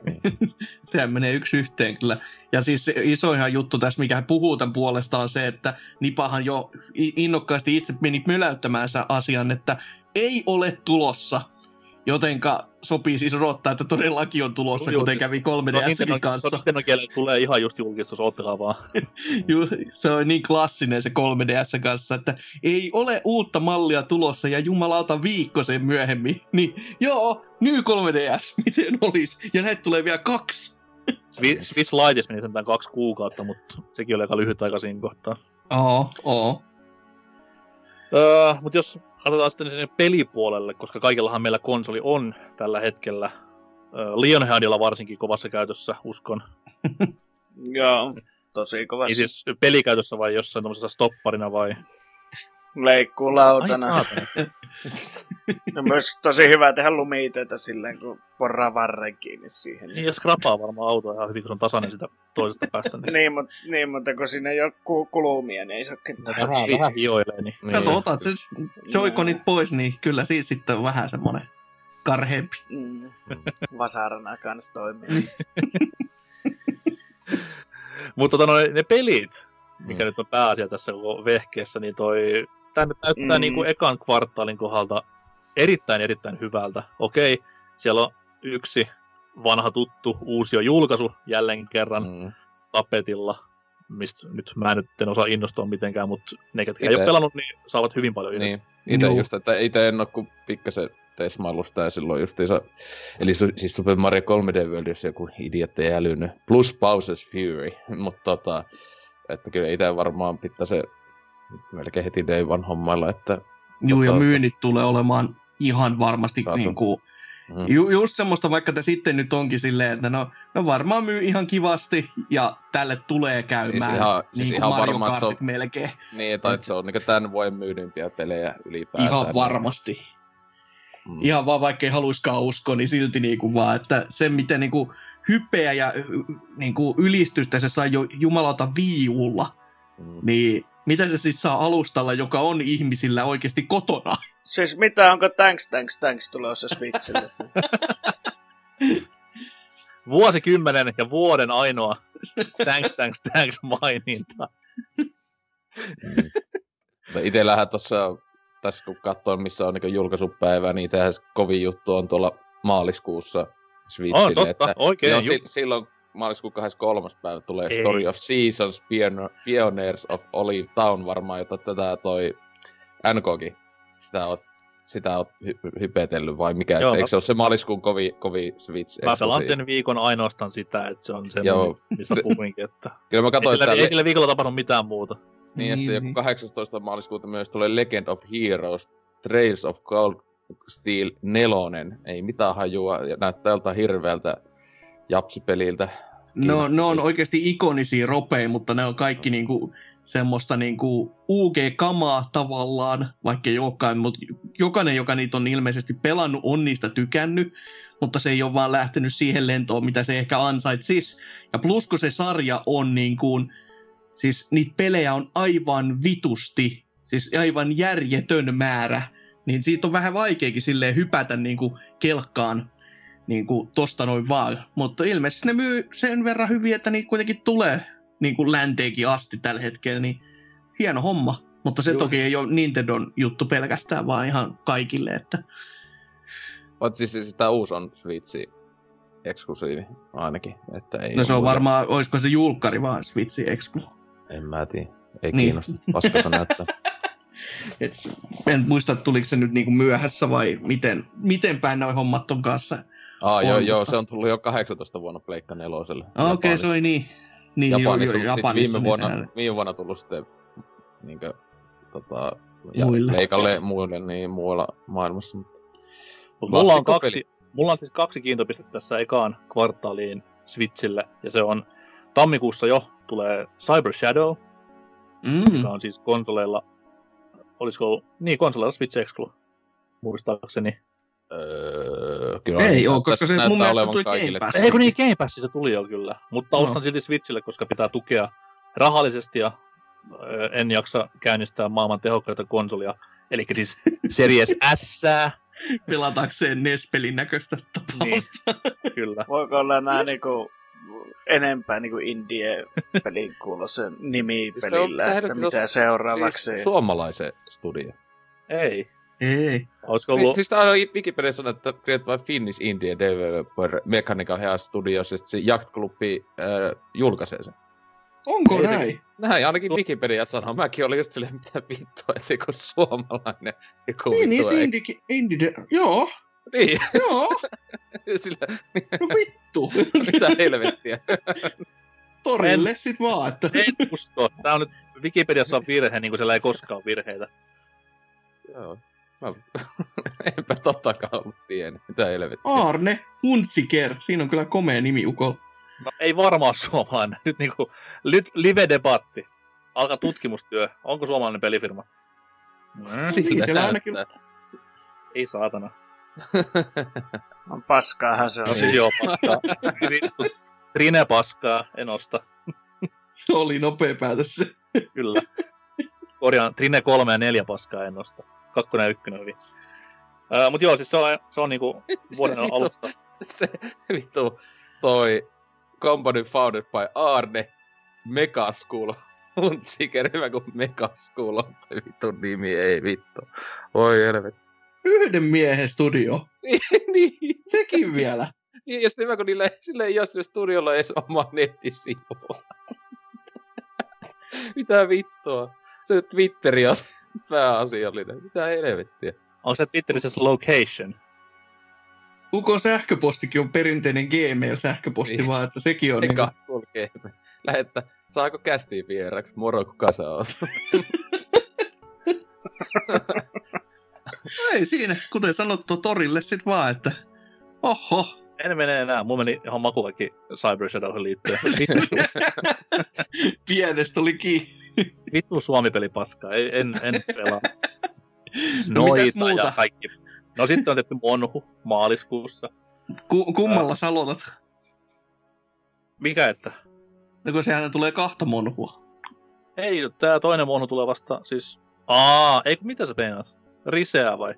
Speaker 1: Sehän menee yksi yhteen kyllä. Ja siis se iso ihan juttu tässä, mikä puhuu tämän puolesta, on se, että Nipahan jo innokkaasti itse meni möläyttämään sen asian, että ei ole tulossa Jotenka sopii siis odottaa, että todellakin on tulossa, kuten kävi 3DSkin no, kanssa.
Speaker 2: Nintendo tulee ihan just julkistus, ottakaa vaan.
Speaker 1: se on niin klassinen se 3DS kanssa, että ei ole uutta mallia tulossa ja jumalauta viikko sen myöhemmin. Niin joo, New 3DS, miten olisi? Ja näitä tulee vielä kaksi.
Speaker 2: Swiss Lightis meni sentään kaksi kuukautta, mutta sekin oli aika lyhyt aika siinä kohtaa.
Speaker 1: Oo, oo.
Speaker 2: Öö, mutta jos katsotaan sitten sinne pelipuolelle, koska kaikillahan meillä konsoli on tällä hetkellä. Öö, Lionheadilla varsinkin kovassa käytössä, uskon.
Speaker 4: Joo, tosi kovassa.
Speaker 2: Niin siis pelikäytössä vai jossain tämmöisessä stopparina vai?
Speaker 4: Leikkuulautana. Ai no myös tosi hyvä tehdä lumitöitä silleen, kun porraa varren kiinni siihen.
Speaker 2: Niin, ja skrapaa varmaan auto ihan hyvin, kun se on tasainen sitä toisesta päästä.
Speaker 4: Niin, niin, mutta, niin, mutta kun siinä ei ole ku- kulumia, niin ei se ole
Speaker 2: ketään. Vähän, vähän hioilee. Niin.
Speaker 1: niin. Kato, otat se joikonit pois, niin kyllä siitä sitten on vähän semmoinen karheempi. Mm.
Speaker 4: Vasarana kanssa toimii.
Speaker 2: mutta tota, no, ne pelit, mikä mm. nyt on pääasia tässä vehkeessä, niin toi tämä näyttää mm. niin kuin ekan kvartaalin kohdalta erittäin erittäin hyvältä. Okei, siellä on yksi vanha tuttu uusi julkaisu jälleen kerran mm. tapetilla, mistä nyt mä en nyt en osaa innostua mitenkään, mutta ne, ketkä ite... ei ole pelannut, niin saavat hyvin paljon
Speaker 3: itse. Niin, itse just, että itse en ole kuin pikkasen tesmailusta ja silloin justiinsa, eli su, siis Super Mario 3D World, jos joku idiotti ei älynyt, plus Bowser's Fury, mutta tota, että kyllä itse varmaan pitää se melkein heti day one hommailla, että...
Speaker 1: Joo, ja myynnit tulee olemaan ihan varmasti niin kuin, mm. ju, just semmoista, vaikka te sitten nyt onkin silleen, että no, no varmaan myy ihan kivasti ja tälle tulee käymään siis ihan, niin siis kuin ihan Mario varma, Kartit on, melkein.
Speaker 3: Niin, tai että se on niin tämän vuoden myydympiä pelejä ylipäätään.
Speaker 1: Ihan varmasti. Mm. Ihan vaan vaikka ei haluiskaan uskoa, niin silti niin kuin vaan, että se miten niin kuin hypeä ja niin kuin ylistystä se sai jo jumalauta viiulla, mm. niin mitä se sitten saa alustalla, joka on ihmisillä oikeasti kotona?
Speaker 4: Siis mitä, onko thanks, thanks, thanks tulossa Switchille?
Speaker 2: Vuosikymmenen ja vuoden ainoa thanks, thanks, thanks maininta.
Speaker 3: Itellähän tuossa, tässä kun katsoo, missä on niin julkaisupäivä, niin tehdään kovin juttu on tuolla maaliskuussa Switchille.
Speaker 2: On, totta, että oikein.
Speaker 3: Silloin, silloin maaliskuun 23. päivä tulee Ei. Story of Seasons Pioneers of Olive Town varmaan, jota tätä toi NKkin sitä on sitä on hy- hypetellyt vai mikä? Joo, Eikö se ole se maaliskuun kovi, kovi Switch?
Speaker 2: Mä pelaan sen viikon ainoastaan sitä, että se on se, Joo. mistä puhuinkin. Että...
Speaker 3: Kyllä mä katsoin
Speaker 2: ei, sillä, sitä... ei sillä viikolla tapahtunut mitään muuta.
Speaker 3: Niin, ja sitten joku 18. Niin. maaliskuuta myös tulee Legend of Heroes, Trails of Gold Steel 4. Ei mitään hajua, ja näyttää joltain hirveältä japsipeliltä.
Speaker 1: No, ne on oikeasti ikonisia ropeja, mutta ne on kaikki niinku semmoista niin kuin UG-kamaa tavallaan, vaikka ei olekaan, mutta jokainen, joka niitä on ilmeisesti pelannut, on niistä tykännyt, mutta se ei ole vaan lähtenyt siihen lentoon, mitä se ehkä ansaitsisi. Ja plus kun se sarja on niin kuin, siis niitä pelejä on aivan vitusti, siis aivan järjetön määrä, niin siitä on vähän vaikeakin silleen hypätä niin kuin kelkkaan niin kuin tosta noin vaan. Mutta ilmeisesti ne myy sen verran hyvin, että niitä kuitenkin tulee niin kuin länteenkin asti tällä hetkellä, niin hieno homma. Mutta se Juuri. toki ei ole Nintendon juttu pelkästään, vaan ihan kaikille, että...
Speaker 3: Oot siis, siis tämä uusi on Switchi eksklusiivi ainakin. Että ei
Speaker 1: no se on varmaan, olisiko se julkkari vaan Switchi Exclu?
Speaker 3: En mä tiedä. Ei niin. kiinnosta. Paskata näyttää.
Speaker 1: Et, en muista, tuliko se nyt niinku myöhässä vai miten, miten päin noin hommat on kanssa.
Speaker 3: Aa, joo, joo, se on tullut jo 18 vuonna Pleikka neloselle.
Speaker 1: Okei, okay, se oli niin. Niin,
Speaker 3: Japanissa, joo, joo, Japanissa viime, vuonna, niin viime vuonna tullut sitten niinkö, tota, ja muille. Pleikalle muille niin muualla maailmassa.
Speaker 2: Mut mulla, on kaksi, mulla on siis kaksi kiintopistettä tässä ekaan kvartaaliin Switchille, ja se on tammikuussa jo tulee Cyber Shadow, mm. joka on siis konsoleilla olisiko, niin konsoleilla Switch Exclu, muistaakseni.
Speaker 3: Öö, kyllä
Speaker 1: ei ole, koska se mun mielestä tuli Game Pass.
Speaker 2: Ei kun niin, Game Pass se tuli jo kyllä. Mutta no. ostan silti Switchille, koska pitää tukea rahallisesti ja en jaksa käynnistää maailman tehokkaita konsolia. Eli siis Series S.
Speaker 1: Pelatakseen NES-pelin näköistä tapausta.
Speaker 2: Niin, kyllä.
Speaker 4: Voiko olla nämä niinku enempää niin kuin indie-pelin kuulossa nimi siis pelillä, se että mitä se seuraavaksi. Siis
Speaker 3: suomalaisen studio.
Speaker 2: Ei.
Speaker 1: Ei.
Speaker 2: Olisiko ollut...
Speaker 3: Siis täällä Wikipedia sanoo, että Created by Finnish Indie Developer Mechanical Health Studios, että se Yacht Clubi äh, julkaisee sen.
Speaker 1: Onko Ei näin? Se,
Speaker 3: näin ainakin Su- Wikipedia sanoo. Mäkin olin just silleen, mitä vittua, että joku suomalainen joku
Speaker 1: niin, niin, indie, indie, joo.
Speaker 3: Niin.
Speaker 1: Joo.
Speaker 3: Sillä...
Speaker 1: No vittu.
Speaker 3: Mitä helvettiä.
Speaker 1: Torille en, sit vaan, että...
Speaker 2: En usko. Tää on nyt Wikipediassa on virhe, niin kuin siellä ei koskaan ole virheitä.
Speaker 3: Joo. Mä... Enpä tottakaan ollut tiennyt. Mitä helvettiä.
Speaker 1: Arne Huntsiker. Siinä on kyllä komea nimi Uko.
Speaker 2: No ei varmaan suomalainen. Nyt niinku live-debatti. Alkaa tutkimustyö. Onko suomalainen pelifirma?
Speaker 1: Mm, Siltä ainakin...
Speaker 2: Ei saatana.
Speaker 4: on paskaahan se on.
Speaker 2: No siis joo, paskaa. Trine paskaa, en osta.
Speaker 1: se oli nopea päätös se.
Speaker 2: Kyllä. Korjaan, Trine 3 ja 4 paskaa en osta. Kakkonen ja ykkönen hyvin. Uh, mut joo, siis se on, se on niinku vuoden se alusta.
Speaker 3: Se vittu toi company founded by Arne Megaschool. Mun sikerivä kuin Megaschool on vittu nimi, ei vittu. Voi helvetti
Speaker 1: yhden miehen studio.
Speaker 3: niin.
Speaker 1: Sekin vielä.
Speaker 3: Niin, ja sitten hyvä, kun niillä, sillä ei ole sillä studiolla edes oma nettisivua. Mitä vittua? Se Twitteri on pääasiallinen. Mitä helvettiä?
Speaker 2: On se Twitterissä se location?
Speaker 1: Uko sähköpostikin on perinteinen Gmail-sähköposti, niin. vaan että sekin on...
Speaker 3: Eka niin... Gmail. Lähettä, saako kästiin vieraksi? Moro, kuka sä oot?
Speaker 1: ei siinä, kuten sanottu, torille sit vaan, että oho.
Speaker 2: En mene enää, mulla meni ihan makuakin Cyber Shadowhin liittyen.
Speaker 1: Pienestä oli kiinni.
Speaker 2: Vittu Suomi-peli paskaa, en, en, en pelaa. no, Noita ja kaikki. No sitten on tehty Monhu maaliskuussa.
Speaker 1: Ku, kummalla uh, salotat?
Speaker 2: Mikä että?
Speaker 1: No kun sehän tulee kahta Monhua.
Speaker 2: Ei, tää toinen Monhu tulee vasta, siis... Aa, ei mitä sä meinaat? Riseä vai?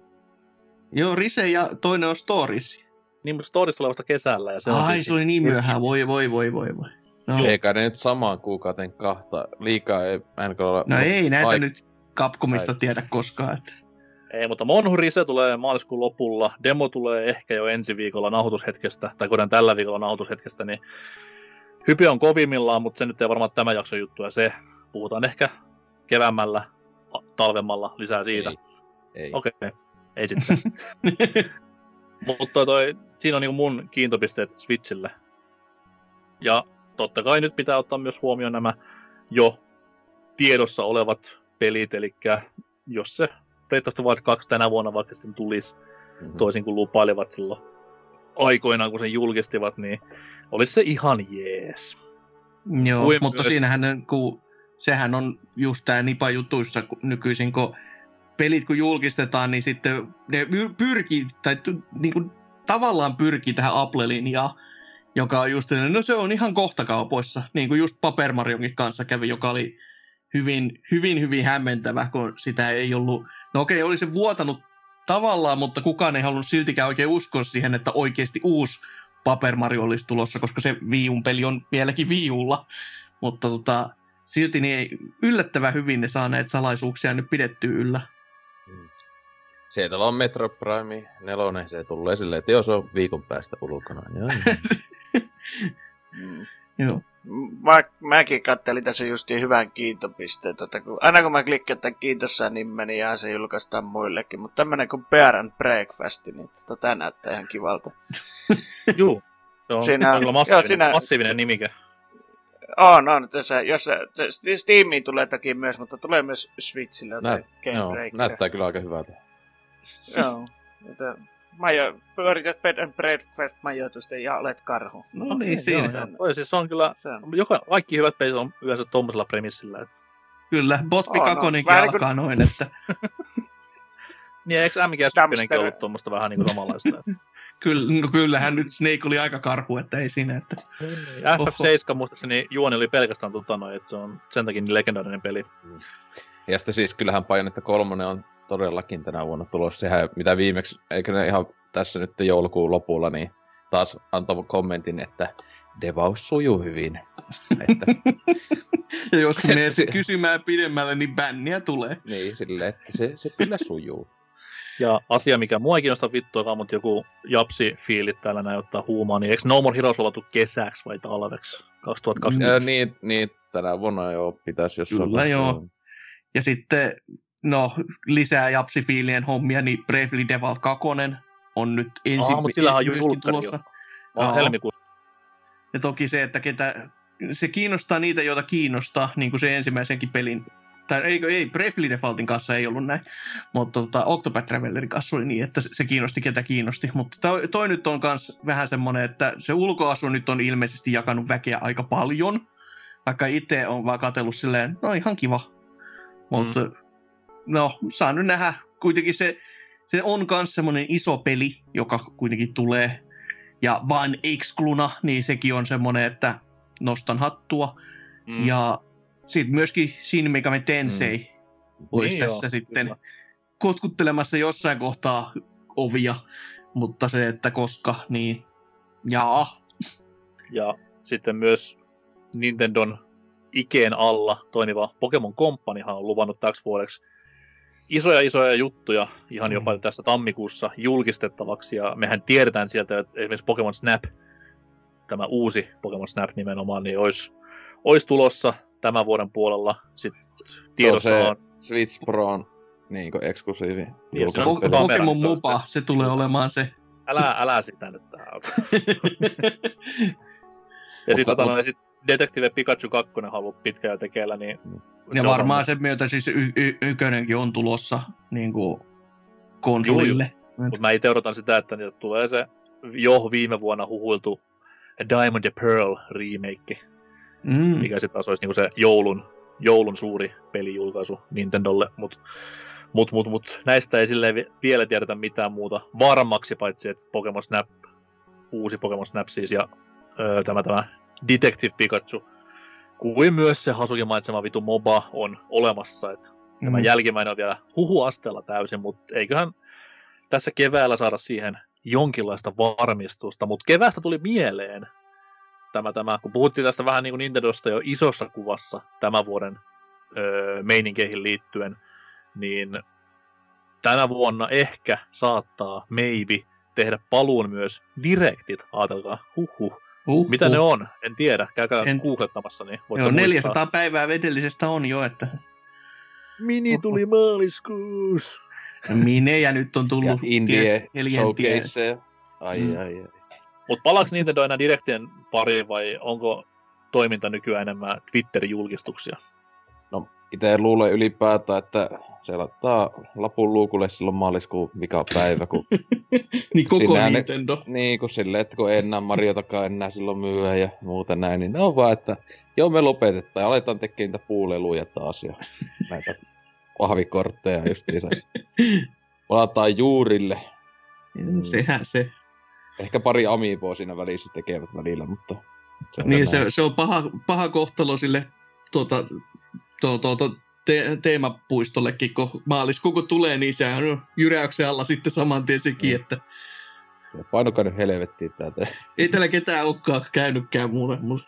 Speaker 1: Joo, Rise ja toinen on Stories.
Speaker 2: Niin, mutta Stories tulee vasta kesällä. Ja se Ai,
Speaker 1: on siis... se oli niin myöhään. Voi, voi, voi, voi, voi.
Speaker 3: No. Eikä ne nyt samaan kuukauteen kahta. Liikaa ei olla...
Speaker 1: No ei näitä Ai... nyt Capcomista Ai. tiedä koskaan. Että...
Speaker 2: Ei, mutta Monhu Rise tulee maaliskuun lopulla. Demo tulee ehkä jo ensi viikolla nauhoitushetkestä, tai kuten tällä viikolla nauhoitushetkestä, niin hype on kovimmillaan, mutta se nyt ei varmaan tämä jakso juttu, ja se puhutaan ehkä keväämällä, talvemmalla lisää siitä. Ei.
Speaker 3: Ei.
Speaker 2: Okei, okay. ei sitten. Mutta toi, siinä on niin mun kiintopisteet Switchille. Ja totta kai nyt pitää ottaa myös huomioon nämä jo tiedossa olevat pelit, eli jos se Breath of the Wild 2 tänä vuonna vaikka sitten tulisi, mm-hmm. toisin kuin lupailivat silloin aikoinaan, kun sen julkistivat, niin olisi se ihan jees.
Speaker 1: Joo, kuin mutta myös... siinähän kun sehän on just tämä nipa jutuissa kun nykyisin, kun pelit kun julkistetaan, niin sitten ne pyrkii, tai niin kuin, tavallaan pyrkii tähän Apple-linjaan, joka on just, no se on ihan kohta kaupoissa, niin kuin just Paper Marionkin kanssa kävi, joka oli hyvin, hyvin, hyvin hämmentävä, kun sitä ei ollut, no okei, oli se vuotanut tavallaan, mutta kukaan ei halunnut siltikään oikein uskoa siihen, että oikeasti uusi Paper Mario olisi tulossa, koska se Viun peli on vieläkin Viulla. Mutta tota, silti niin ei, yllättävän hyvin ne saa näitä salaisuuksia nyt pidettyä yllä.
Speaker 3: Sieltä vaan Metro Prime 4, se tulee silleen, että jos on viikon päästä ulkona. Joo.
Speaker 1: mm. Joo.
Speaker 4: Mä, mäkin kattelin tässä just hyvän kiintopisteen. Tota, kun, aina kun mä klikkaan tämän kiintossa nimen, niin ihan se julkaistaan muillekin. Mutta tämmönen kuin Bear and Breakfast, niin tota näyttää ihan kivalta.
Speaker 2: Juu, se on siinä, kyllä massiivinen, joo, siinä, massiivinen nimike.
Speaker 4: On, on. Tässä, jos, Steamiin tulee toki myös, mutta tulee myös Switchille
Speaker 3: Näyt, joo, näyttää kyllä aika hyvältä.
Speaker 4: joo. Että Majo, pyörität bed and breakfast majoitusta ja olet karhu.
Speaker 1: No niin, siinä.
Speaker 2: Joo, siis on kyllä, joka, kaikki hyvät pelit on yleensä tuommoisella premissillä. Että...
Speaker 1: Kyllä, Botvi oh, Kakonenkin no. alkaa kun... noin, että...
Speaker 2: niin, eikö MGS1 ollut tuommoista vähän niin kuin samanlaista?
Speaker 1: Kyllä, no kyllähän nyt Snake oli aika karhu, että ei siinä, että...
Speaker 2: FF7 muistaakseni juoni oli pelkästään tutano, että se on sen takia niin legendaarinen peli.
Speaker 3: Ja sitten siis kyllähän Pajonetta kolmonen on todellakin tänä vuonna tulossa. Sehän, mitä viimeksi, eikö ne ihan tässä nyt joulukuun lopulla, niin taas antoi kommentin, että devaus sujuu hyvin. että...
Speaker 1: ja jos menet kysymään pidemmälle, niin bänniä tulee.
Speaker 3: niin, silleen, että se, se kyllä sujuu.
Speaker 2: Ja asia, mikä mua ei kiinnosta vittua, mutta joku japsi-fiilit täällä näyttää huumaa, niin eikö No More Heroes olla kesäksi vai talveksi 2021?
Speaker 3: Mm, niin, niin, tänä vuonna jo pitäisi jossain
Speaker 1: Kyllä joo. Ja sitten no, lisää japsifiilien hommia, niin Bravely Default 2 on nyt ensin
Speaker 2: Aa, mutta sillä on jo tulossa. On helmikuussa.
Speaker 1: Ja toki se, että ketä, se kiinnostaa niitä, joita kiinnostaa, niin kuin se ensimmäisenkin pelin tai ei, ei Bravely Defaultin kanssa ei ollut näin, mutta tota, Octopath Travelerin kanssa oli niin, että se kiinnosti ketä kiinnosti. Mutta toi, toi nyt on myös vähän semmoinen, että se ulkoasu nyt on ilmeisesti jakanut väkeä aika paljon, vaikka itse on vaan katsellut silleen, no ihan kiva. Mutta mm no, saa nyt nähdä. Kuitenkin se, se on myös semmoinen iso peli, joka kuitenkin tulee. Ja vain excluna, niin sekin on semmoinen, että nostan hattua. Mm. Ja sitten myöskin Shin Megami Tensei mm. olisi niin tässä joo, sitten kyllä. kotkuttelemassa jossain kohtaa ovia. Mutta se, että koska, niin jaa.
Speaker 2: Ja sitten myös Nintendon ikeen alla toimiva Pokemon Companyhan on luvannut täksi vuodeksi isoja isoja juttuja ihan mm. jopa tässä tammikuussa julkistettavaksi, ja mehän tiedetään sieltä, että esimerkiksi Pokemon Snap, tämä uusi Pokemon Snap nimenomaan, niin olisi, olisi tulossa tämän vuoden puolella. Sitten tiedossa
Speaker 3: se on,
Speaker 2: on...
Speaker 3: Switch Pro on niin eksklusiivi.
Speaker 1: Niin, Pokemon Mupa, se tulee olemaan se.
Speaker 2: Älä, älä sitä nyt tähän. ja sitten tota, sit Detective Pikachu 2 haluaa pitkään tekeillä, niin mm.
Speaker 1: Ja se varmaan on... sen myötä siis y- y- ykönenkin on tulossa niin kuin konsolille.
Speaker 2: Mutta mä itse odotan sitä, että niitä tulee se jo viime vuonna huhuiltu Diamond and Pearl remake, mm. mikä sitten taas olisi niinku se joulun, joulun suuri pelijulkaisu Nintendolle, mutta mut, mut, mut, näistä ei silleen vielä tiedetä mitään muuta varmaksi, paitsi että Pokemon Snap, uusi Pokemon Snap siis, ja öö, tämä, tämä Detective Pikachu kuin myös se Hasukin mainitsema vitu MOBA on olemassa. Et mm. Tämä jälkimmäinen on vielä huhuasteella täysin, mutta eiköhän tässä keväällä saada siihen jonkinlaista varmistusta. Mutta keväästä tuli mieleen tämä, tämä, kun puhuttiin tästä vähän niin kuin Nintendosta jo isossa kuvassa tämän vuoden öö, meininkeihin liittyen, niin tänä vuonna ehkä saattaa maybe tehdä paluun myös direktit, ajatelkaa, huhhuh. Uh, Mitä ne on? En tiedä. Käykää en... googlettamassa. Niin
Speaker 1: Joo, 400 muistaa. päivää vedellisestä on jo, että...
Speaker 2: Mini tuli maaliskuus.
Speaker 1: Minejä nyt on tullut. Ja
Speaker 3: Indie showcase. Ai, mm. ai, ai.
Speaker 2: Mut palaaks Nintendo enää Directien pariin vai onko toiminta nykyään enemmän Twitterin julkistuksia?
Speaker 3: No itse luulen ylipäätään, että se laittaa lapun luukulle silloin maaliskuun vika päivä, kun
Speaker 1: niin koko
Speaker 3: Sinähän ne-
Speaker 1: Nintendo.
Speaker 3: Niin, kun silleen, että kun ei enää Mariotakaan enää silloin myyä ja muuta näin, niin ne on vaan, että joo me lopetetaan ja aletaan tekemään niitä puuleluja taas ja näitä pahvikortteja justiinsa. Palataan juurille.
Speaker 1: Mm. Sehän se.
Speaker 3: Ehkä pari amiiboa siinä välissä tekevät välillä, mutta... Se
Speaker 1: Niin
Speaker 3: näin.
Speaker 1: se, se on paha, paha kohtalo sille tuota, tuo, tuo, tuo, te, teemapuistollekin, kun maaliskuu kun tulee, niin sehän on jyräyksen alla sitten saman tien sekin,
Speaker 3: Mm.
Speaker 1: että
Speaker 3: Painokaa nyt helvettiin täältä.
Speaker 1: ei täällä ketään olekaan käynytkään muuta, mutta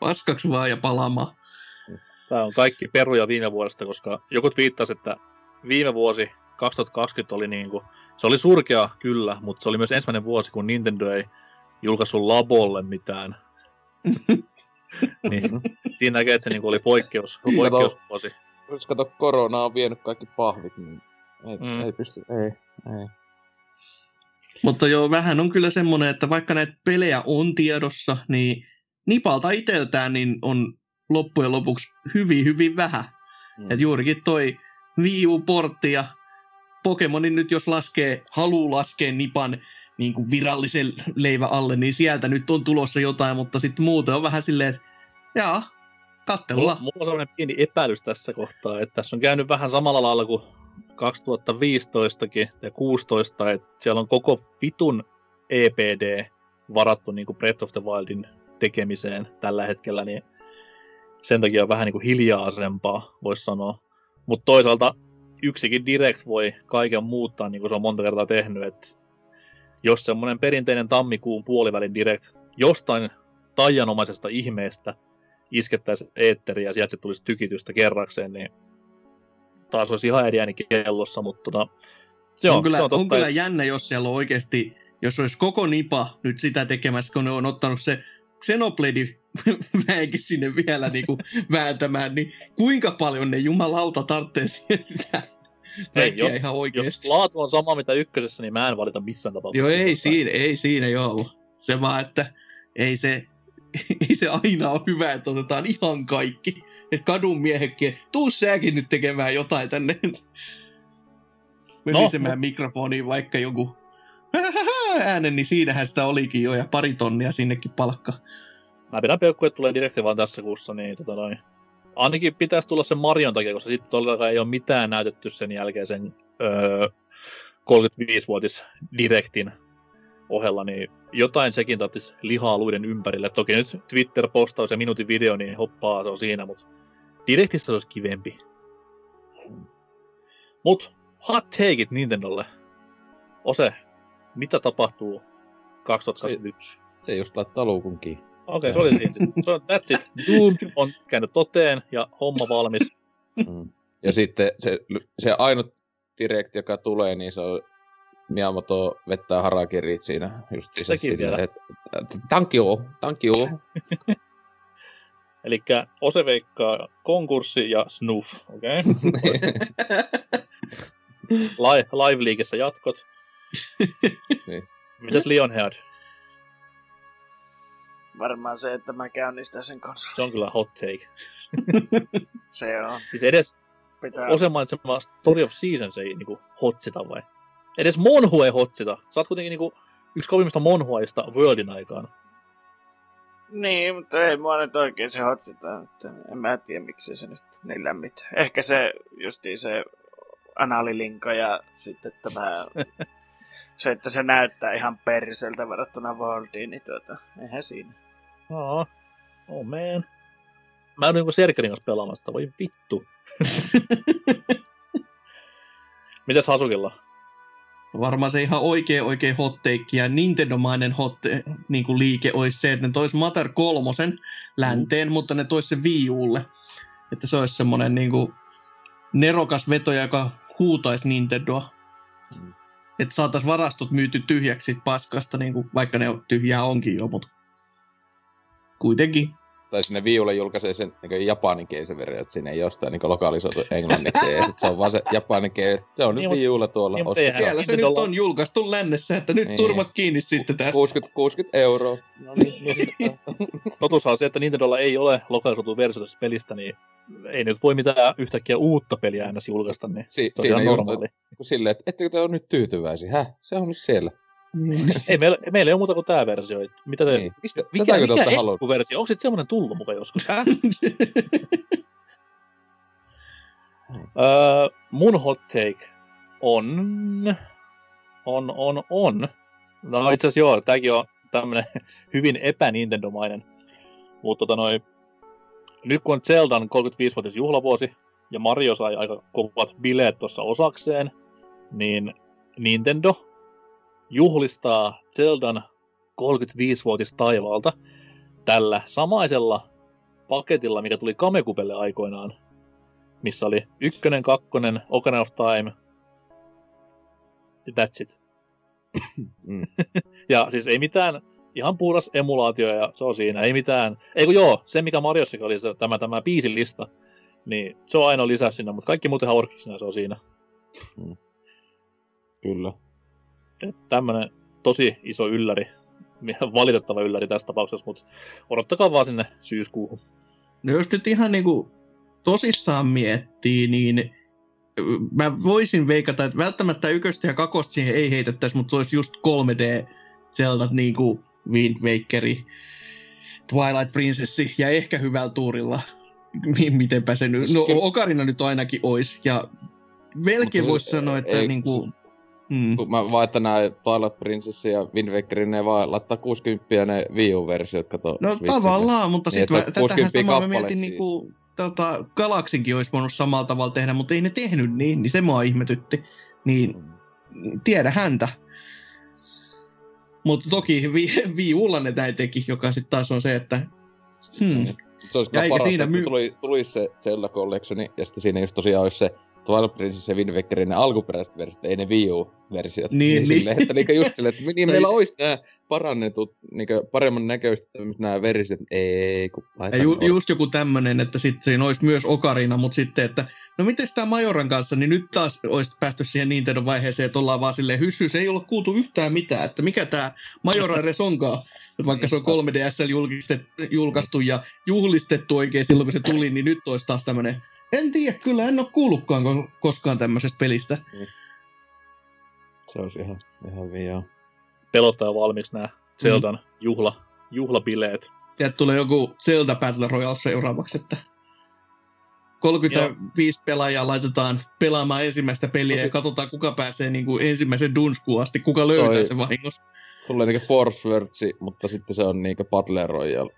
Speaker 1: paskaksi vaan ja palaamaan.
Speaker 2: Tämä on kaikki peruja viime vuodesta, koska joku viittasi, että viime vuosi 2020 oli niin kuin, se oli surkea kyllä, mutta se oli myös ensimmäinen vuosi, kun Nintendo ei julkaissut Labolle mitään. niin, siinä näkee, että se niin kuin oli poikkeus,
Speaker 3: kato.
Speaker 2: poikkeusvuosi.
Speaker 3: Jos kato, korona on vienyt kaikki pahvit, niin ei,
Speaker 2: Mm.
Speaker 3: mm. ei pysty, ei, ei.
Speaker 1: Mutta joo, vähän on kyllä semmoinen, että vaikka näitä pelejä on tiedossa, niin Nipalta iteltään niin on loppujen lopuksi hyvin, hyvin vähän.
Speaker 3: Mm.
Speaker 1: Et juurikin toi Wii U-portti ja Pokemonin nyt jos laskee, haluu laskea Nipan niin kuin virallisen leivän alle, niin sieltä nyt on tulossa jotain, mutta sitten muuten on vähän silleen, että jaa,
Speaker 2: Mulla,
Speaker 1: kattellaan.
Speaker 2: mulla on sellainen pieni epäilys tässä kohtaa, että tässä on käynyt vähän samalla lailla kuin 2015kin ja 16, että siellä on koko vitun EPD varattu niin kuin Breath of the Wildin tekemiseen tällä hetkellä, niin sen takia on vähän niin kuin hiljaisempaa, voisi sanoa. Mutta toisaalta yksikin Direct voi kaiken muuttaa, niin kuin se on monta kertaa tehnyt, että jos semmoinen perinteinen tammikuun puolivälin Direct jostain taianomaisesta ihmeestä iskettäisiin eetteriä ja sieltä se tulisi tykitystä kerrakseen, niin taas olisi ihan eri ääni kellossa, mutta tota, se on,
Speaker 1: on, kyllä,
Speaker 2: se on totta,
Speaker 1: on kyllä jännä, jos siellä on oikeasti, jos olisi koko Nipa nyt sitä tekemässä, kun ne on ottanut se Xenoblade väenkin sinne vielä niin kuin vääntämään, niin kuinka paljon ne jumalauta tarvitsee sitä
Speaker 2: Hei, jos-
Speaker 1: ihan
Speaker 2: jos laatu on sama mitä ykkösessä, niin mä en valita missään tapauksessa.
Speaker 1: Joo, ei siinä, ei siinä joo. Se vaan, että ei se, ei se aina ole hyvä, että otetaan ihan kaikki. Että kadun miehekin, tuu säkin nyt tekemään jotain tänne. Menisemään
Speaker 2: No,
Speaker 1: mikrofoniin vaikka joku äänen, niin siinähän sitä olikin jo ja pari tonnia sinnekin palkka.
Speaker 2: Mä pidän peukkuja, että tulee direkti vaan tässä kuussa, niin tota noin. Ainakin pitäisi tulla sen Marion takia, koska sitten todellakaan ei ole mitään näytetty sen jälkeen sen öö, 35-vuotis direktin ohella, niin jotain sekin tarvitsisi lihaa luiden ympärille. Toki nyt Twitter-postaus ja minuutin video, niin hoppaa, se on siinä, mutta direktistä se olisi kivempi. Mut hot takeit Nintendolle. Ose, mitä tapahtuu 2021?
Speaker 3: Se just laittaa luukun kiinni.
Speaker 2: Okei, okay, se oli siinä. Se on, that's it. Doom on käynyt toteen ja homma valmis.
Speaker 3: Mm. Ja sitten se, se ainut direct, joka tulee, niin se on Miyamoto vettää harakirit siinä just se
Speaker 2: Sekin vielä.
Speaker 3: että thank you, thank you.
Speaker 2: Eli Ose veikkaa konkurssi ja snoof. Okei. Okay. Live, live-liikessä jatkot.
Speaker 3: Niin.
Speaker 2: Mitäs Lionhead?
Speaker 4: Varmaan se, että mä käynnistän sen kanssa.
Speaker 2: Se on kyllä hot take.
Speaker 4: Se on.
Speaker 2: Siis edes
Speaker 4: Pitää...
Speaker 2: Ose mainitsema Story of Seasons ei niinku hotsita vai? Edes Monhu ei hotsita. Sä oot kuitenkin niinku yksi kovimmista Monhuaista Worldin aikaan.
Speaker 4: Niin, mutta ei mua nyt oikein se hotsita. Että en mä tiedä, miksi se nyt niin lämmitä. Ehkä se justiin se analilinko ja sitten tämä... se, että se näyttää ihan perseltä verrattuna Worldiin, niin tuota, eihän siinä.
Speaker 2: Aa, oh man. Mä en niinku Serkerin kanssa pelaamassa, voi vittu. Mitäs Hasukilla?
Speaker 1: Varmaan se ihan oikein oikein hot take ja Nintendo-mainen hot niin kuin liike olisi se, että ne tois Mater kolmosen länteen, mm. mutta ne tois sen Wii Ulle. Että se olisi semmoinen niin kuin nerokas veto, joka huutaisi Nintendoa.
Speaker 3: Mm.
Speaker 1: Että saataisiin varastot myyty tyhjäksi paskasta, niin kuin, vaikka ne on tyhjää onkin jo, mutta kuitenkin.
Speaker 3: tai sinne viulle julkaisee sen niin japaninkielisen versio, että sinne ei jostain niin lokalisoitu englanniksi, ja sit se on vaan se japaninkielinen, se on niin, nyt viulla tuolla.
Speaker 1: Niin, Siellä se nyt on julkaistu lännessä, että nyt niin. turvat kiinni sitten tästä.
Speaker 3: 60, 60 euroa.
Speaker 2: No niin, niin Totuushan on se, että Nintendolla ei ole lokalisoitu versio tästä pelistä, niin ei nyt voi mitään yhtäkkiä uutta peliä aina julkaista, niin si- se on normaali. Just,
Speaker 3: silleen, että ettekö te ole nyt tyytyväisiä? Häh? Se on nyt siellä.
Speaker 2: ei, meillä, meillä ei ole muuta kuin tämä versio. Mitä te, niin. Mistä, mikä mikä versio? Onko sitten semmoinen tullut mukaan joskus? uh, mun hot take on... On, on, on. No itse asiassa joo, tämäkin on tämmönen hyvin epä-Nintendo-mainen. Mutta tota noi, nyt kun on Zeldan 35-vuotis juhlavuosi, ja Mario sai aika kovat bileet tuossa osakseen, niin Nintendo juhlistaa Zeldan 35-vuotis taivaalta tällä samaisella paketilla, mikä tuli Kamekupelle aikoinaan, missä oli ykkönen, kakkonen, Ocarina of Time, that's it. Mm. ja siis ei mitään, ihan puhdas emulaatio ja se on siinä, ei mitään. Ei kun joo, se mikä Mariossakin oli se, tämä, tämä biisilista, niin se on ainoa lisä sinne, mutta kaikki muuten ihan se on siinä. Mm.
Speaker 3: Kyllä
Speaker 2: tämmönen tosi iso ylläri, valitettava ylläri tässä tapauksessa, mutta odottakaa vaan sinne syyskuuhun.
Speaker 1: No jos nyt ihan niinku tosissaan miettii, niin mä voisin veikata, että välttämättä yköstä ja kakosta siihen ei heitettäisi, mutta se olisi just 3D Zeldat niin kuin Wind Wakeri, Twilight Princessi ja ehkä hyvällä tuurilla. Mitenpä se nyt, no Ocarina nyt ainakin olisi ja melkein voisi sanoa, että ei, niin kuin,
Speaker 3: Mm. Mä vaan, että nää Twilight Princess ja Wind Waker, ne vaan laittaa 60 ne Wii U-versiot, kato.
Speaker 1: No Switchille. tavallaan, mutta niin, sitten tätähän samaa mä mietin siis. niinku, tota, Galaxinkin olisi voinut samalla tavalla tehdä, mutta ei ne tehnyt niin, niin se mua ihmetytti. Niin mm. tiedä häntä. Mutta toki Wii Ulla ne näin teki, joka sitten taas on se, että hmm.
Speaker 3: Se olisi parasta, siinä my- tuli, tuli se Zelda Collectioni, ja sitten siinä just tosiaan olisi se Twilight Princess ja Wind Wakerin ne alkuperäiset versiot, ei ne Wii U-versiot. Niin, niin, niin. Silleen, että niinku just silleen, että niin meillä olisi nämä parannetut, niinku paremman näköiset nämä versiot. Ei, kun
Speaker 1: ja ju, just joku tämmönen, että sitten siinä olisi myös Ocarina, mutta sitten, että no miten tämä Majoran kanssa, niin nyt taas olisi päästy siihen Nintendo vaiheeseen, että ollaan vaan silleen hyssys, ei olla kuultu yhtään mitään, että mikä tämä Majora edes onkaan, vaikka se on 3DS julkaistu ja juhlistettu oikein silloin, kun se tuli, niin nyt olisi taas tämmöinen en tiedä, kyllä en ole kuullutkaan koskaan tämmöisestä pelistä. Mm.
Speaker 3: Se olisi ihan, ihan joo.
Speaker 2: Pelottaa valmiiksi nämä Zeldan mm. juhla, juhlabileet.
Speaker 1: Sieltä tulee joku Zelda Battle Royale seuraavaksi, että 35 joo. pelaajaa laitetaan pelaamaan ensimmäistä peliä no, ja katsotaan kuka pääsee niin kuin ensimmäisen dunskuun asti, kuka löytää toi, se vahingossa.
Speaker 3: Tulee niinku Force Words, mutta sitten se on niinku Battle Royale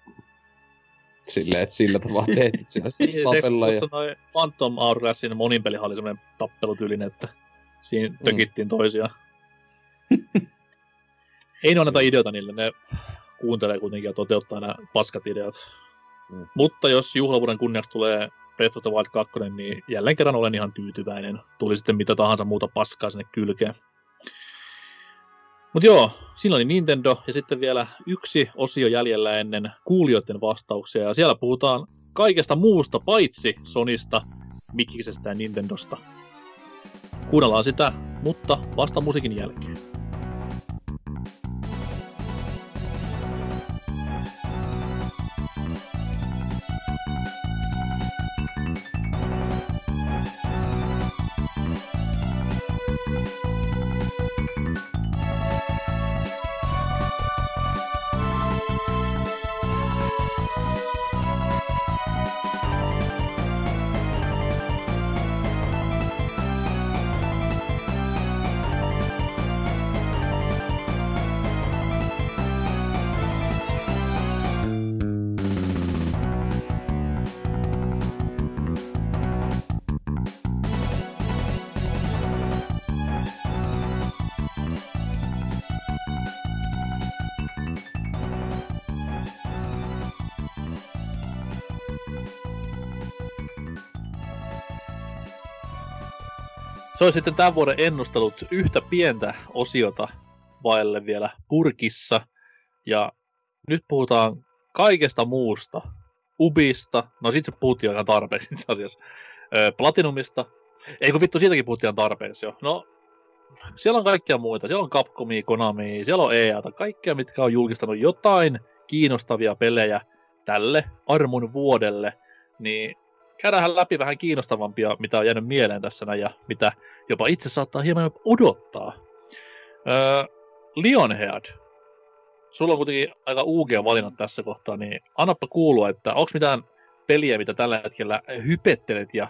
Speaker 3: Silleen, että sillä tavalla tehty. Siinä
Speaker 2: niin, tapella ja... Noi Phantom Hourglassin monin peli oli semmoinen tappelutyylinen, että siinä mm. tökittiin toisiaan. Ei ne anneta ideoita niille, ne kuuntelee kuitenkin ja toteuttaa nämä paskat ideat. Mm. Mutta jos juhlavuuden kunniaksi tulee Breath of the Wild 2, niin jälleen kerran olen ihan tyytyväinen. Tuli sitten mitä tahansa muuta paskaa sinne kylkeen. Mutta joo, siinä oli Nintendo ja sitten vielä yksi osio jäljellä ennen kuulijoiden vastauksia. Ja siellä puhutaan kaikesta muusta paitsi Sonista, Mikisestä ja Nintendosta. Kuunnellaan sitä, mutta vasta musiikin jälkeen. Se on sitten tämän vuoden ennustelut yhtä pientä osiota vaille vielä purkissa. Ja nyt puhutaan kaikesta muusta. Ubista, no sit se puhuttiin aika tarpeeksi itse asiassa, ö, Platinumista, ei kun vittu, siitäkin puhuttiin tarpeeksi jo. No, siellä on kaikkia muita, siellä on Capcomia, Konami, siellä on EA, kaikkia, mitkä on julkistanut jotain kiinnostavia pelejä tälle armon vuodelle, niin käydään läpi vähän kiinnostavampia, mitä on jäänyt mieleen tässä näin, ja mitä jopa itse saattaa hieman odottaa. Öö, Lionhead. Sulla on kuitenkin aika UG valinnat tässä kohtaa, niin annappa kuulua, että onko mitään peliä, mitä tällä hetkellä hypettelet ja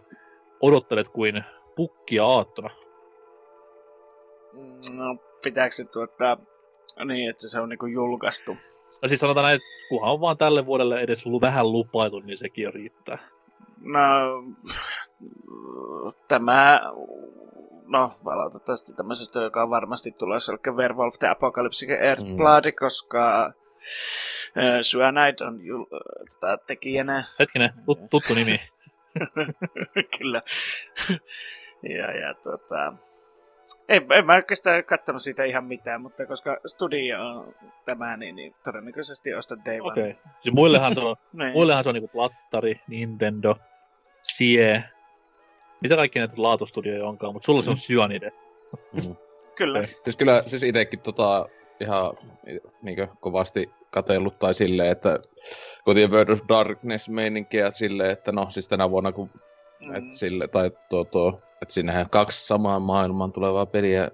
Speaker 2: odottelet kuin pukkia aattona?
Speaker 4: No, pitääkö se tuottaa niin, että se on niinku julkaistu?
Speaker 2: No siis sanotaan näin, että kunhan on vaan tälle vuodelle edes vähän lupaitu, niin sekin riittää.
Speaker 4: No, tämä, no valitettavasti tämmöisestä, joka on varmasti tulossa, eli Werewolf the Apocalypse Earthblood, mm. koska Cyanide on jul, tota, tekijänä.
Speaker 2: Hetkinen, tut, tuttu nimi.
Speaker 4: Kyllä. ja, ja tota, en, en mä oikeastaan katsonut siitä ihan mitään, mutta koska studio on tämä, niin, niin todennäköisesti ostan Day One. Okei. Okay.
Speaker 2: Siis muillehan se on, niin. muillehan se on niinku Plattari, Nintendo, Sie. Mitä kaikki näitä laatustudioja onkaan, mutta sulla se on Cyanide.
Speaker 4: Mm. kyllä. Okay.
Speaker 3: Siis kyllä, siis itekin tota ihan niinkö kovasti katellut tai silleen, että kotien World of Darkness meininkiä silleen, että no siis tänä vuonna kun mm. et sille, tai tuo, tuo, että sinnehän kaksi samaan maailmaan tulevaa peliä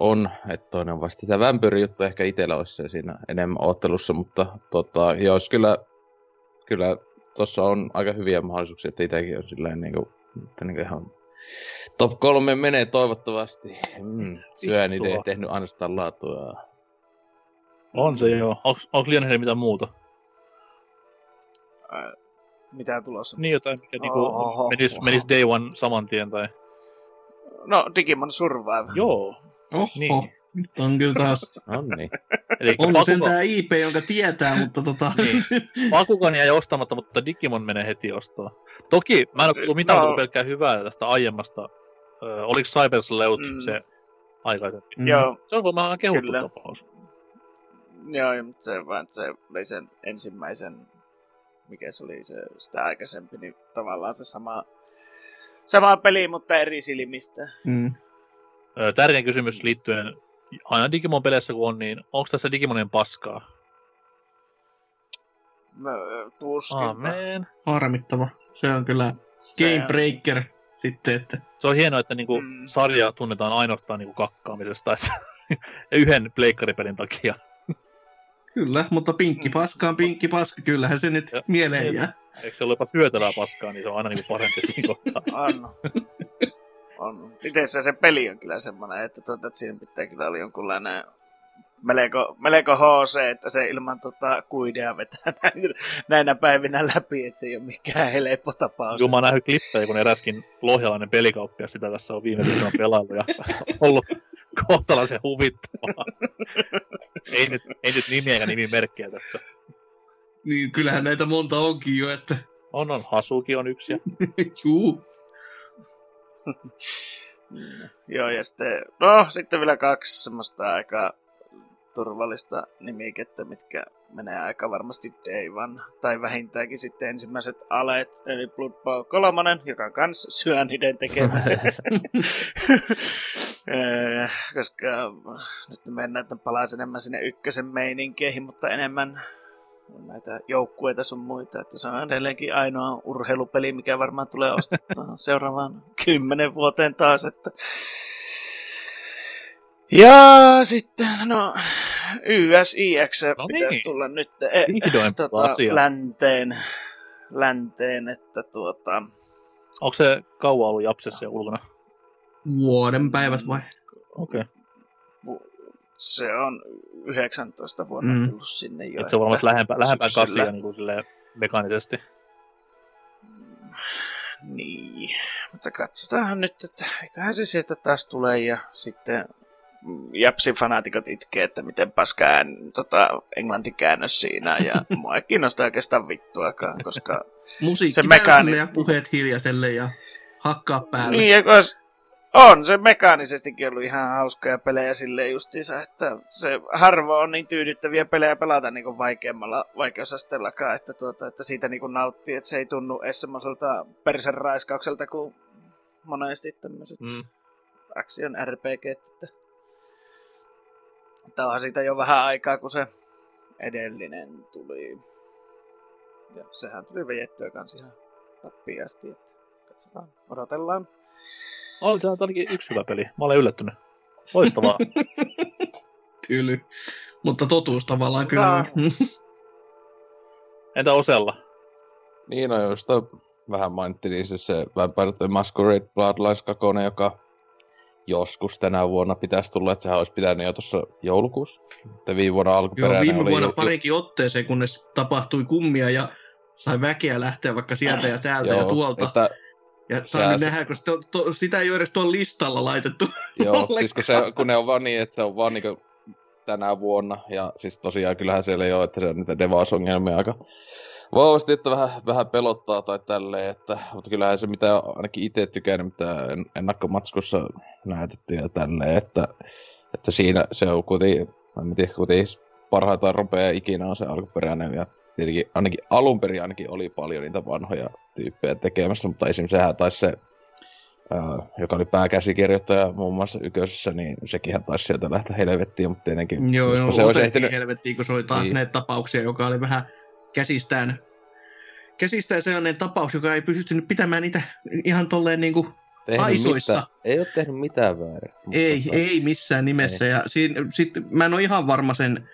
Speaker 3: on, että toinen on vasta sitä juttu, ehkä itsellä olisi se siinä enemmän ottelussa, mutta tota, jos kyllä, kyllä tuossa on aika hyviä mahdollisuuksia, että itsekin on silleen niin kuin, että niin ihan top kolme menee toivottavasti. Mm, syön itse tehnyt ainoastaan laatua.
Speaker 2: On se joo. Onko liian mitään muuta?
Speaker 4: Äh, mitä tulossa?
Speaker 2: Niin jotain, mikä niinku menisi menis day one saman tien tai...
Speaker 4: No, Digimon Survive.
Speaker 2: Joo.
Speaker 1: Oho. Niin. Nyt on kyllä taas.
Speaker 3: on niin.
Speaker 1: Eli on Pakuka... sen tää IP, jonka tietää, mutta tota...
Speaker 2: niin. Pakukan jäi ostamatta, mutta Digimon menee heti ostaa. Toki mä en ole kuullut mitään no. pelkkää hyvää tästä aiemmasta. Ö, oliko Cybers Leut mm. se aikaisemmin?
Speaker 4: Mm. Joo.
Speaker 2: Se on varmaan kehuttu kyllä. tapaus.
Speaker 4: Joo, mutta se, vaan se oli sen ensimmäisen, mikä se oli se, sitä aikaisempi, niin tavallaan se sama, sama peli, mutta eri silmistä.
Speaker 2: Mm. Tärkein kysymys liittyen aina Digimon peleissä kun on, niin onko tässä Digimonin paskaa?
Speaker 4: Tuskin.
Speaker 2: Amen.
Speaker 1: Harmittava. Se on kyllä game breaker sitten. Että...
Speaker 2: Se on hienoa, että niinku mm. sarja tunnetaan ainoastaan niinku kakkaamisesta että yhden pleikkaripelin takia.
Speaker 1: Kyllä, mutta pinkki mm. paska on pinkki paska, kyllähän se nyt ja, mieleen jää.
Speaker 2: Eikö se ole jopa syötävää paskaa, niin se on aina niinku parempi siinä kohtaa.
Speaker 4: On. On. Miten se, se peli on kyllä semmoinen, että, tuota, että siinä pitää kyllä olla jonkunlainen melko, melko HC, että se ilman tota, kuidea vetää näinä, näinä päivinä läpi, että se ei ole mikään helppo tapaus.
Speaker 2: Joo, mä oon nähnyt klippejä, kun eräskin lohjalainen pelikauppias sitä tässä on viime viikolla pelailu ja ollut kohtalaisen huvittavaa. ei, nyt, ei nyt nimiä eikä nimimerkkejä tässä.
Speaker 1: Niin, kyllähän näitä monta onkin jo, että...
Speaker 2: On, on. Hasuki on yksi.
Speaker 1: Juu.
Speaker 4: Joo, ja sitten, no, sitten vielä kaksi semmoista aika turvallista nimikettä, mitkä menee aika varmasti Day One, tai vähintäänkin sitten ensimmäiset aleet, eli Blood Bowl 3, joka on kans syöniden tekemä. Eh, koska nyt mennään palaisi enemmän sinne ykkösen meininkeihin, mutta enemmän näitä joukkueita sun muita, että se on edelleenkin ainoa urheilupeli, mikä varmaan tulee ostettua seuraavaan kymmenen vuoteen taas, että ja sitten, no, YSIX no pitäisi niin. tulla nyt e, tota, länteen, länteen, että tuota...
Speaker 2: Onko se kauan ollut Japsessa ja ulkona?
Speaker 1: Vuoden päivät vai?
Speaker 2: Okei. Okay
Speaker 4: se on 19 vuonna mm. tullut sinne jo.
Speaker 2: Et se on varmasti lähempää, lähempää kasia niin kuin silleen mekaanisesti.
Speaker 4: Niin, mutta katsotaan nyt, että eiköhän se sieltä taas tulee ja sitten Japsin fanaatikot itkee, että miten paska ään, tota, englantikäännös siinä ja mua ei kiinnosta oikeastaan vittuakaan, koska
Speaker 1: Musiikki se mekanismi... ja puheet hiljaiselle ja hakkaa päälle.
Speaker 4: Niin, ja kos, On se mekaanisestikin ollut ihan hauskoja pelejä silleen justiinsa, että se harvoin on niin tyydyttäviä pelejä pelata niin kuin vaikeammalla vaikeusasteellakaan, että, tuota, että siitä niin kuin nauttii, että se ei tunnu edes semmoiselta persenraiskaukselta kuin monesti tämmöiset mm. action RPG. Että... Tämä on siitä jo vähän aikaa, kun se edellinen tuli. Ja sehän tuli vejettyä kans ihan tappiasti. Katsotaan, odotellaan.
Speaker 2: On se ainakin yksi hyvä peli. Mä olen yllättynyt. Loistavaa.
Speaker 1: Tyly. Mutta totuus tavallaan kyllä.
Speaker 2: Entä Osella?
Speaker 3: Niin, no josta vähän mainittiin, niin se, se Vampire the Masquerade Bloodlines 2, joka joskus tänä vuonna pitäisi tulla, että sehän olisi pitänyt jo tuossa joulukuussa. Että viime vuonna alkuperäinen
Speaker 1: Joo, viime vuonna
Speaker 3: oli...
Speaker 1: parinkin otteeseen, kunnes tapahtui kummia ja sai väkeä lähteä vaikka sieltä ja täältä Joo, ja tuolta. Että ja saan se... nähdä, kun to, to, sitä ei ole edes tuolla listalla laitettu.
Speaker 3: Joo, siis kun, se, kun ne on vaan niin, että se on vaan niin tänä vuonna. Ja siis tosiaan kyllähän siellä ei ole, että se on niitä devausongelmia aika vahvasti, että vähän, vähän pelottaa tai tälleen, että, mutta kyllähän se mitä ainakin itse tykännyt, mitä ennakkomatskussa näytetty ja tälleen, että, että siinä se on kuitenkin, en tiedä, kuitenkin parhaita rupeaa ikinä on se alkuperäinen ja tietenkin ainakin alun perin ainakin oli paljon niitä vanhoja tyyppejä tekemässä, mutta esimerkiksi sehän taisi se, uh, joka oli pääkäsikirjoittaja muun muassa Yköisessä, niin sekin taisi sieltä lähteä helvettiin, mutta tietenkin...
Speaker 1: Joo, joo se olisi ehtinyt... helvettiin, kun se oli taas niin. ne tapauksia, joka oli vähän käsistään, käsistään sellainen tapaus, joka ei pystynyt pitämään niitä ihan tolleen niin kuin aisoissa. Mitään.
Speaker 3: Ei ole tehnyt mitään väärin.
Speaker 1: Ei, tota... ei missään nimessä. Ei. Ja siinä, sit, mä en ole ihan varma sen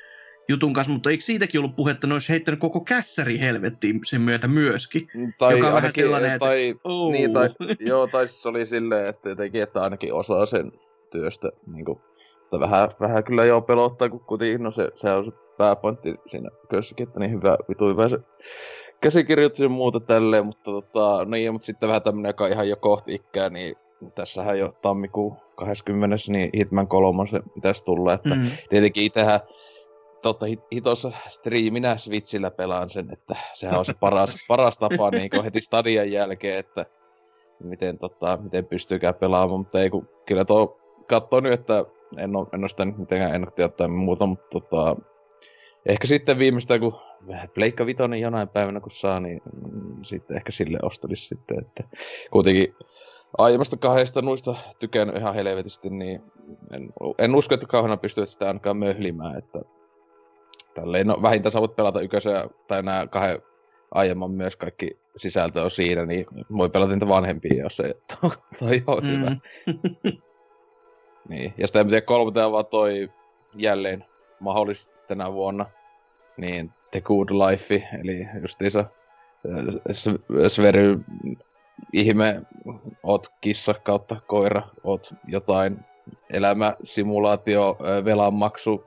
Speaker 1: jutun kanssa, mutta eikö siitäkin ollut puhetta, että ne olisi heittänyt koko kässäri helvettiin sen myötä myöskin?
Speaker 3: Tai joka on vähän sellainen, tai, että, oh. niin, tai, joo, tai siis oli silleen, että jotenkin, että ainakin osaa sen työstä, niin kuin, että vähän, vähän kyllä joo pelottaa, kun kuitenkin, no se, se on se pääpointti siinä kössäkin, että niin hyvä, vitu hyvä se käsikirjoitus ja muuta tälleen, mutta tota, niin, mutta sitten vähän tämmönen, joka ihan jo kohti ikää, niin tässähän jo tammikuun 20. niin Hitman 3 se pitäisi tulla, että mm. tietenkin itsehän totta hitossa striiminä Switchillä pelaan sen, että sehän on se paras, paras tapa niin heti stadian jälkeen, että miten, tota, miten pystyykään pelaamaan, mutta ei kun, kyllä tuo katsoo nyt, että en ole, en ole sitä nyt mitenkään ennakkoa tai muuta, mutta tota, ehkä sitten viimeistä, kun Pleikka Vitoinen jonain päivänä kun saa, niin mm, sitten ehkä sille ostelisi sitten, että kuitenkin aiemmasta kahdesta nuista tykännyt ihan helvetisti, niin en, en usko, että kauheana pystyy sitä ainakaan möhlimään, että tälleen, no vähintään sä voit pelata ykösen tai nämä kahden aiemman myös kaikki sisältö on siinä, niin voi pelata niitä vanhempia, jos se toi on mm. hyvä. niin, ja sitten en tiedä, kolmoteen vaan toi jälleen mahdollisesti tänä vuonna, niin The Good Life, eli justiinsa äh, Svery ihme, oot kissa kautta koira, oot jotain elämäsimulaatio, äh, velanmaksu,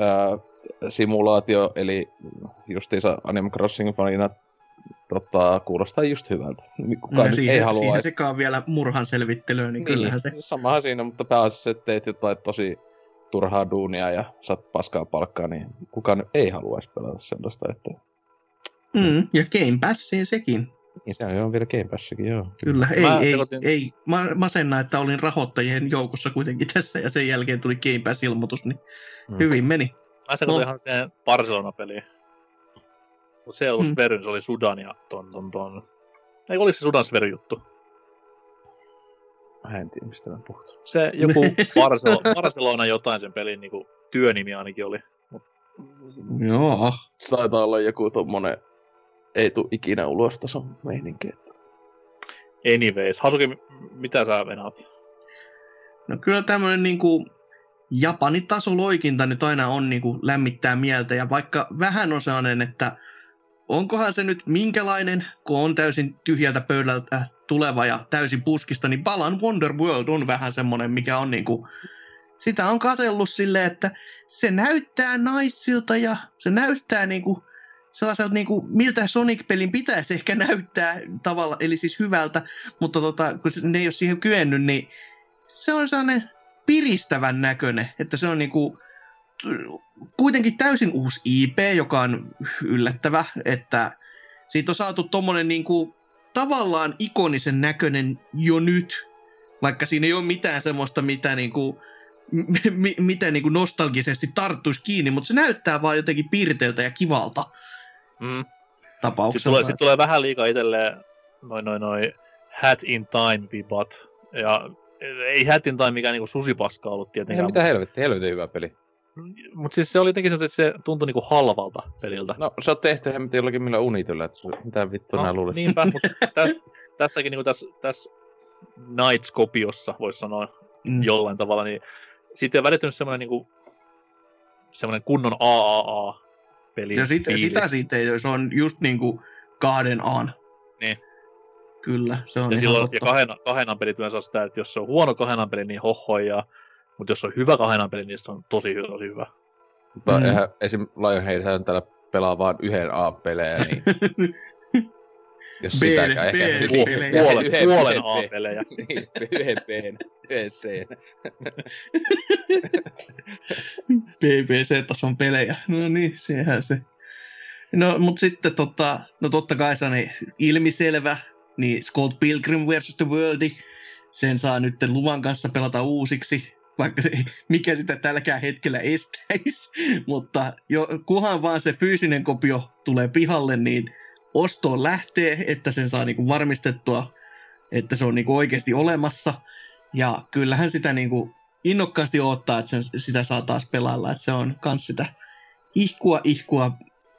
Speaker 3: äh, simulaatio, eli justiinsa Animal Crossing fanina tota, kuulostaa just hyvältä.
Speaker 1: Kukaan no, siinä, ei halua. Siinä sekaan vielä murhan selvittelyä, niin, niin kyllähän se...
Speaker 3: Samahan siinä, mutta pääasiassa, että teet jotain tosi turhaa duunia ja saat paskaa palkkaa, niin kukaan ei haluaisi pelata sellaista, että...
Speaker 1: Mm, ja Game Passiin sekin.
Speaker 3: Niin se on vielä Game Passikin, joo.
Speaker 1: Kyllä, ei, mä ei, pelotin... ei masenna, että olin rahoittajien joukossa kuitenkin tässä ja sen jälkeen tuli Game Pass-ilmoitus, niin mm. hyvin meni.
Speaker 2: Mä sekoitin no. ihan siihen Barcelona-peliin. Mutta se ei ollut mm. Sveryn, se oli Sudan ja ton ton ton. Ei oliko se Sudan Sveryn juttu?
Speaker 3: Mä en tiedä, mistä mä puhut.
Speaker 2: Se joku Barcelona, Barcelona jotain sen pelin niinku, työnimi ainakin oli. Mut...
Speaker 1: Joo.
Speaker 3: Se taitaa olla joku tommonen ei tuu ikinä ulos tason meininki. Että...
Speaker 2: Anyways, Hasuki, mitä sä venaat?
Speaker 1: No kyllä tämmönen niinku Japanin tasoloikinta nyt aina on niin kuin lämmittää mieltä, ja vaikka vähän on sellainen, että onkohan se nyt minkälainen, kun on täysin tyhjältä pöydältä tuleva ja täysin puskista, niin Balan Wonderworld on vähän semmoinen, mikä on niin kuin, sitä on katsellut silleen, että se näyttää naisilta ja se näyttää niin kuin sellaiselta niin kuin, miltä Sonic-pelin pitäisi ehkä näyttää tavalla, eli siis hyvältä, mutta tota, kun ne ei ole siihen kyennyt, niin se on sellainen piristävän näköinen, että se on niinku kuitenkin täysin uusi IP, joka on yllättävä, että siitä on saatu tommonen niinku tavallaan ikonisen näköinen jo nyt, Vaikka siinä ei ole mitään semmoista, mitä niinku, m- mitä niinku nostalgisesti tarttuisi kiinni, mutta se näyttää vaan jotenkin piirteeltä ja kivalta
Speaker 2: Mm.
Speaker 1: tapauksessa.
Speaker 2: Sitten tulee, sit tulee vähän liikaa itselleen noin noin noin Hat in Time vibat. Ja ei Hat in Time mikään niinku susipaska ollut
Speaker 3: Ei
Speaker 2: tietenkään.
Speaker 3: mitä helvetti, helvetin hyvä peli.
Speaker 2: Mutta siis se oli jotenkin se, että se tuntui niinku halvalta peliltä.
Speaker 3: No se on tehty hemmetin jollakin millä unityllä, että mitä vittua nää luulet.
Speaker 2: niinpä, mutta tä, tässäkin niinku tässä täs Knights-kopiossa, voisi sanoa
Speaker 1: Mm.
Speaker 2: jollain tavalla, niin siitä on välittynyt semmoinen niinku, semmoinen kunnon AAA-peli.
Speaker 1: Ja sit, sitä siitä ei se on just niinku kahden aan.
Speaker 2: Niin.
Speaker 1: Kyllä, se on
Speaker 2: ja,
Speaker 1: ihan
Speaker 2: silloin,
Speaker 1: totta.
Speaker 2: ja kahden, kahdenan pelit yleensä on sitä, että jos se on huono kahdenan peli, niin hohojaa. Mutta jos se on hyvä kahdenan peli, niin se on tosi, tosi hyvä.
Speaker 3: Mutta
Speaker 1: Mm.
Speaker 3: eihän esim. Lionhead täällä pelaa vaan yhden A-pelejä, niin jos
Speaker 1: B-
Speaker 3: sitäkään
Speaker 1: B-
Speaker 3: ehkä...
Speaker 2: Puolen,
Speaker 3: yhden-
Speaker 2: puolen. A-pelejä.
Speaker 3: niin, yhden B, yhden C.
Speaker 1: BBC-tason pelejä. No niin, sehän se. No, mutta sitten tota, no totta kai se on niin ilmiselvä, niin Scott Pilgrim vs. The World, sen saa nyt luvan kanssa pelata uusiksi, vaikka se, mikä sitä tälläkään hetkellä estäisi. Mutta jo, kunhan vaan se fyysinen kopio tulee pihalle, niin ostoon lähtee, että sen saa niinku varmistettua, että se on niinku oikeasti olemassa. Ja kyllähän sitä niinku innokkaasti odottaa, että sen, sitä saa taas pelailla, että se on kans sitä ihkua, ihkua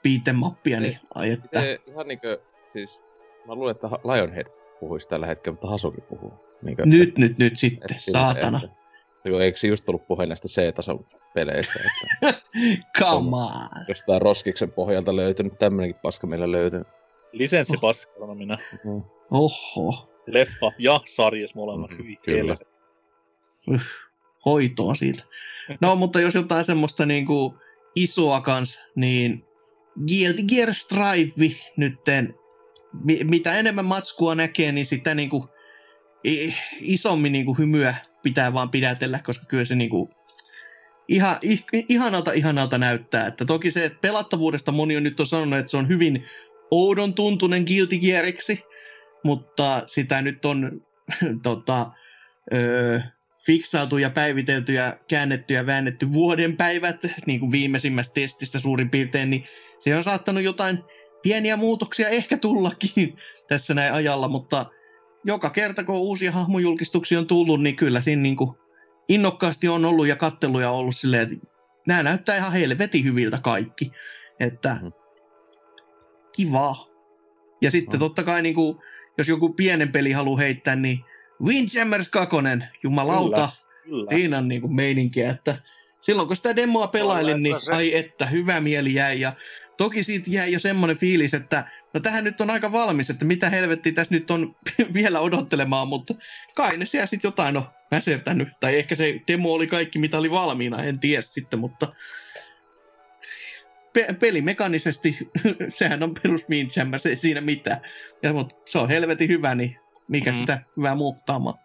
Speaker 1: piitemappia, niin ai että.
Speaker 3: Ihan niinkö, siis mä luulen, että Lionhead puhuisi tällä hetkellä, mutta Hasuki puhuu. Niinkö,
Speaker 1: Nyt, nyt, nyt sitten,
Speaker 3: että
Speaker 1: saatana.
Speaker 3: Että, että eikö se just tullut puhe näistä C-tason peleistä, että
Speaker 1: Come on.
Speaker 3: jostain Roskiksen pohjalta löytynyt tämmönenkin paska meillä löytynyt.
Speaker 2: Lisenssi paskana minä.
Speaker 3: Mm.
Speaker 1: Oho,
Speaker 2: Leffa ja sarjas molemmat.
Speaker 3: Mhm,
Speaker 2: Hyvin
Speaker 3: kyllä.
Speaker 1: hoitoa siitä. No, mutta jos jotain semmoista niinku isoa kans, niin Guilty Gear Strive nytten, mi- mitä enemmän matskua näkee, niin sitä niinku i- isommin niinku hymyä pitää vaan pidätellä, koska kyllä se niinku ihan, ih- ihanalta ihanalta näyttää. Että toki se, että pelattavuudesta moni on nyt on sanonut, että se on hyvin oudon tuntunen Guilty Geariksi, mutta sitä nyt on tota, öö, fiksailtu ja päivitelty ja käännetty ja väännetty vuoden päivät, niin kuin viimeisimmästä testistä suurin piirtein, niin se on saattanut jotain pieniä muutoksia ehkä tullakin tässä näin ajalla, mutta joka kerta kun uusia hahmojulkistuksia on tullut, niin kyllä siinä niin kuin innokkaasti on ollut ja katteluja on ollut silleen, että nämä näyttää ihan helvetin hyviltä kaikki. Että
Speaker 3: Mhm.
Speaker 1: kivaa. Ja sitten
Speaker 3: Mhm.
Speaker 1: totta kai, niin kuin, jos joku pienen peli haluaa heittää, niin Windjammers 2, jumalauta,
Speaker 2: Kyllä.
Speaker 1: siinä on niin kuin meininkiä, että silloin kun sitä demoa pelailin, niin ai että, hyvä mieli jäi. Ja toki siitä jäi jo semmoinen fiilis, että no tähän nyt on aika valmis, että mitä helvettiä tässä nyt on vielä odottelemaan, mutta kai ne siellä sitten jotain on väsertänyt. Tai ehkä se demo oli kaikki, mitä oli valmiina, en tiedä sitten, mutta pe- pelimekanisesti sehän on perus se ei siinä mitään. Ja, mutta se on helvetin hyvä, niin mikä
Speaker 2: Mhm.
Speaker 1: sitä hyvää muuttaamaan.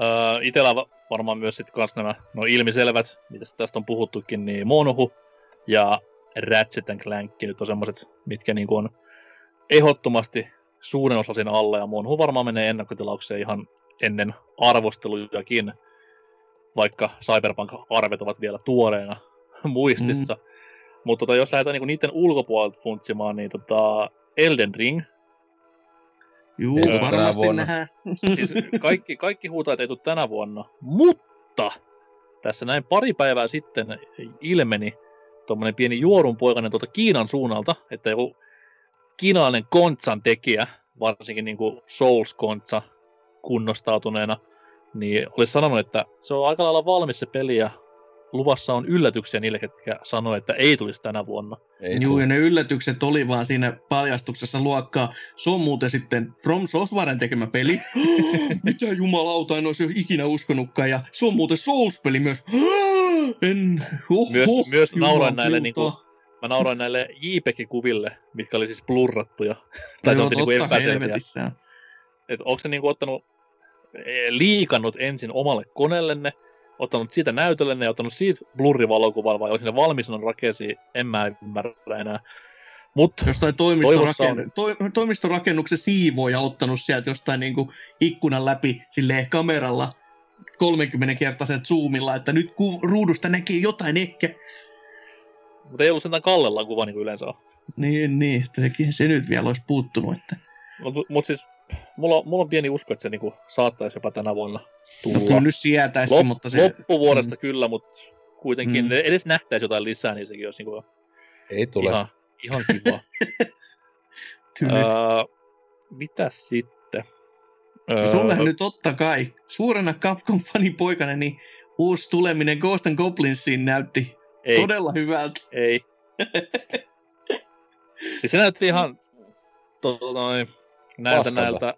Speaker 2: Öö, itellä va- varmaan myös sitten kans nämä no ilmiselvät, mitä tästä on puhuttukin, niin Monohu ja Ratchet Clank nyt on semmoset, mitkä niinku on ehdottomasti suurin osa siinä alle, ja Monohu varmaan menee ennakkotilaukseen ihan ennen arvostelujakin, vaikka Cyberpunk-arvet ovat vielä tuoreena muistissa. Mm. Mutta tota, jos lähdetään niinku niiden ulkopuolelta funtsimaan, niin tota Elden Ring
Speaker 1: Juu,
Speaker 2: tänä
Speaker 1: varmasti
Speaker 3: vuonna.
Speaker 1: nähdään.
Speaker 2: siis kaikki, kaikki huutaa, että ei tule tänä vuonna, mutta tässä näin pari päivää sitten ilmeni tuommoinen pieni juorunpoikainen tuolta Kiinan suunnalta, että joku kiinalainen kontsan tekijä, varsinkin niin kuin Souls-kontsa kunnostautuneena, niin olisi sanonut, että se on aika lailla valmis se peli ja luvassa on yllätyksiä niille, ketkä sanoo, että ei tulisi tänä vuonna.
Speaker 3: Ei
Speaker 1: Juu,
Speaker 3: tuu.
Speaker 1: ja ne yllätykset oli vaan siinä paljastuksessa luokkaa. Se on muuten sitten From Softwaren tekemä peli. Mitä jumalauta, en olisi ikinä uskonutkaan. Ja se on muuten Souls-peli myös. en, oho,
Speaker 2: Myös- myös nauroin näille niinku Mä nauroin näille JPEG-kuville, mitkä oli siis blurrattuja. tai se on niinku epäselviä. että onko se niinku ottanut, eh, liikannut ensin omalle koneellenne, ottanut siitä näytöllenne ja ottanut siitä blurrivalokuvan, vai onko ne valmis on rakeisiin, en mä ymmärrä enää. Mut
Speaker 1: Jostain toimistoraken... to... toimistorakennuksen siivoja ottanut sieltä jostain niinku ikkunan läpi silleen kameralla 30-kertaisen zoomilla, että nyt ku... ruudusta näkee jotain ehkä.
Speaker 2: Mutta ei ollut sentään Kallella kuva niin kuin yleensä on.
Speaker 1: Niin, niin, sekin, se nyt vielä olisi puuttunut. Että...
Speaker 2: Mutta mut siis mulla, mulla on pieni usko, että se niinku saattaisi jopa tänä vuonna tulla.
Speaker 1: No, kyllä nyt sietäisikin,
Speaker 2: Lop,
Speaker 1: mutta se...
Speaker 2: Loppuvuodesta mm. kyllä, mutta kuitenkin mm. edes nähtäisi jotain lisää, niin sekin olisi niinku
Speaker 3: Ei tule.
Speaker 2: ihan, ihan kiva. öö, mitäs sitten?
Speaker 1: Öö, Sulle nyt totta kai, suurena Capcom-fanin poikana, niin uusi tuleminen Ghost and Goblinsiin näytti ei. todella hyvältä.
Speaker 2: Ei. se näytti ihan to, noin, näiltä Paskalta. näiltä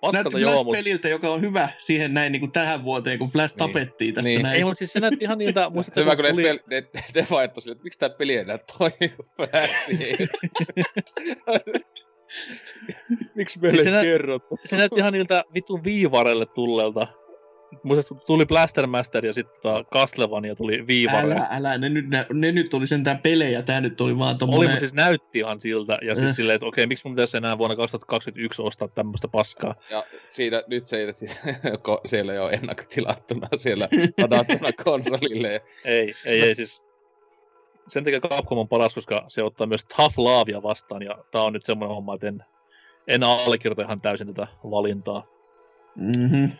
Speaker 1: Paskalta joo, mutta... peliltä, joka on hyvä siihen näin niin kuin tähän vuoteen, kun Flash niin. tapettiin tässä niin. näin.
Speaker 2: Ei, mutta siis se näytti ihan niiltä...
Speaker 3: Muistatte, hyvä, kun tuli... ne, ne, ne, ne vaihtoi että miksi tämä peli ei enää toimi Flashiin. Miksi meille siis ei kerrottu?
Speaker 2: Se näytti ihan niiltä vitun viivarelle tulleelta Muista tuli Blaster Master ja sitten tota Castlevania tuli Viivare.
Speaker 1: Älä, älä, ne nyt, ne, ne nyt oli sentään pelejä, tää nyt oli vaan tommonen...
Speaker 2: Oli, mutta siis näytti ihan siltä, ja siis äh. silleen, että okei, miksi mun pitäisi enää vuonna 2021 ostaa tämmöistä paskaa?
Speaker 3: Ja siitä, nyt se, että siellä ei ole ennakkotilattuna siellä ladattuna konsolille.
Speaker 2: ei, ei, ei, siis sen takia Capcom on paras, koska se ottaa myös Tough Lavia vastaan, ja tää on nyt semmoinen homma, että en, en allekirjoita ihan täysin tätä valintaa.
Speaker 1: Mm-hmm.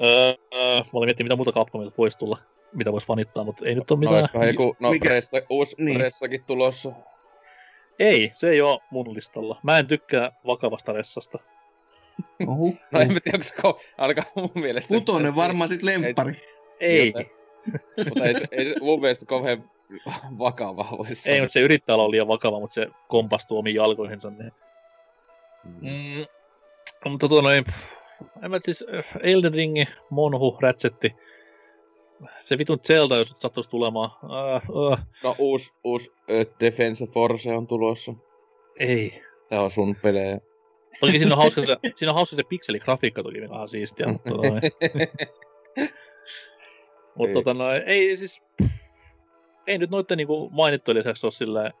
Speaker 2: Öö, öö, mä olin miettinyt, mitä muuta Capcomilta voisi tulla, mitä voisi fanittaa, mutta ei nyt ole mitään.
Speaker 3: No, joku, no Mikä? Ressa, uusi niin. Ressakin tulossa.
Speaker 2: Ei, se ei ole mun listalla. Mä en tykkää vakavasta Ressasta.
Speaker 1: Ohu.
Speaker 3: no en mä tiedä, onko se ainakaan mun mielestä...
Speaker 1: Putonen varmaan sit lemppari.
Speaker 2: Ei. ei.
Speaker 3: mutta ei, ei se mun mielestä kauhean vakava voisi
Speaker 2: Ei, mutta se yrittää olla liian vakava, mutta se kompastuu omiin jalkoihinsa. Niin... Mm. Mm, mutta tuota noin, en mä siis äh, Elden Ringi, Monhu, Ratchetti, se vitun Zelda, jos nyt sattuisi tulemaan. Uh, uh.
Speaker 3: No uusi, uusi Defense Force on tulossa.
Speaker 2: Ei.
Speaker 3: Tää on sun pelejä.
Speaker 2: Toki siinä on hauska, se, siinä on hauska se pikseligrafiikka toki, mikä on siistiä, mutta tota noin. Mutta tota noin, ei siis... Ei nyt noitten niinku mainittujen lisäksi ole silleen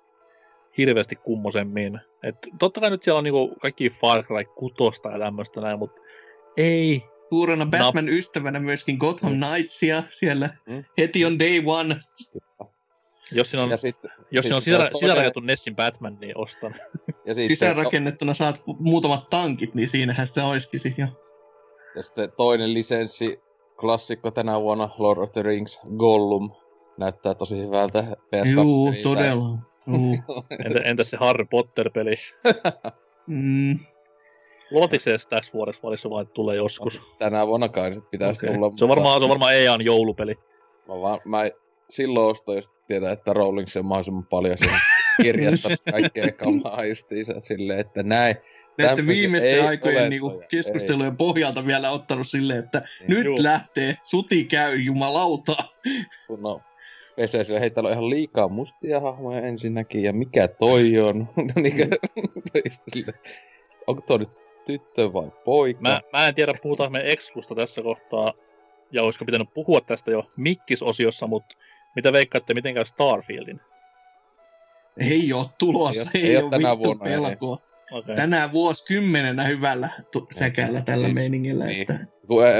Speaker 2: hirveästi kummosemmin. Et totta kai nyt siellä on niinku kaikki Far Cry 6 ja tämmöistä näin, mutta ei.
Speaker 1: Suurena Batman-ystävänä myöskin Gotham mm. Knightsia siellä mm. heti on day one.
Speaker 2: Jos siinä on, ja sit, jos sit, siinä on sisä, sisärakennettu Nessin Batman, niin ostan.
Speaker 1: Ja sitten, Sisärakennettuna saat muutamat tankit, niin siinähän sitä olisikin sit jo.
Speaker 3: Ja sitten toinen lisenssi, klassikko tänä vuonna, Lord of the Rings, Gollum. Näyttää tosi hyvältä
Speaker 1: PS2. Juu, todella.
Speaker 2: Entä, entäs se Harry Potter-peli?
Speaker 1: mm.
Speaker 2: Luotiko se edes tässä vuodessa vai vai tulee joskus?
Speaker 3: Tänä vuonna kai pitäisi okay. tulla.
Speaker 2: Se on varmaan, se on varmaan EAN joulupeli.
Speaker 3: Mä, vaan, mä silloin ostoin, jos tietää, että Rowling on mahdollisimman paljon sen kirjasta kaikkea kamaa justiinsa silleen, että näin.
Speaker 1: Näiden viimeisten aikojen niinku keskustelujen ei. pohjalta vielä ottanut silleen, että niin, nyt juu. lähtee, suti käy, jumalauta.
Speaker 3: No, pesee sille, hei täällä on ihan liikaa mustia hahmoja ensinnäkin, ja mikä toi on? niin, onko toi nyt tyttö vai poika?
Speaker 2: Mä, mä en tiedä, puhutaan me Exkusta tässä kohtaa, ja olisiko pitänyt puhua tästä jo Mikkis-osiossa, mutta mitä veikkaatte, miten käy Starfieldin?
Speaker 1: Ei ole tulossa, ei, ei, ei ole tänä vittu pelkoa. Okay. Tänään vuosikymmenenä hyvällä tu- säkällä tällä siis, meiningillä. Niin. Että...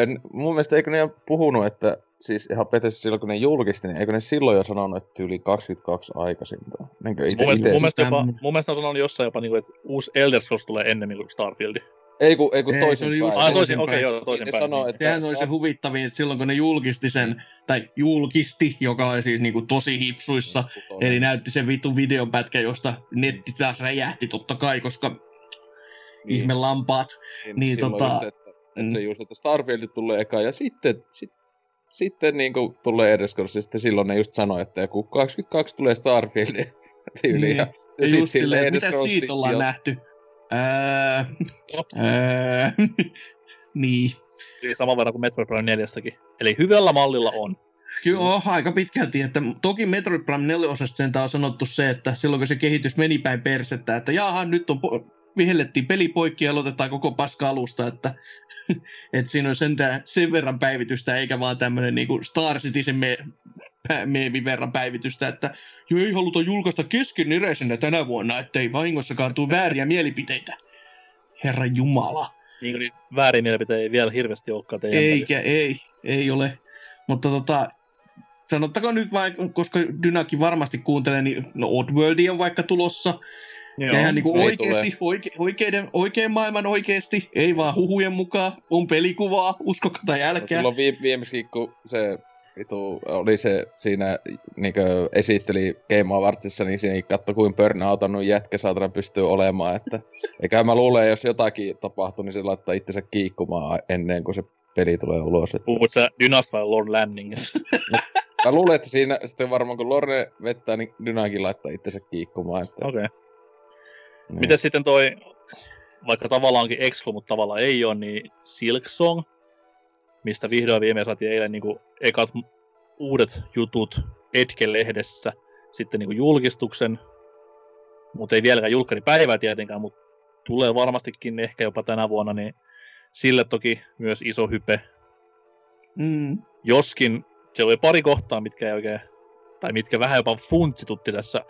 Speaker 3: En, mun mielestä eikö ne puhunut, että siis ihan Petessä silloin kun ne julkisti, niin eikö ne silloin jo sanonut, että yli 22 aikaisinta? Ite,
Speaker 2: mun, mielestä, mun, mielestä jopa, mun mielestä on sanonut jossain jopa, niin että uusi Elder Scrolls tulee ennemmin kuin Starfield.
Speaker 3: Ei kun, ei kun toisin päin.
Speaker 2: Ah, toisin, okei, okay, joo, toisin päin.
Speaker 1: Sanoo, että Sehän oli se huvittavin, että silloin kun ne julkisti sen, tai julkisti, joka oli siis niinku tosi hipsuissa, niin, eli näytti sen vitun videopätkä, josta netti taas räjähti totta kai, koska niin. ihme lampaat. Niin, niin tota...
Speaker 3: Just, että, että se mm. just, että Starfield tulee eka, ja sitten, sit, sitten niin kuin tulee Edescorsi, sitten silloin ne just sanoi, että joku 22 tulee Starfield tyyli. Niin. Ja,
Speaker 1: ja, just silleen, mitä siitä ollaan jos... nähty? Öö, öö, niin.
Speaker 2: Eli saman verran kuin Metroid Prime 4 Eli hyvällä mallilla on.
Speaker 1: Joo, aika pitkälti. Että toki Metroid Prime 4 osasta on sanottu se, että silloin kun se kehitys meni päin persettä, että jaha, nyt on po- vihellettiin peli poikki ja aloitetaan koko paska alusta, että, että siinä on sentään sen verran päivitystä, eikä vaan tämmöinen niin Star Citizen me pä- meemin verran päivitystä, että jo ei haluta julkaista keskeneräisenä tänä vuonna, ettei vahingossakaan tule vääriä mielipiteitä. Herra Jumala.
Speaker 2: Niin, niin väärin mielipiteitä ei vielä hirveästi olekaan teidän
Speaker 1: Eikä, ei, ei ole. Mutta tota, sanottako nyt vain, koska Dynakin varmasti kuuntelee, niin no Oddworldi on vaikka tulossa.
Speaker 2: Joo,
Speaker 1: ihan niin
Speaker 3: ei
Speaker 1: oikeasti, oike, oikeiden, oikein maailman oikeasti, ei vaan huhujen mukaan, on pelikuvaa, uskoko tai
Speaker 3: No,
Speaker 1: älkää.
Speaker 3: silloin vi- viimeksi, kun se vitu, oli se siinä niinkö esitteli Game Awardsissa, niin siinä katso kuin burnoutannut jätkä saatana pystyy olemaan, että eikä mä luulen, jos jotakin tapahtuu, niin se laittaa itsensä kiikkumaan ennen kuin se peli tulee ulos. Että...
Speaker 2: Puhut sä Dynast vai Lord Landing?
Speaker 3: Mä luulen, että siinä sitten varmaan kun Lorne vettää, niin Dynakin laittaa itsensä kiikkumaan. Että...
Speaker 2: Okei. Okay.
Speaker 3: Niin.
Speaker 2: Miten sitten toi, vaikka tavallaankin exclu, mutta tavallaan ei ole, niin Silk Song, mistä vihdoin viimein saatiin eilen niin kuin ekat uudet jutut Edge-lehdessä, sitten niin kuin julkistuksen, mutta ei vieläkään julkkaripäivää tietenkään, mutta tulee varmastikin ehkä jopa tänä vuonna, niin sille toki myös iso hype.
Speaker 1: Mm.
Speaker 2: Joskin siellä oli pari kohtaa, mitkä ei oikein, tai mitkä vähän jopa funtsitutti tässä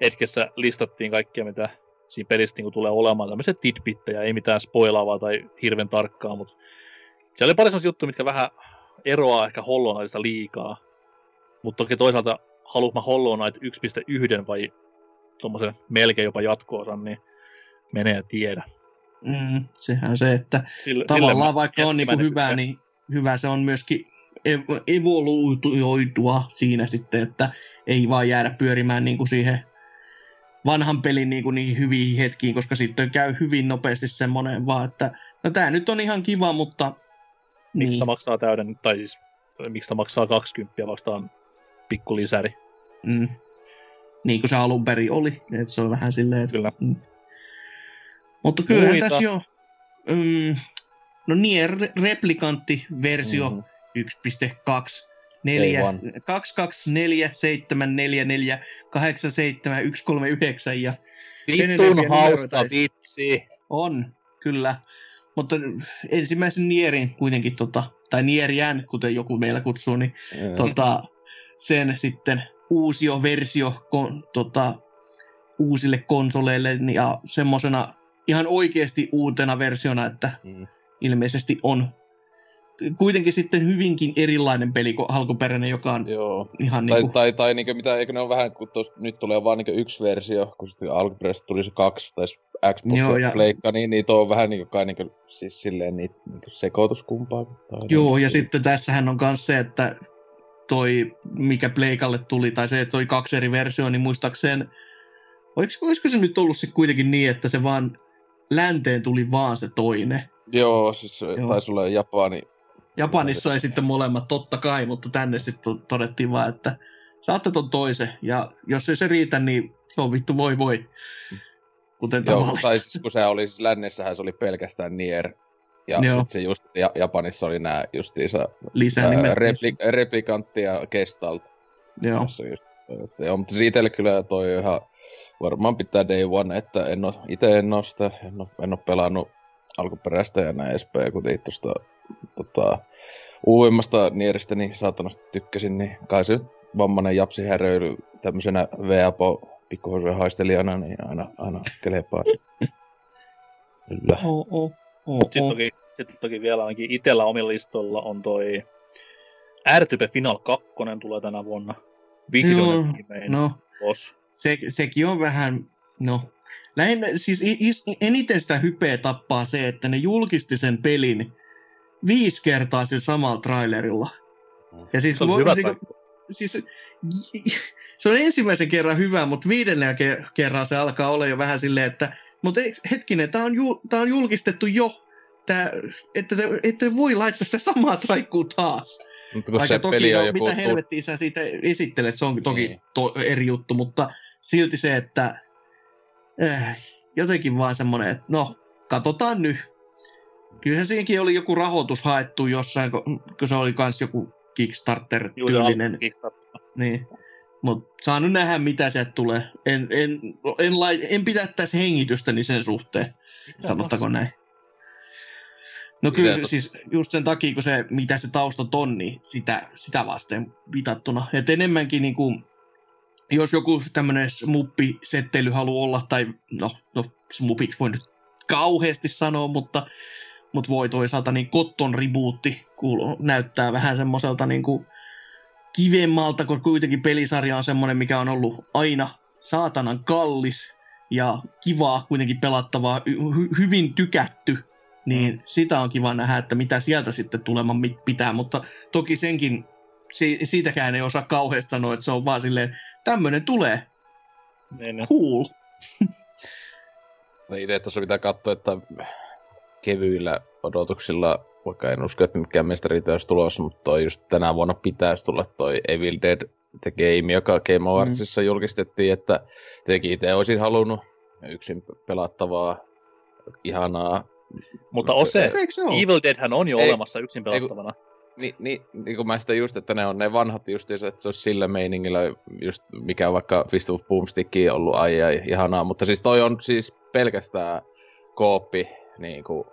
Speaker 2: hetkessä listattiin kaikkia, mitä siinä pelissä niin tulee olemaan. Tämmöisiä tidbittejä, ei mitään spoilaavaa tai hirveän tarkkaa, mutta siellä oli pari sellaisia juttuja, mitkä vähän eroaa ehkä Hollow Knightista liikaa. Mutta toki toisaalta haluan mä Hollow Knight 1.1 vai tuommoisen melkein jopa jatko-osan, niin menee ja tiedä.
Speaker 1: Mm. Sehän se, että
Speaker 2: Sille,
Speaker 1: tavallaan
Speaker 2: sille
Speaker 1: vaikka on niinku
Speaker 2: jättimäinen
Speaker 1: hyvä,
Speaker 2: hype.
Speaker 1: niin hyvä se on myöskin ev- evoluoitua siinä sitten, että ei vaan jäädä pyörimään niinku siihen vanhan pelin niinku niihin hyviin hetkiin, koska sitten käy hyvin nopeasti semmoinen vaan, että no tää nyt on ihan kiva, mutta
Speaker 2: Miksi
Speaker 1: niin,
Speaker 2: sitä maksaa täyden, tai siis miksi maksaa 20 vastaan pikku lisäri.
Speaker 1: mm, niin kuin se alun perin oli, että se on vähän silleen, että
Speaker 2: Kyllä.
Speaker 1: Mutta kyllähän
Speaker 2: Muita?
Speaker 1: tässä jo... Mm, no Nier Replikantti-versio
Speaker 3: Mhm.
Speaker 1: 1.2. 4,
Speaker 3: Ei vaan.
Speaker 1: 224 744 87139 ja enempiä
Speaker 2: hauska
Speaker 1: numeroita.
Speaker 2: vitsi.
Speaker 1: on, kyllä. Mutta ensimmäisen Nierin kuitenkin, tota, tai Nierjän, kuten joku meillä kutsuu, niin
Speaker 3: Joo.
Speaker 1: tota, sen sitten uusio versio kon, tota, uusille konsoleille ja semmoisena ihan oikeasti uutena versiona, että
Speaker 3: Mm.
Speaker 1: ilmeisesti on kuitenkin sitten hyvinkin erilainen peli kuin alkuperäinen, joka on
Speaker 3: Joo.
Speaker 1: ihan
Speaker 3: Tai,
Speaker 1: niin kuin,
Speaker 3: tai, tai niinkö mitä, eikö ne on vähän, kun tos, nyt tulee vaan niinkö yksi versio, kun sitten alkuperäisesti tuli se kaksi, tai se Xbox
Speaker 1: Joo, ja-
Speaker 3: Pleikka, niin niitä on vähän niinkö kai niinkö, siis silleen niitä niinkö sekoitus kumpaa. Tai
Speaker 1: Joo, ja
Speaker 3: niinkö
Speaker 1: sitten tässähän on myös se, että toi, mikä Pleikalle tuli, tai se, että toi kaksi eri versiota, niin muistaakseen, olisiko, olisiko se nyt ollut sitten kuitenkin niin, että se vaan länteen tuli vaan se toinen.
Speaker 3: Joo, siis.
Speaker 1: Joo.
Speaker 3: taisi olla Japani.
Speaker 1: Japanissa ei sitten molemmat, totta kai, mutta tänne sitten to- todettiin vaan, että saatte ton toisen, ja jos ei se riitä, niin se on vittu voi voi. Kuten
Speaker 3: Joo,
Speaker 1: tavallista.
Speaker 3: tai siis kun se oli, siis lännessähän se oli pelkästään Nier. Ja sitten se just ja, Japanissa oli nämä justiinsa ää, repli, replikantti ja Gestalt.
Speaker 1: Joo.
Speaker 3: Tässä just, että, joo, mutta siitä kyllä toi ihan varmaan pitää day one, että en oo, ite en oo sitä, en oo, en oo pelannut alkuperäistä ja näin edespäin, kun teit tosta tota, uudemmasta Nieristä niin saatanasti tykkäsin, niin kai se vammainen japsi häröily tämmöisenä VAPO pikkuhosujen haistelijana, niin aina, aina kelepaa. Kyllä.
Speaker 1: Oh, oh, oh,
Speaker 2: Sitten toki, sit toki vielä ainakin itellä omilla listoilla on toi RTP Final 2 tulee tänä vuonna. Vihdoin ja viimein.
Speaker 1: No,
Speaker 2: Boss.
Speaker 1: se, sekin on vähän, no, lähinnä, siis eniten sitä hypeä tappaa se, että ne julkisti sen pelin viisi kertaa sillä samalla trailerilla. Ja siis,
Speaker 2: Se on
Speaker 1: voi-
Speaker 2: hyvä
Speaker 1: niinku-
Speaker 2: tai-
Speaker 1: siis, se on ensimmäisen kerran hyvä, mutta viidennellä ke- kerran se alkaa olla jo vähän silleen, että mutta hetkinen, tämä on, ju, tää on julkistettu jo, tää, että te, ette voi laittaa sitä samaa traikkuu taas.
Speaker 3: Mutta kun
Speaker 1: Vaikka
Speaker 3: se
Speaker 1: toki,
Speaker 3: peli on
Speaker 1: no,
Speaker 3: joku...
Speaker 1: mitä helvettiä sä siitä esittelet, se on toki
Speaker 3: Niin.
Speaker 1: to, eri juttu, mutta silti se, että äh, jotenkin vaan semmoinen, että no, katsotaan nyt. Kyllähän siinäkin oli joku rahoitus haettu jossain, kun, se oli kans joku Kickstarter-tyylinen.
Speaker 2: Kickstarter.
Speaker 1: Niin. Mutta saa nyt nähdä, mitä sieltä tulee. En, en, en, lai, en pidä tässä hengitystäni sen suhteen, sanottako näin. No kyllä
Speaker 3: tot-
Speaker 1: siis just sen takia, kun se, mitä se taustat on, niin sitä, sitä vasten vitattuna. Et enemmänkin niin kuin, jos joku tämmöinen smuppisettely haluaa olla, tai no, no smupiksi voi nyt kauheasti sanoa, mutta, mutta voi toisaalta niin Cotton rebootti kuuluu, näyttää vähän semmoiselta niin kuin kivemmalta, koska kuitenkin pelisarja on semmoinen, mikä on ollut aina saatanan kallis ja kivaa kuitenkin pelattavaa, hy- hyvin tykätty, niin sitä on kiva nähdä, että mitä sieltä sitten tuleman pitää, mutta toki senkin, si- siitäkään ei osaa kauheasti sanoa, että se on vaan silleen, tämmöinen tulee,
Speaker 2: Niin, niin.
Speaker 1: cool.
Speaker 3: Itse tuossa pitää katsoa, että kevyillä odotuksilla, vaikka en usko, että mikään mestari olisi tulossa, mutta toi just tänä vuonna pitäisi tulla toi Evil Dead The Game, joka Game Awardsissa mm. julkistettiin, että tietenkin itse olisin halunnut yksin pelattavaa, ihanaa.
Speaker 2: Mutta Ose? Evil Deadhän on jo
Speaker 3: Ei,
Speaker 2: olemassa yksin pelattavana.
Speaker 3: Niin, niin, niin kuin mä sitä just, että ne on ne vanhat justiinsa, että se olisi sillä meiningillä, just mikä vaikka Fist of Boomstickin ollut ai ai, ihanaa, mutta siis toi on siis pelkästään kooppi, niin kuin,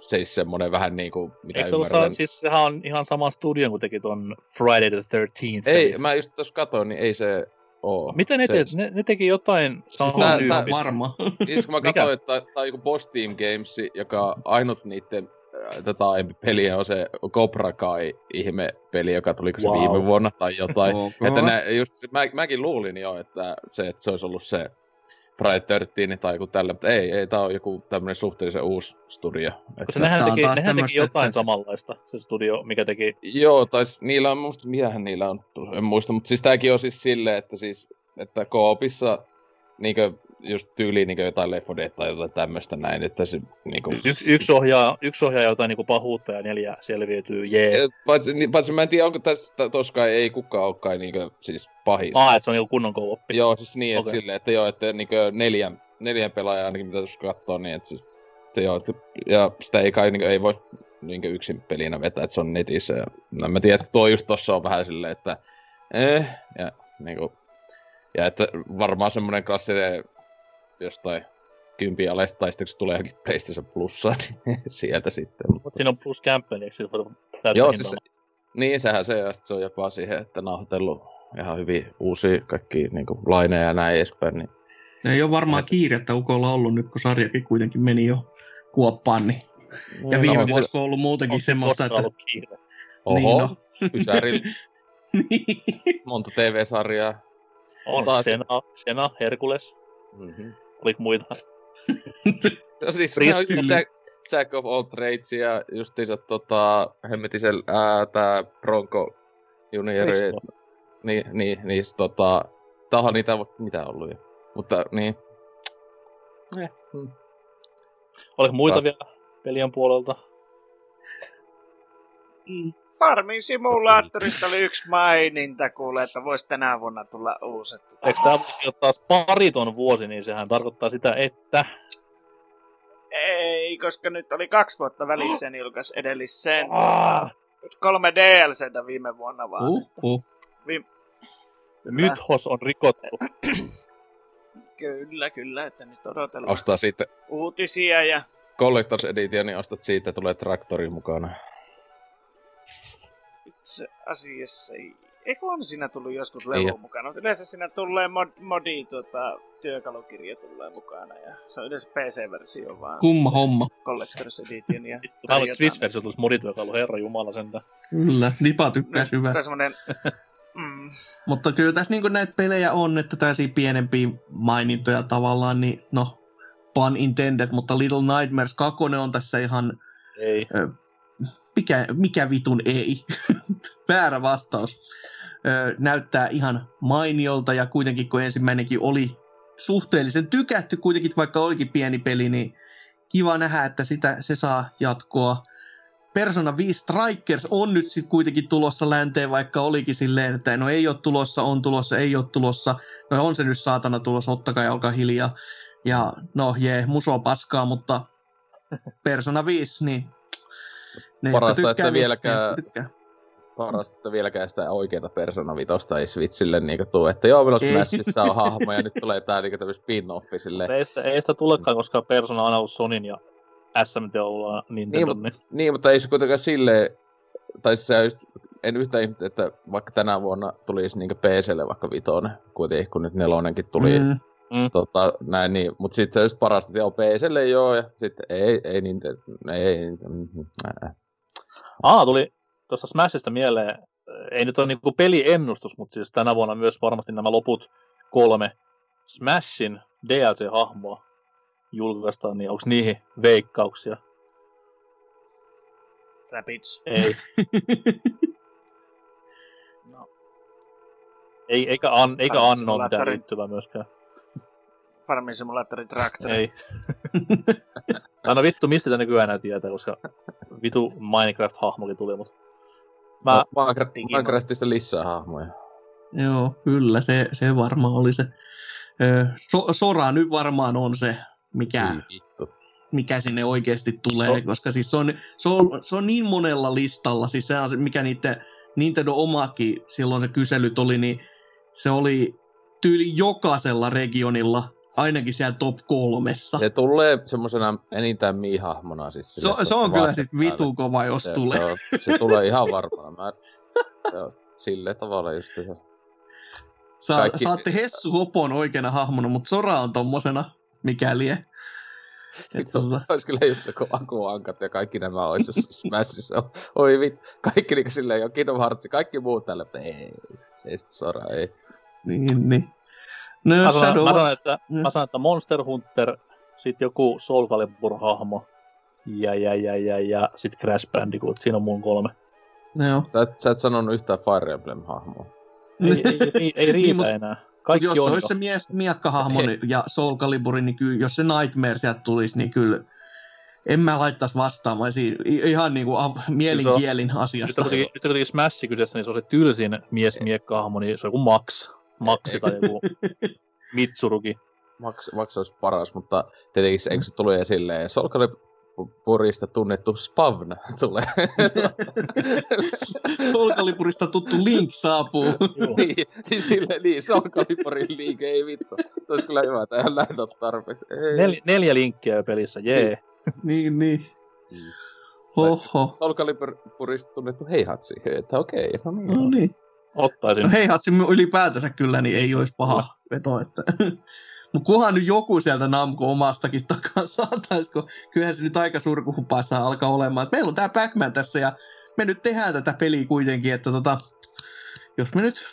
Speaker 3: siis semmonen vähän niin kuin, mitä
Speaker 2: Eikö se ollut,
Speaker 3: ymmärrän.
Speaker 2: siis sehän on ihan sama studio, kun teki ton Friday the 13th.
Speaker 3: Ei, mä just tuossa katoin, niin ei se oo.
Speaker 2: Mitä ne
Speaker 3: se,
Speaker 2: teet? Ne, ne teki jotain
Speaker 1: Siis
Speaker 3: tää-
Speaker 1: on
Speaker 3: tää-
Speaker 1: varma.
Speaker 3: Siis kun mä
Speaker 2: Mikä?
Speaker 3: katsoin, että tää on joku Boss Team Games, joka ainut niiden äh, tätä aiempi peli on se Cobra Kai ihme-peli, joka tuli wow. se
Speaker 2: Wow.
Speaker 3: viime vuonna tai jotain.
Speaker 1: Ok.
Speaker 3: Että ne, just, se- mä, mäkin luulin jo, että se, että se olisi ollut se Friday 13 tai joku tällä, mutta ei, ei, tää on joku tämmönen suhteellisen uusi studio. Että,
Speaker 2: nehän
Speaker 1: Tää on
Speaker 2: teki, nehän teki jotain
Speaker 1: että-
Speaker 2: samanlaista, se studio, mikä teki...
Speaker 3: joo, tai niillä on, muista, mitähän niillä on, en muista, mutta siis tääkin on siis silleen, että siis, että koopissa niinkö just tyyliin niinkö jotain Left 4 Dead tai jotain tämmöstä näin, että se niinkö...
Speaker 2: Yksi, yksi, ohjaa, yksi ohjaa jotain niinku pahuutta ja neljä selviytyy, jee.
Speaker 3: Eh, Paitsi, niin, paitsi mä en tiedä, onko tässä toskaan ei kukaan ole kai niinkö siis pahis.
Speaker 2: Ah, että se on niinku kunnon co-oppi.
Speaker 3: Joo, siis niin, että
Speaker 2: Okei.
Speaker 3: silleen, että joo, että niinkö neljän, neljän pelaajaa ainakin mitä tuossa katsoo, niin että siis, että joo, että, ja sitä ei kai niinkö, ei voi niinkö yksin pelinä vetää, että se on netissä. Ja, no, mä tiedän, että tuo just tossa on vähän silleen, että eh, ja niinkö, ja että varmaan semmonen klassinen jostain kympi alesta, tai sitten kun se tulee johonkin PlayStation Plussaan, niin sieltä sitten. Mutta,
Speaker 2: Siinä on plus campaign, eikö siitä voida täyttää
Speaker 3: joo, siis niin, sehän se, ja se on jopa siihen, että nauhoitellut ihan hyvin uusia kaikki niin laineja ja näin edespäin, niin
Speaker 1: Ei ole varmaan kiirettä Ukolla ollut nyt, kun sarjakin kuitenkin meni jo kuoppaan. Niin. Ja
Speaker 3: No,
Speaker 1: viime
Speaker 3: on-
Speaker 1: vuosi on ollut muutenkin
Speaker 2: Onko
Speaker 1: semmoista, että...
Speaker 2: ollut kiire?
Speaker 3: Oho,
Speaker 1: Niin, no.
Speaker 3: Ysäri,
Speaker 1: Niin.
Speaker 3: monta TV-sarjaa.
Speaker 2: On,
Speaker 3: Taas-
Speaker 2: Sena, Sena, Herkules,
Speaker 3: Mm-hmm.
Speaker 2: Oliko muita?
Speaker 3: No siis
Speaker 2: Risk-
Speaker 3: se on just Jack, Jack of all trades ja justiinsa tota, hemmetisen, ää, tää Bronco juniori.
Speaker 2: Risto.
Speaker 3: Niin, niin, niin tota, tahan niitä mitä ollut jo. Mutta niin. Eh, mm.
Speaker 2: Oliko muita
Speaker 3: Taas-
Speaker 2: vielä pelien puolelta?
Speaker 4: Farming simulaattorista oli yksi maininta kuule, että voisi tänä vuonna tulla uusi.
Speaker 2: Eikö tämä voisi olla taas pariton vuosi, niin sehän tarkoittaa sitä, että...
Speaker 4: Ei, koska nyt oli kaksi vuotta välissä, niin julkaisi edellisen
Speaker 2: Ah,
Speaker 4: kolme DLCtä viime vuonna vaan.
Speaker 1: Uh, uh.
Speaker 2: Mythos on rikottu.
Speaker 4: Kyllä, kyllä, että nyt odotellaan
Speaker 3: Ostaa siitä
Speaker 4: uutisia ja
Speaker 3: Collectors Edition, niin ostat siitä, tulee traktori mukana.
Speaker 4: Itse asiassa ei... Eikö on siinä tullut joskus
Speaker 3: oo.
Speaker 4: mukana? Mutta yleensä siinä tulee mod, modi, tuota, työkalukirja tulee mukana ja se on yleensä PC-versio vaan.
Speaker 1: Kumma homma.
Speaker 4: Collector's Edition ja
Speaker 2: Mä olen
Speaker 4: tarjotaan-
Speaker 2: Switch-versio tulisi modityökalu, herra jumala sentään.
Speaker 1: Kyllä, Nipa tykkää hyvä.
Speaker 4: Tai semmonen... Mm,
Speaker 1: Mutta kyllä tässä niin näitä pelejä on, että tällaisia pienempiä mainintoja tavallaan, niin no, pun intended, mutta Little Nightmares 2 on tässä ihan,
Speaker 2: Ei.
Speaker 1: mikä, mikä vitun ei, väärä vastaus. Ö, näyttää ihan mainiolta ja kuitenkin kun ensimmäinenkin oli suhteellisen tykätty, kuitenkin vaikka olikin pieni peli, niin kiva nähdä, että sitä, se saa jatkoa. Persona 5 Strikers on nyt sitten kuitenkin tulossa länteen, vaikka olikin silleen, että no ei ole tulossa, on tulossa, ei ole tulossa. No on se nyt saatana tulossa, ottakaa ja olkaa hiljaa. Ja no jee, muso paskaa, mutta Persona 5, niin ne,
Speaker 3: Parasta, että
Speaker 1: tykkää, niin
Speaker 3: vieläkään-
Speaker 1: ne, jotka tykkää.
Speaker 3: Parasta, että vieläkään sitä oikeita Persona Vitosta ei Switchille niinku tuu, että joo, meillä on
Speaker 1: Ei.
Speaker 3: Smashissa on hahmo ja nyt tulee tää niinku tämmönen spin-offi silleen.
Speaker 2: Ei sitä, ei sitä tulekaan, koska Persona on ollut Sonin ja SMT-olla Nintendo.
Speaker 3: Niin,
Speaker 2: Niin,
Speaker 3: Niin, mutta ei se kuitenkaan silleen, tai se just, en yhtään ihmettä, että vaikka tänä vuonna tulisi niinku PClle vaikka vitonen, kuitenkin kun nyt nelonenkin tuli, mm.
Speaker 1: Mm.
Speaker 3: tota, näin niin, mutta sitten se just parasta, että joo, PClle joo, ja sitten ei, ei Nintendo, ei, ei, mm, ää.
Speaker 2: Aa, tuli tuosta Smashista mieleen, ei nyt ole niinku peliennustus, mutta siis tänä vuonna myös varmasti nämä loput kolme Smashin DLC-hahmoa julkaistaan, niin onko niihin veikkauksia?
Speaker 4: Rapids.
Speaker 2: Ei.
Speaker 4: No,
Speaker 2: Ei, eikä, an, eikä Anno mitään liittyvää myöskään.
Speaker 4: Farming Simulator Tractor.
Speaker 2: Ei. Tai no vittu, mistä tänne nykyään enää tietää, koska vitu Minecraft-hahmokin tuli, mutta... Mä,
Speaker 3: Minecraft. Minecraftista lisää hahmoja.
Speaker 1: Joo, kyllä, se, se varmaan oli se. Ö, So, Sora nyt varmaan on se, mikä,
Speaker 3: vittu.
Speaker 1: mikä sinne oikeasti tulee,
Speaker 2: So-
Speaker 1: koska siis se on, se, on, se on niin monella listalla, siis se on se, mikä niiden Nintendo omakin silloin se kyselyt oli, niin se oli tyyli jokaisella regionilla, ainakin siellä top kolmessa.
Speaker 3: Se tulee semmosena enintään mii-hahmona siis.
Speaker 1: Se,
Speaker 3: sille,
Speaker 1: se on kyllä sit
Speaker 3: päälle.
Speaker 1: vitu kova, jos
Speaker 3: se,
Speaker 1: tulee.
Speaker 3: Se, on, se tulee ihan varmana. Mä, se sillä tavalla just se.
Speaker 1: Sa,
Speaker 3: kaikki-
Speaker 1: Saatte Hessu Hopon oikeana hahmona, mutta Sora on tommosena, mikä lie. Et tota,
Speaker 3: Olisi kyllä just joku Aku Ankat ja kaikki nämä olisi jossain Smashissa. Oi vit, kaikki niinku silleen jo Kingdom Hearts, kaikki muut että ei, ei sit sora, ei.
Speaker 1: niin, niin. No,
Speaker 2: mä, sanon,
Speaker 1: Shadow,
Speaker 2: mä, sanon, että,
Speaker 1: Mm.
Speaker 2: mä sanon, että Monster Hunter, sit joku Soul Calibur-hahmo, ja, ja, ja, ja, ja sit Crash Bandicoot, siinä on mun kolme.
Speaker 1: joo.
Speaker 3: Sä et, sä et sanonut yhtään Fire Emblem-hahmoa.
Speaker 2: Ei, ei, ei, ei riitä
Speaker 1: Niin, mut-
Speaker 2: enää. Kaikki
Speaker 1: jos
Speaker 2: on
Speaker 1: se olisi se mies, miekkahahmo niin- ja Soul Calibur, niin kyllä, jos se Nightmare sieltä tulisi, niin kyllä en mä laittaisi vastaamaan siinä, ihan niinku a- mielinkielin
Speaker 2: Nyt
Speaker 1: asiasta.
Speaker 2: on kuitenkin, nyt on kuitenkin Smash kyseessä, niin se on se tylsin mies miekkahahmo, niin se on joku Max. Maxi tai joku Mitsuruki.
Speaker 3: Maks, Maks olisi paras, mutta tietenkin se, eikö se tulee silleen, Soul Caliburista tunnettu Spavn tulee.
Speaker 1: Soul Caliburista tuttu Link saapuu.
Speaker 3: Niin, niin, sille, niin, Soul Caliburin liike, ei vittu. Se olisi kyllä hyvä, että näitä ole tarpeeksi. Ei.
Speaker 2: Nel, neljä linkkiä jo pelissä, jee.
Speaker 1: niin, niin.
Speaker 3: Mm.
Speaker 1: Oho.
Speaker 3: Soul Caliburista tunnettu Heihatsi, että okei, no niin.
Speaker 1: No niin.
Speaker 2: Ottaisin.
Speaker 1: No hei, Hatsi ylipäätänsä kyllä, niin ei olisi paha veto. Että... Mutta kunhan nyt joku sieltä Namco omastakin takaa saataisiko, kyllähän se nyt aika surkuhupaissa alkaa olemaan. Et meillä on tää pac tässä ja me nyt tehdään tätä peliä kuitenkin, että tota, jos me nyt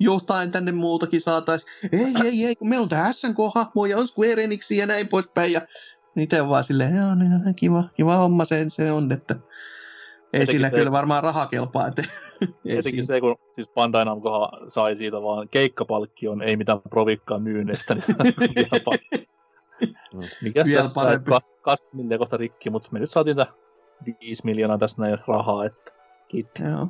Speaker 1: jotain tänne muutakin saatais, ei, ei, ei, kun meillä on tää SNK-hahmo ja on Square Enix ja näin poispäin ja niitä on vaan silleen, joo, niin, kiva, kiva homma se, se on, että ei sillä
Speaker 2: se-
Speaker 1: kyllä varmaan raha kelpaa, että
Speaker 2: Etenkin se, kun siis Bandai Namcohan sai siitä vaan keikkapalkkion, ei mitään provikkaa myynneistä, niin vielä pa-
Speaker 3: Mm.
Speaker 2: Mikäs
Speaker 1: Vielä
Speaker 2: tässä,
Speaker 1: parempi.
Speaker 2: että 20 miljoonaa kohta rikki, mutta me nyt saatiin tää 5 miljoonaa tässä näin rahaa, että kiitti.
Speaker 1: Joo.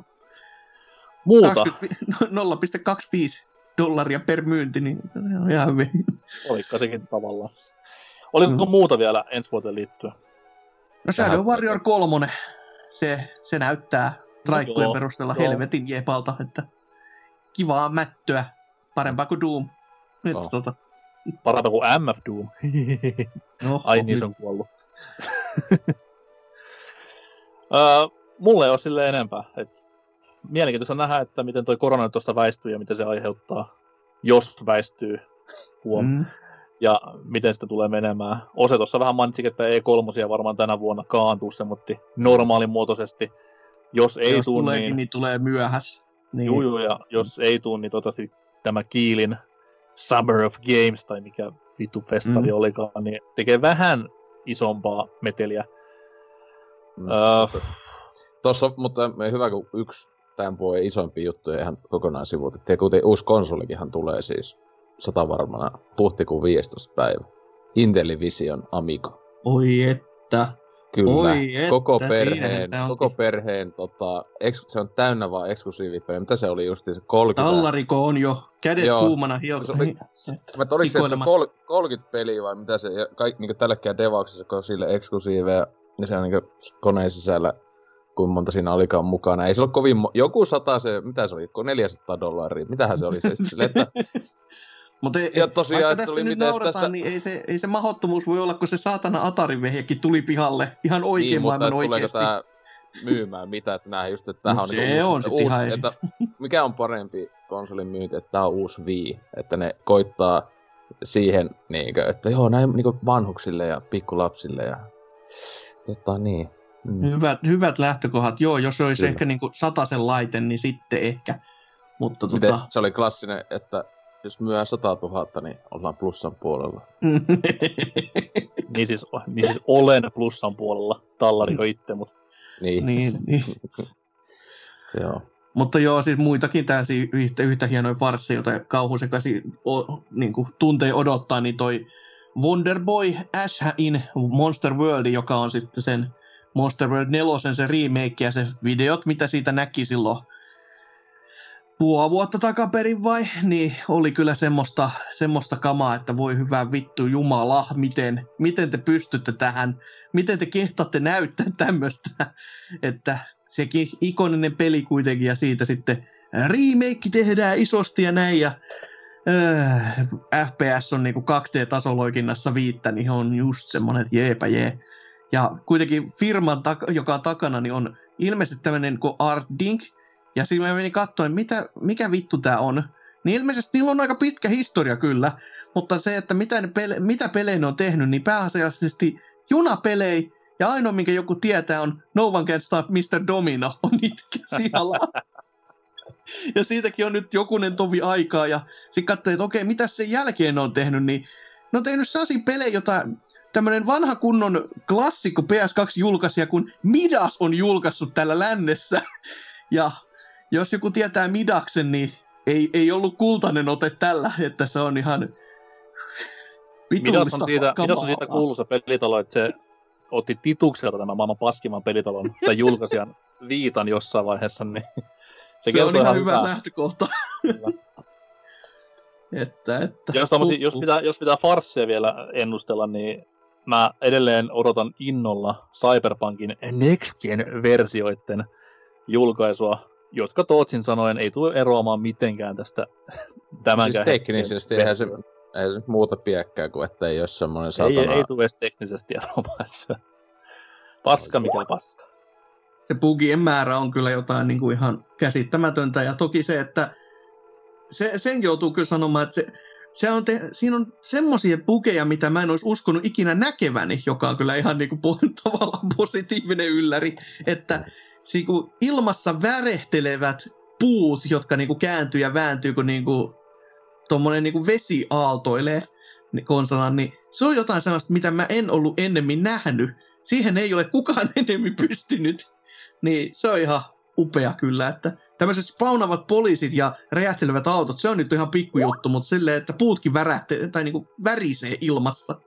Speaker 2: Muuta,
Speaker 1: 20 0,25 dollaria per myynti, niin se on ihan hyvin.
Speaker 2: olikka sekin tavallaan. Oliko
Speaker 1: Mm.
Speaker 2: muuta vielä ensi vuoteen liittyen?
Speaker 1: No Shadow Warrior 3, se, se näyttää traikkujen
Speaker 2: joo,
Speaker 1: perusteella
Speaker 2: joo.
Speaker 1: helvetin jepalta, että kivaa mättöä, parempaa kuin Doom. Nyt
Speaker 3: Joo.
Speaker 1: tota,
Speaker 2: Parempi kuin MF Doom.
Speaker 1: no,
Speaker 2: Ai niin, se on kuollut. öö, mulle ei ole sille enempää. Et mielenkiintoista nähdä, että miten toi korona nyt tuosta väistyy ja miten se aiheuttaa, jos väistyy huom. Mm. Ja miten sitä tulee menemään. Ose tuossa vähän mainitsi, että E3 varmaan tänä vuonna kaantuu semmoitti normaalimuotoisesti. Jos ei
Speaker 1: jos
Speaker 2: tuu,
Speaker 1: tuleekin,
Speaker 2: niin,
Speaker 1: niin tulee myöhässä. Niin,
Speaker 2: juu, juu, ja jos ei tuu, niin toivottavasti tämä Kiilin Summer of Games, tai mikä vittu festari
Speaker 1: Mm.
Speaker 2: olikaan, niin tekee vähän isompaa meteliä.
Speaker 3: Mm.
Speaker 2: Öö,
Speaker 3: Tossa, mutta me hyvä, kun yksi tämän vuoden isoimpia juttuja ihan kokonaan sivuutettiin. Kuten uusi konsolikinhan tulee siis sata varmana huhtikuun 15. päivä. Intellivision Amiga.
Speaker 1: Oi että.
Speaker 3: Kyllä.
Speaker 1: Oi että,
Speaker 3: koko perheen, koko perheen tota, eks, se on täynnä vaan eksklusiivipelejä. Mitä se oli just se 30?
Speaker 1: Tallariko on jo kädet
Speaker 3: Joo.
Speaker 1: kuumana hiok.
Speaker 3: Se oli- Mä oliko se, se
Speaker 1: Hikoilemassa.
Speaker 3: kol, 30 peliä vai mitä se, ja kaikki niin tälläkään devauksessa, kun sille eksklusiiveja, ja se on niin koneen sisällä, kuinka monta siinä olikaan mukana. Ei se ole kovin, mo- joku sata se, mitä se oli, kun 400 dollaria, mitähän se oli se, sille, että
Speaker 1: Mutta ei,
Speaker 3: Ja tosiaan,
Speaker 1: vaikka tässä
Speaker 3: oli
Speaker 1: nyt naurataan,
Speaker 3: tästä-
Speaker 1: niin ei se, ei se mahdottomuus voi olla, kun se saatana Atari-vehjekin tuli pihalle ihan oikein
Speaker 3: niin,
Speaker 1: maailman oikeasti.
Speaker 3: tää myymään mitä, että nää just, että tämähän
Speaker 1: No
Speaker 3: on
Speaker 1: se
Speaker 3: niinku
Speaker 1: on
Speaker 3: uusi, uusi että mikä on parempi konsolin myynti, että tää on uusi Wii, että ne koittaa siihen, niinkö, että joo, näin niinku vanhuksille ja pikkulapsille ja tota niin. Mm.
Speaker 1: Hyvät, hyvät lähtökohdat. Joo, jos olisi
Speaker 3: Kyllä.
Speaker 1: ehkä niin kuin sen laite, niin sitten ehkä. Mutta
Speaker 3: Miten,
Speaker 1: tota...
Speaker 3: se oli klassinen, että jos myö 100 000, niin ollaan plussan puolella.
Speaker 2: Niin siis, niin siis olen plussan puolella, tallariko itse, mutta
Speaker 3: Niin,
Speaker 1: niin, niin.
Speaker 3: se on.
Speaker 1: Mutta joo, siis muitakin täysin yhtä, yhtä hienoja farsseja, joita kauhusekaisin o, niin kuin tuntee odottaa, niin toi Wonderboy Ash in Monster World, joka on sitten sen Monster World 4 se remake ja se videot, mitä siitä näki silloin puoli vuotta takaperin vai, niin oli kyllä semmoista, semmoista kamaa, että voi hyvä vittu jumala, miten, miten te pystytte tähän, miten te kehtaatte näyttää tämmöistä, että sekin ikoninen peli kuitenkin ja siitä sitten remake tehdään isosti ja näin ja äh, FPS on niinku 2D-tasoloikinnassa viittä, niin on just semmonen, että jeepä jee. Ja kuitenkin firman, joka on takana, niin on ilmeisesti tämmöinen kuin Art Dink, ja siinä mä menin katsoin, mitä, mikä vittu tää on. Niin ilmeisesti niillä on aika pitkä historia kyllä, mutta se, että mitä, ne pele- mitä pelejä ne on tehnyt, niin pääasiallisesti junapelejä, ja ainoa, minkä joku tietää, on No One Can Stop Mr. Domino, on siellä. ja siitäkin on nyt jokunen tovi aikaa, ja sitten katsoin, että okei, mitä sen jälkeen ne on tehnyt, niin ne on tehnyt sellaisia pelejä, jota tämmöinen vanha kunnon klassikko PS2-julkaisija, kun Midas on julkaissut täällä lännessä. ja jos joku tietää Midaksen, niin ei, ei ollut kultainen ote tällä, että se on ihan
Speaker 2: Midas on siitä,
Speaker 1: kamaa.
Speaker 2: Midas on siitä kuuluisa pelitalo, että se otti titukselta tämän maailman paskimman pelitalon tai julkaisijan viitan jossain vaiheessa, niin se,
Speaker 1: Se on ihan hyvä lähtökohta. Että, että.
Speaker 2: Jos, tommosia, jos, pitää, jos pitää farsseja vielä ennustella, niin mä edelleen odotan innolla Cyberpunkin Next Gen-versioiden julkaisua, jotka Tootsin sanoen ei tule eroamaan mitenkään tästä tämänkään
Speaker 3: Siis teknisesti eihän se,
Speaker 2: versiosta.
Speaker 3: ei se muuta piekkää kuin, että ei ole semmoinen
Speaker 2: ei,
Speaker 3: satana...
Speaker 2: ei tule edes teknisesti eroamaan. Se- Paska mikä paska.
Speaker 1: se bugien määrä on kyllä jotain niin kuin ihan käsittämätöntä. Ja toki se, että se, sen joutuu kyllä sanomaan, että se, se on te, siinä on semmoisia bugeja, mitä mä en olisi uskonut ikinä näkeväni, joka on kyllä ihan niin kuin tavallaan positiivinen ylläri, että siinä kun ilmassa värehtelevät puut, jotka niin kuin kääntyy ja vääntyy, kun niin kuin, tuommoinen niin kuin vesi aaltoilee konsolan, niin se on jotain sellaista, mitä mä en ollut ennemmin nähnyt. Siihen ei ole kukaan enemmän pystynyt. Niin se on ihan upea kyllä, että tämmöiset spawnavat poliisit ja räjähtelevät autot, se on nyt ihan pikkujuttu, mutta silleen, että puutkin värähtee, tai niinku värisee ilmassa,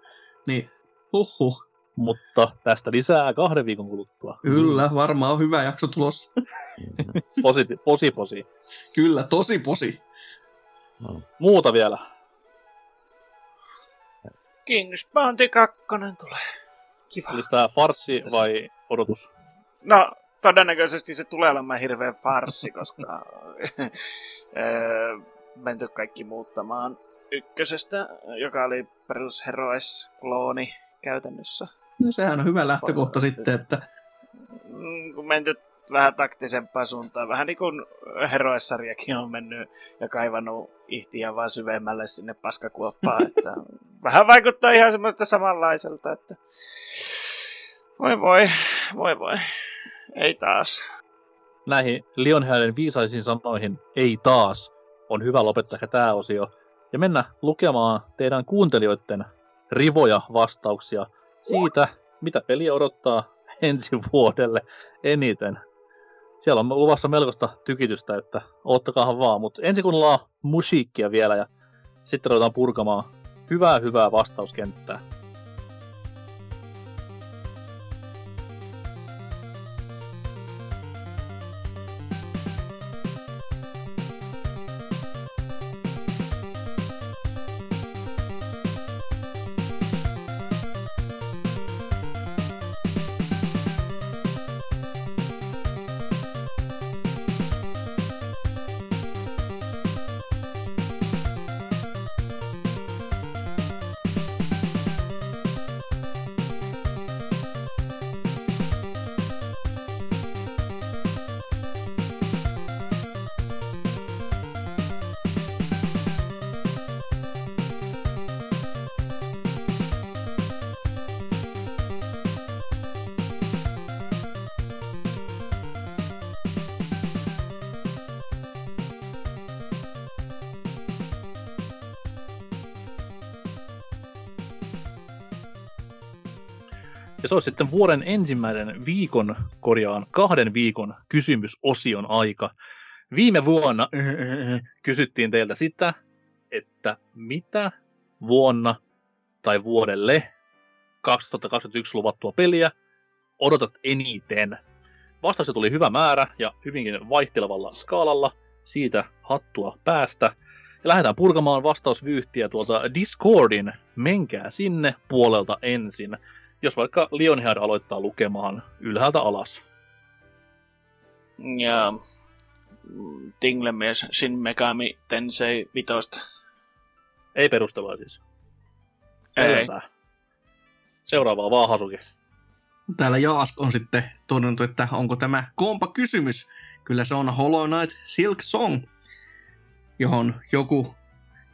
Speaker 1: niin huhhuh.
Speaker 2: Mutta tästä lisää kahden viikon kuluttua.
Speaker 1: Kyllä, varmaan on hyvä jakso tulossa.
Speaker 2: Posi, posi, posi.
Speaker 1: Kyllä, tosi posi.
Speaker 2: Muuta vielä.
Speaker 4: King's Bounty 2 tulee. Kiva.
Speaker 2: Oli tää farssi vai odotus?
Speaker 4: No, todennäköisesti se tulee olemaan hirveä farssi, koska öö, menty kaikki muuttamaan ykkösestä, joka oli perus Heroes-klooni käytännössä.
Speaker 1: No sehän on hyvä lähtökohta sitten, että
Speaker 4: Mm, Kun menty vähän taktisempaan suuntaan, vähän niin kuin Heroes-sarjakin on mennyt ja kaivannut ihtiä vaan syvemmälle sinne paskakuoppaan. Että vähän vaikuttaa ihan semmoista samanlaiselta, että voi voi, voi voi, ei taas.
Speaker 2: Näihin Lionheadin viisaisiin sanoihin ei taas on hyvä lopettaa tämä osio ja mennä lukemaan teidän kuuntelijoiden rivoja vastauksia siitä, mitä peli odottaa ensi vuodelle eniten. Siellä on luvassa melkoista tykitystä, että oottakaahan vaan, mutta ensin kuunnellaan musiikkia vielä ja sitten ruvetaan purkamaan hyvää hyvää vastauskenttää. Sitten vuoden ensimmäisen viikon, korjaan kahden viikon kysymysosion aika. Viime vuonna kysyttiin teiltä sitä, että mitä vuonna tai vuodelle 2021 luvattua peliä odotat eniten? Vastauksia tuli hyvä määrä ja hyvinkin vaihtelevalla skaalalla. Siitä hattua päästä. Ja lähdetään purkamaan vastausvyyhtiä tuolta Discordin. Menkää sinne puolelta ensin. Jos vaikka Lionhead aloittaa lukemaan ylhäältä alas.
Speaker 4: Ja mm, Tinglemies Shin Megami Tensei vitosta.
Speaker 2: Ei perustelua siis.
Speaker 4: Ei.
Speaker 2: Edetään. Seuraavaa vaan Hasuki.
Speaker 1: Täällä Jaask on sitten todennut, että onko tämä kompa kysymys. Kyllä se on Hollow Knight Silk Song, johon joku,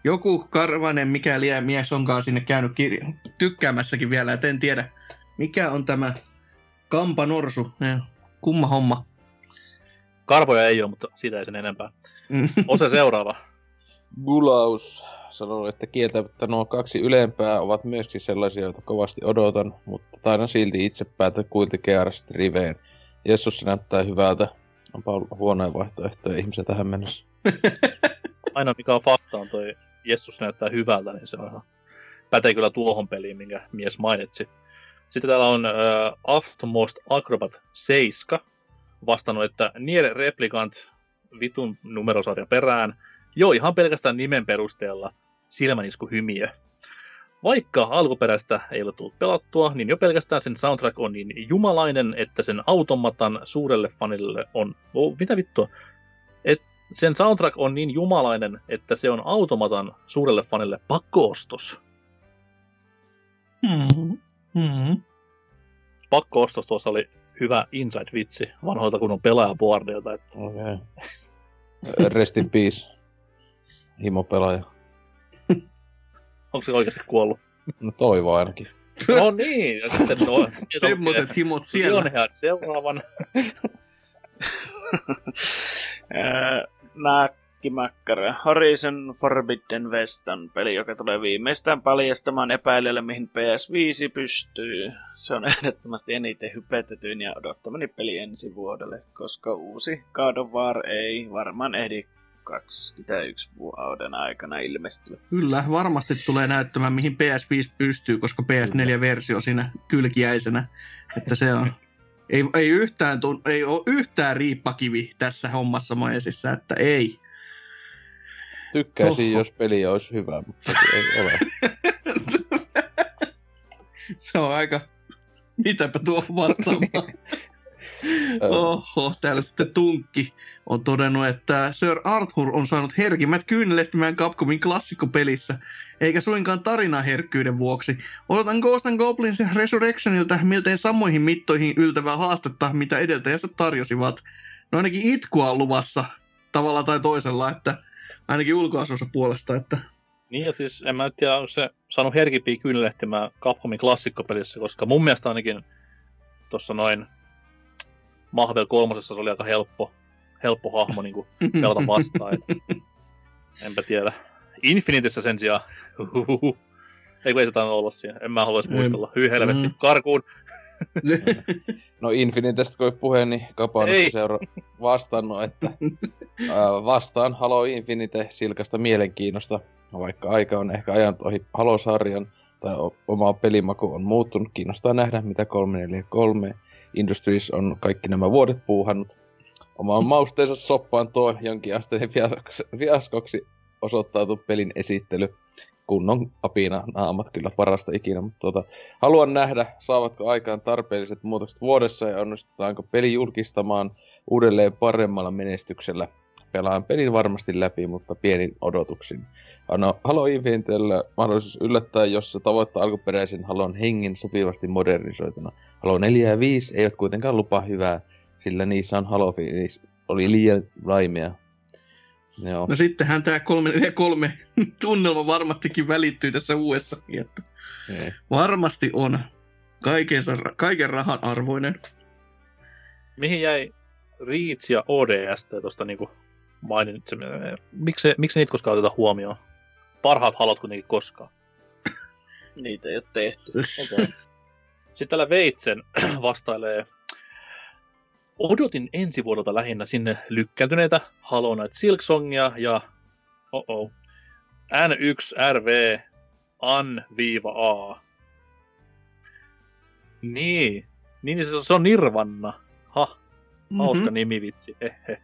Speaker 1: joku karvainen mikäli mies onkaan sinne käynyt kir- tykkäämässäkin vielä, et en tiedä mikä on tämä Kampa Norsu. Kumma homma.
Speaker 2: Karvoja ei ole, mutta siitä ei sen enempää.
Speaker 1: Mm.
Speaker 2: Ose seuraava.
Speaker 3: Gulaus sanoi, että kieltämättä nuo kaksi ylempää ovat myöskin sellaisia, joita kovasti odotan, mutta taidan silti itse päätä kuilti Gearst Riveen. Jessus se näyttää hyvältä. Onpa ollut huonoja vaihtoehtoja ihmisiä tähän mennessä.
Speaker 2: Ainoa mikä on fakta on toi Jessus näyttää hyvältä, niin se on ihan pätee kyllä tuohon peliin, minkä mies mainitsi. Sitten täällä on äh, Aftermost Acrobat 7 vastannut, että Nier Replicant vitun numerosarja perään. Joo, ihan pelkästään nimen perusteella silmänisku hymiö. Vaikka alkuperäistä ei ole tullut pelattua, niin jo pelkästään sen soundtrack on niin jumalainen, että sen automatan suurelle fanille on... Oh, mitä vittua? Et sen soundtrack on niin jumalainen, että se on automatan suurelle fanille pakkoostos.
Speaker 1: Mm. Mm.
Speaker 2: Pakkoostos tuossa oli hyvä inside-vitsi vanhoilta kunnon pelaajaboardilta. Että
Speaker 3: Okei. Okay. Rest in peace. Himo-pelaaja.
Speaker 2: onko se oikeasti kuollut?
Speaker 3: No toivo ainakin.
Speaker 2: No niin, ja sitten no,
Speaker 1: Semmoiset himot siellä.
Speaker 2: Lionheart seuraavan.
Speaker 4: Ää, Nakkimakkara. Horizon Forbidden West on peli, joka tulee viimeistään paljastamaan epäilijälle, mihin PS5 pystyy. Se on ehdottomasti eniten hypetetyin ja odottamani peli ensi vuodelle, koska uusi God of War ei varmaan ehdi 21 vuoden aikana ilmestyä.
Speaker 1: Kyllä, varmasti tulee näyttämään, mihin PS5 pystyy, koska PS4-versio siinä kylkiäisenä. Että se on... Ei, ei, yhtään ei ole yhtään riippakivi tässä hommassa maesissa, että ei.
Speaker 3: Tykkäisin,
Speaker 1: Oho.
Speaker 3: jos peli olisi hyvä, mutta se ei ole.
Speaker 1: Se on aika... Mitäpä tuo vastaamaan? Oho, täällä sitten Tunkki on todennut, että Sir Arthur on saanut herkimmät kyynelehtimään Capcomin klassikkopelissä, eikä suinkaan tarinaherkkyyden vuoksi. Odotan Ghost and Goblins Resurrectionilta miltei samoihin mittoihin yltävää haastetta, mitä edeltäjänsä tarjosivat. No ainakin itkua on luvassa tavalla tai toisella, että ainakin ulkoasussa puolesta, että
Speaker 2: Niin ja siis en mä tiedä, onko se saanut herkimpiä kyynelehtimään Capcomin klassikkopelissä, koska mun mielestä ainakin tuossa noin Mahvel kolmosessa se oli aika helppo, helppo hahmo niin pelata vastaan. Et, enpä tiedä. Infinitessä sen sijaan. Ei kun ei se olla siinä. En mä haluaisi muistella. Hyi helvetti.
Speaker 1: Mm.
Speaker 2: Karkuun.
Speaker 3: No Infinitestä kun oli puhe, niin Kapa on seura vastannut, että ää, vastaan Halo Infinite silkasta mielenkiinnosta, vaikka aika on ehkä ajanut ohi Halo-sarjan tai oma pelimaku on muuttunut, kiinnostaa nähdä mitä 343 Industries on kaikki nämä vuodet puuhannut. Omaan mausteensa soppaan tuo jonkinasteinen fiaskoksi, fiaskoksi osoittautu pelin esittely. Kunnon apina naamat kyllä parasta ikinä, mutta tota, haluan nähdä, saavatko aikaan tarpeelliset muutokset vuodessa ja onnistutaanko peli julkistamaan uudelleen paremmalla menestyksellä. Pelaan pelin varmasti läpi, mutta pienin odotuksin. No, Halo Infinitellä mahdollisuus yllättää, jos se tavoittaa alkuperäisen Halon hengen sopivasti modernisoituna. Halo 4 ja 5 eivät kuitenkaan lupaa hyvää, sillä niissä on Halo oli liian raimea. Joo.
Speaker 1: No sittenhän tämä 343 tunnelma varmastikin välittyy tässä uudessa. Että
Speaker 3: Niin.
Speaker 1: varmasti on kaikensa, kaiken rahan arvoinen.
Speaker 2: Mihin jäi Reach ja ODS tuosta niinku mainitseminen? Miksi, miksi niitä koskaan oteta huomioon? Parhaat halot kuitenkin koskaan.
Speaker 4: Niitä ei ole tehty.
Speaker 2: Okay. Sitten täällä Veitsen vastailee odotin ensi vuodelta lähinnä sinne lykkääntyneitä Hollow Knight Silksongia ja oh -oh, N1RV An-A. Niin, niin se, se on Nirvanna. Ha, hauska mm-hmm. nimi vitsi. Hehe.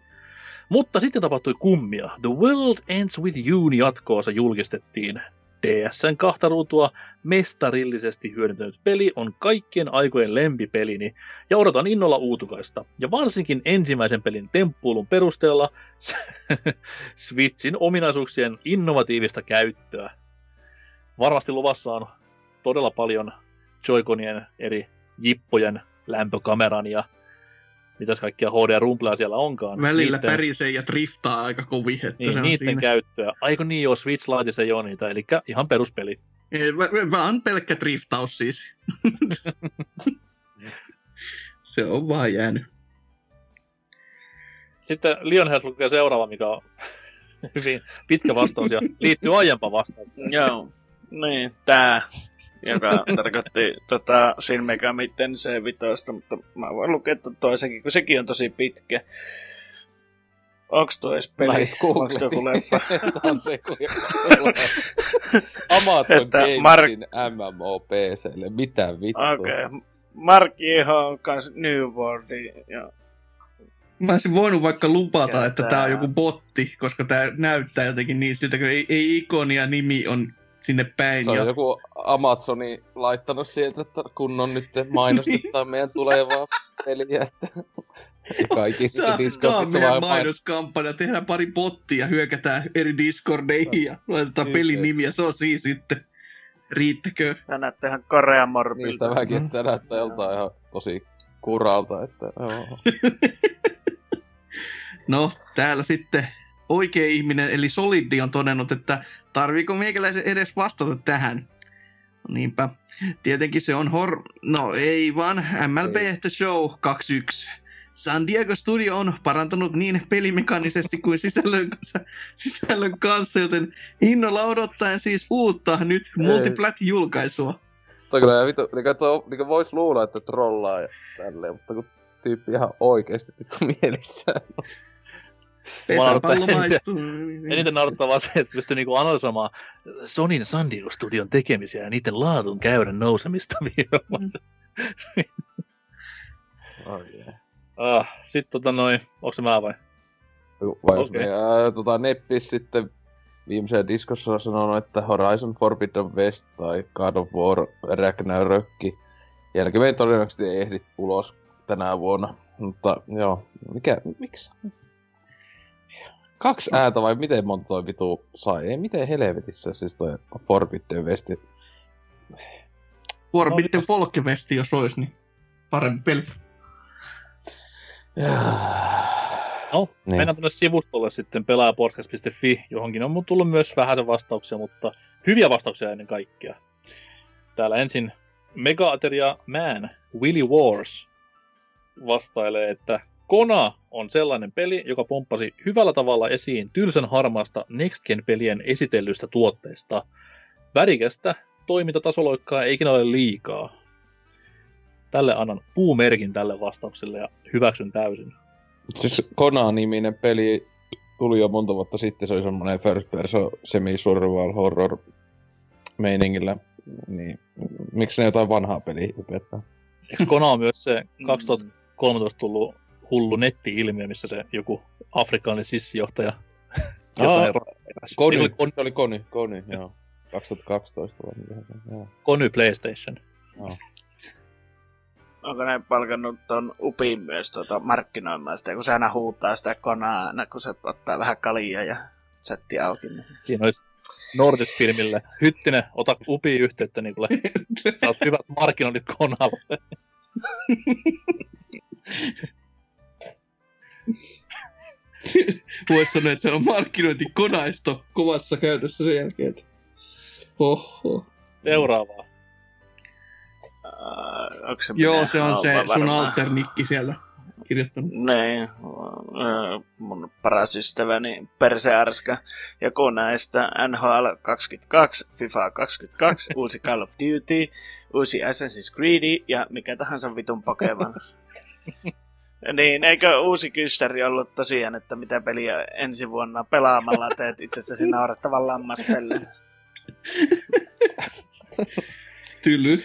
Speaker 2: Mutta sitten tapahtui kummia. The World Ends With You jatkoosa julkistettiin DSn kahta ruutua mestarillisesti hyödyntänyt peli on kaikkien aikojen lempipelini ja odotan innolla uutukaista. Ja varsinkin ensimmäisen pelin temppuulun perusteella Switchin ominaisuuksien innovatiivista käyttöä. Varmasti luvassa on todella paljon Joy-Conien eri jippojen lämpökameran ja mitäs kaikkia HD-rumpleja siellä onkaan.
Speaker 1: Välillä niiden... pärisee ja driftaa aika kovin. Että
Speaker 2: niin, niiden siinä. käyttöä. Aiko niin joo, Switch laitisi ei ole niitä, eli ihan peruspeli.
Speaker 1: Ei, vaan pelkkä driftaus siis. Se on vaan jäänyt.
Speaker 2: Sitten Lionhead lukee seuraava, mikä on hyvin pitkä vastaus ja liittyy aiempaan vastaukseen.
Speaker 4: Joo, niin, tää joka tarkoitti tota, Shin Megami Tensei vitoista, mutta mä voin lukea toisenkin, kun sekin on tosi pitkä. Onks tuo edes peli? Onks tuo joku leffa? on se, kun
Speaker 3: Amazon Gamesin Mark... MMO PClle. Mitä vittua?
Speaker 4: Okei. Okay. Mark Jeho on kans New World. Ja...
Speaker 1: Mä olisin voinut vaikka lupata, että tää on joku botti, koska tää näyttää jotenkin niin siltä, kun ei, ei ikonia nimi on sinne päin.
Speaker 3: Se on ja... joku Amazoni laittanut sieltä, että kunnon nyt mainostetaan meidän tulevaa peliä, että kaikissa
Speaker 1: tämä, Discordissa tämä on meidän mainoskampanja, tehdään pari bottia, hyökätään eri Discordeihin ja laitetaan pelin nimiä, se on siis sitten. Riittäkö?
Speaker 4: Tämä näyttää ihan Korean morbilta.
Speaker 3: Niistä väkin, että näyttää joltain ihan tosi kuralta, että joo.
Speaker 1: no, täällä sitten oikea ihminen, eli Solidi on todennut, että tarviiko meikäläisen edes vastata tähän? Niinpä. Tietenkin se on hor... No ei vaan, MLB ei. The Show 21. San Diego Studio on parantanut niin pelimekaanisesti kuin sisällön, sisällön kanssa, joten innolla odottaen siis uutta nyt multiplat-julkaisua.
Speaker 3: Toi kyllä vitu, niin tuo, niin voisi luulla, että trollaa ja tälleen, mutta kun tyyppi ihan oikeesti vittu mielissään.
Speaker 1: Pesäpallo maistuu.
Speaker 2: Eniten naurattaa vaan se, että pystyy niinku analysoimaan Sonin San Diego Studion tekemisiä ja niiden laadun käyrän nousemista viime oh, yeah. ah, Sitten tota noin, onko se mä vai?
Speaker 3: Vai okay. me, tota, Neppis sitten viimeiseen diskossa sanonut, että Horizon Forbidden West tai God of War Ragnarök jälkeen todennäköisesti ei ehdi ulos tänä vuonna. Mutta joo, mikä, miksi? Kaksi ääntä vai miten monta toi vitu sai? Ei miten helvetissä siis toi Forbidden West.
Speaker 1: Forbidden no, West, jos olisi, niin parempi peli.
Speaker 2: No, niin. mennään tuonne sivustolle sitten pelaajapodcast.fi, johonkin on tullut myös vähän sen vastauksia, mutta hyviä vastauksia ennen kaikkea. Täällä ensin Mega-ateria Man, Willy Wars, vastailee, että Kona on sellainen peli, joka pomppasi hyvällä tavalla esiin tylsän harmaasta Next Gen-pelien esitellystä tuotteista. Värikästä toimintatasoloikkaa ei ikinä ole liikaa. Tälle annan puumerkin tälle vastaukselle ja hyväksyn täysin.
Speaker 3: Siis Kona-niminen peli tuli jo monta vuotta sitten, se oli semmoinen first person semi-survival horror meiningillä. Niin, miksi ne jotain vanhaa peliä hypettää?
Speaker 2: Eikö Kona on myös se 2013 tullut hullu netti-ilmiö, missä se joku afrikkalainen sissijohtaja
Speaker 3: jotain Kony, oli, Kony, oli Kony, Kony, joo. 2012 vai mitä joo.
Speaker 2: Kony PlayStation. Joo.
Speaker 4: Onko ne palkannut ton Upin myös tuota markkinoimaan sitä, kun se aina huutaa sitä konaa aina, kun se ottaa vähän kalia ja chatti auki. Niin.
Speaker 2: Siinä olisi Nordis-filmille. Hyttinen, ota Upi yhteyttä, niin kuule, saat hyvät markkinoinnit konalle.
Speaker 1: Voisi sanoa, että se on markkinointikonaisto kovassa käytössä sen jälkeen. Oho.
Speaker 2: Seuraavaa.
Speaker 4: Uh,
Speaker 1: se Joo, se on se sun alternikki siellä. kirjoittanut.
Speaker 4: Niin, ö, mun paras ystäväni Perse Arska. Joku näistä NHL 22, FIFA 22, uusi Call of Duty, uusi Assassin's Creed ja mikä tahansa vitun Pokemon. niin, eikö uusi kyssäri ollut tosiaan, että mitä peliä ensi vuonna pelaamalla teet itsestäsi naurettavan lammaspellin?
Speaker 1: Tyly.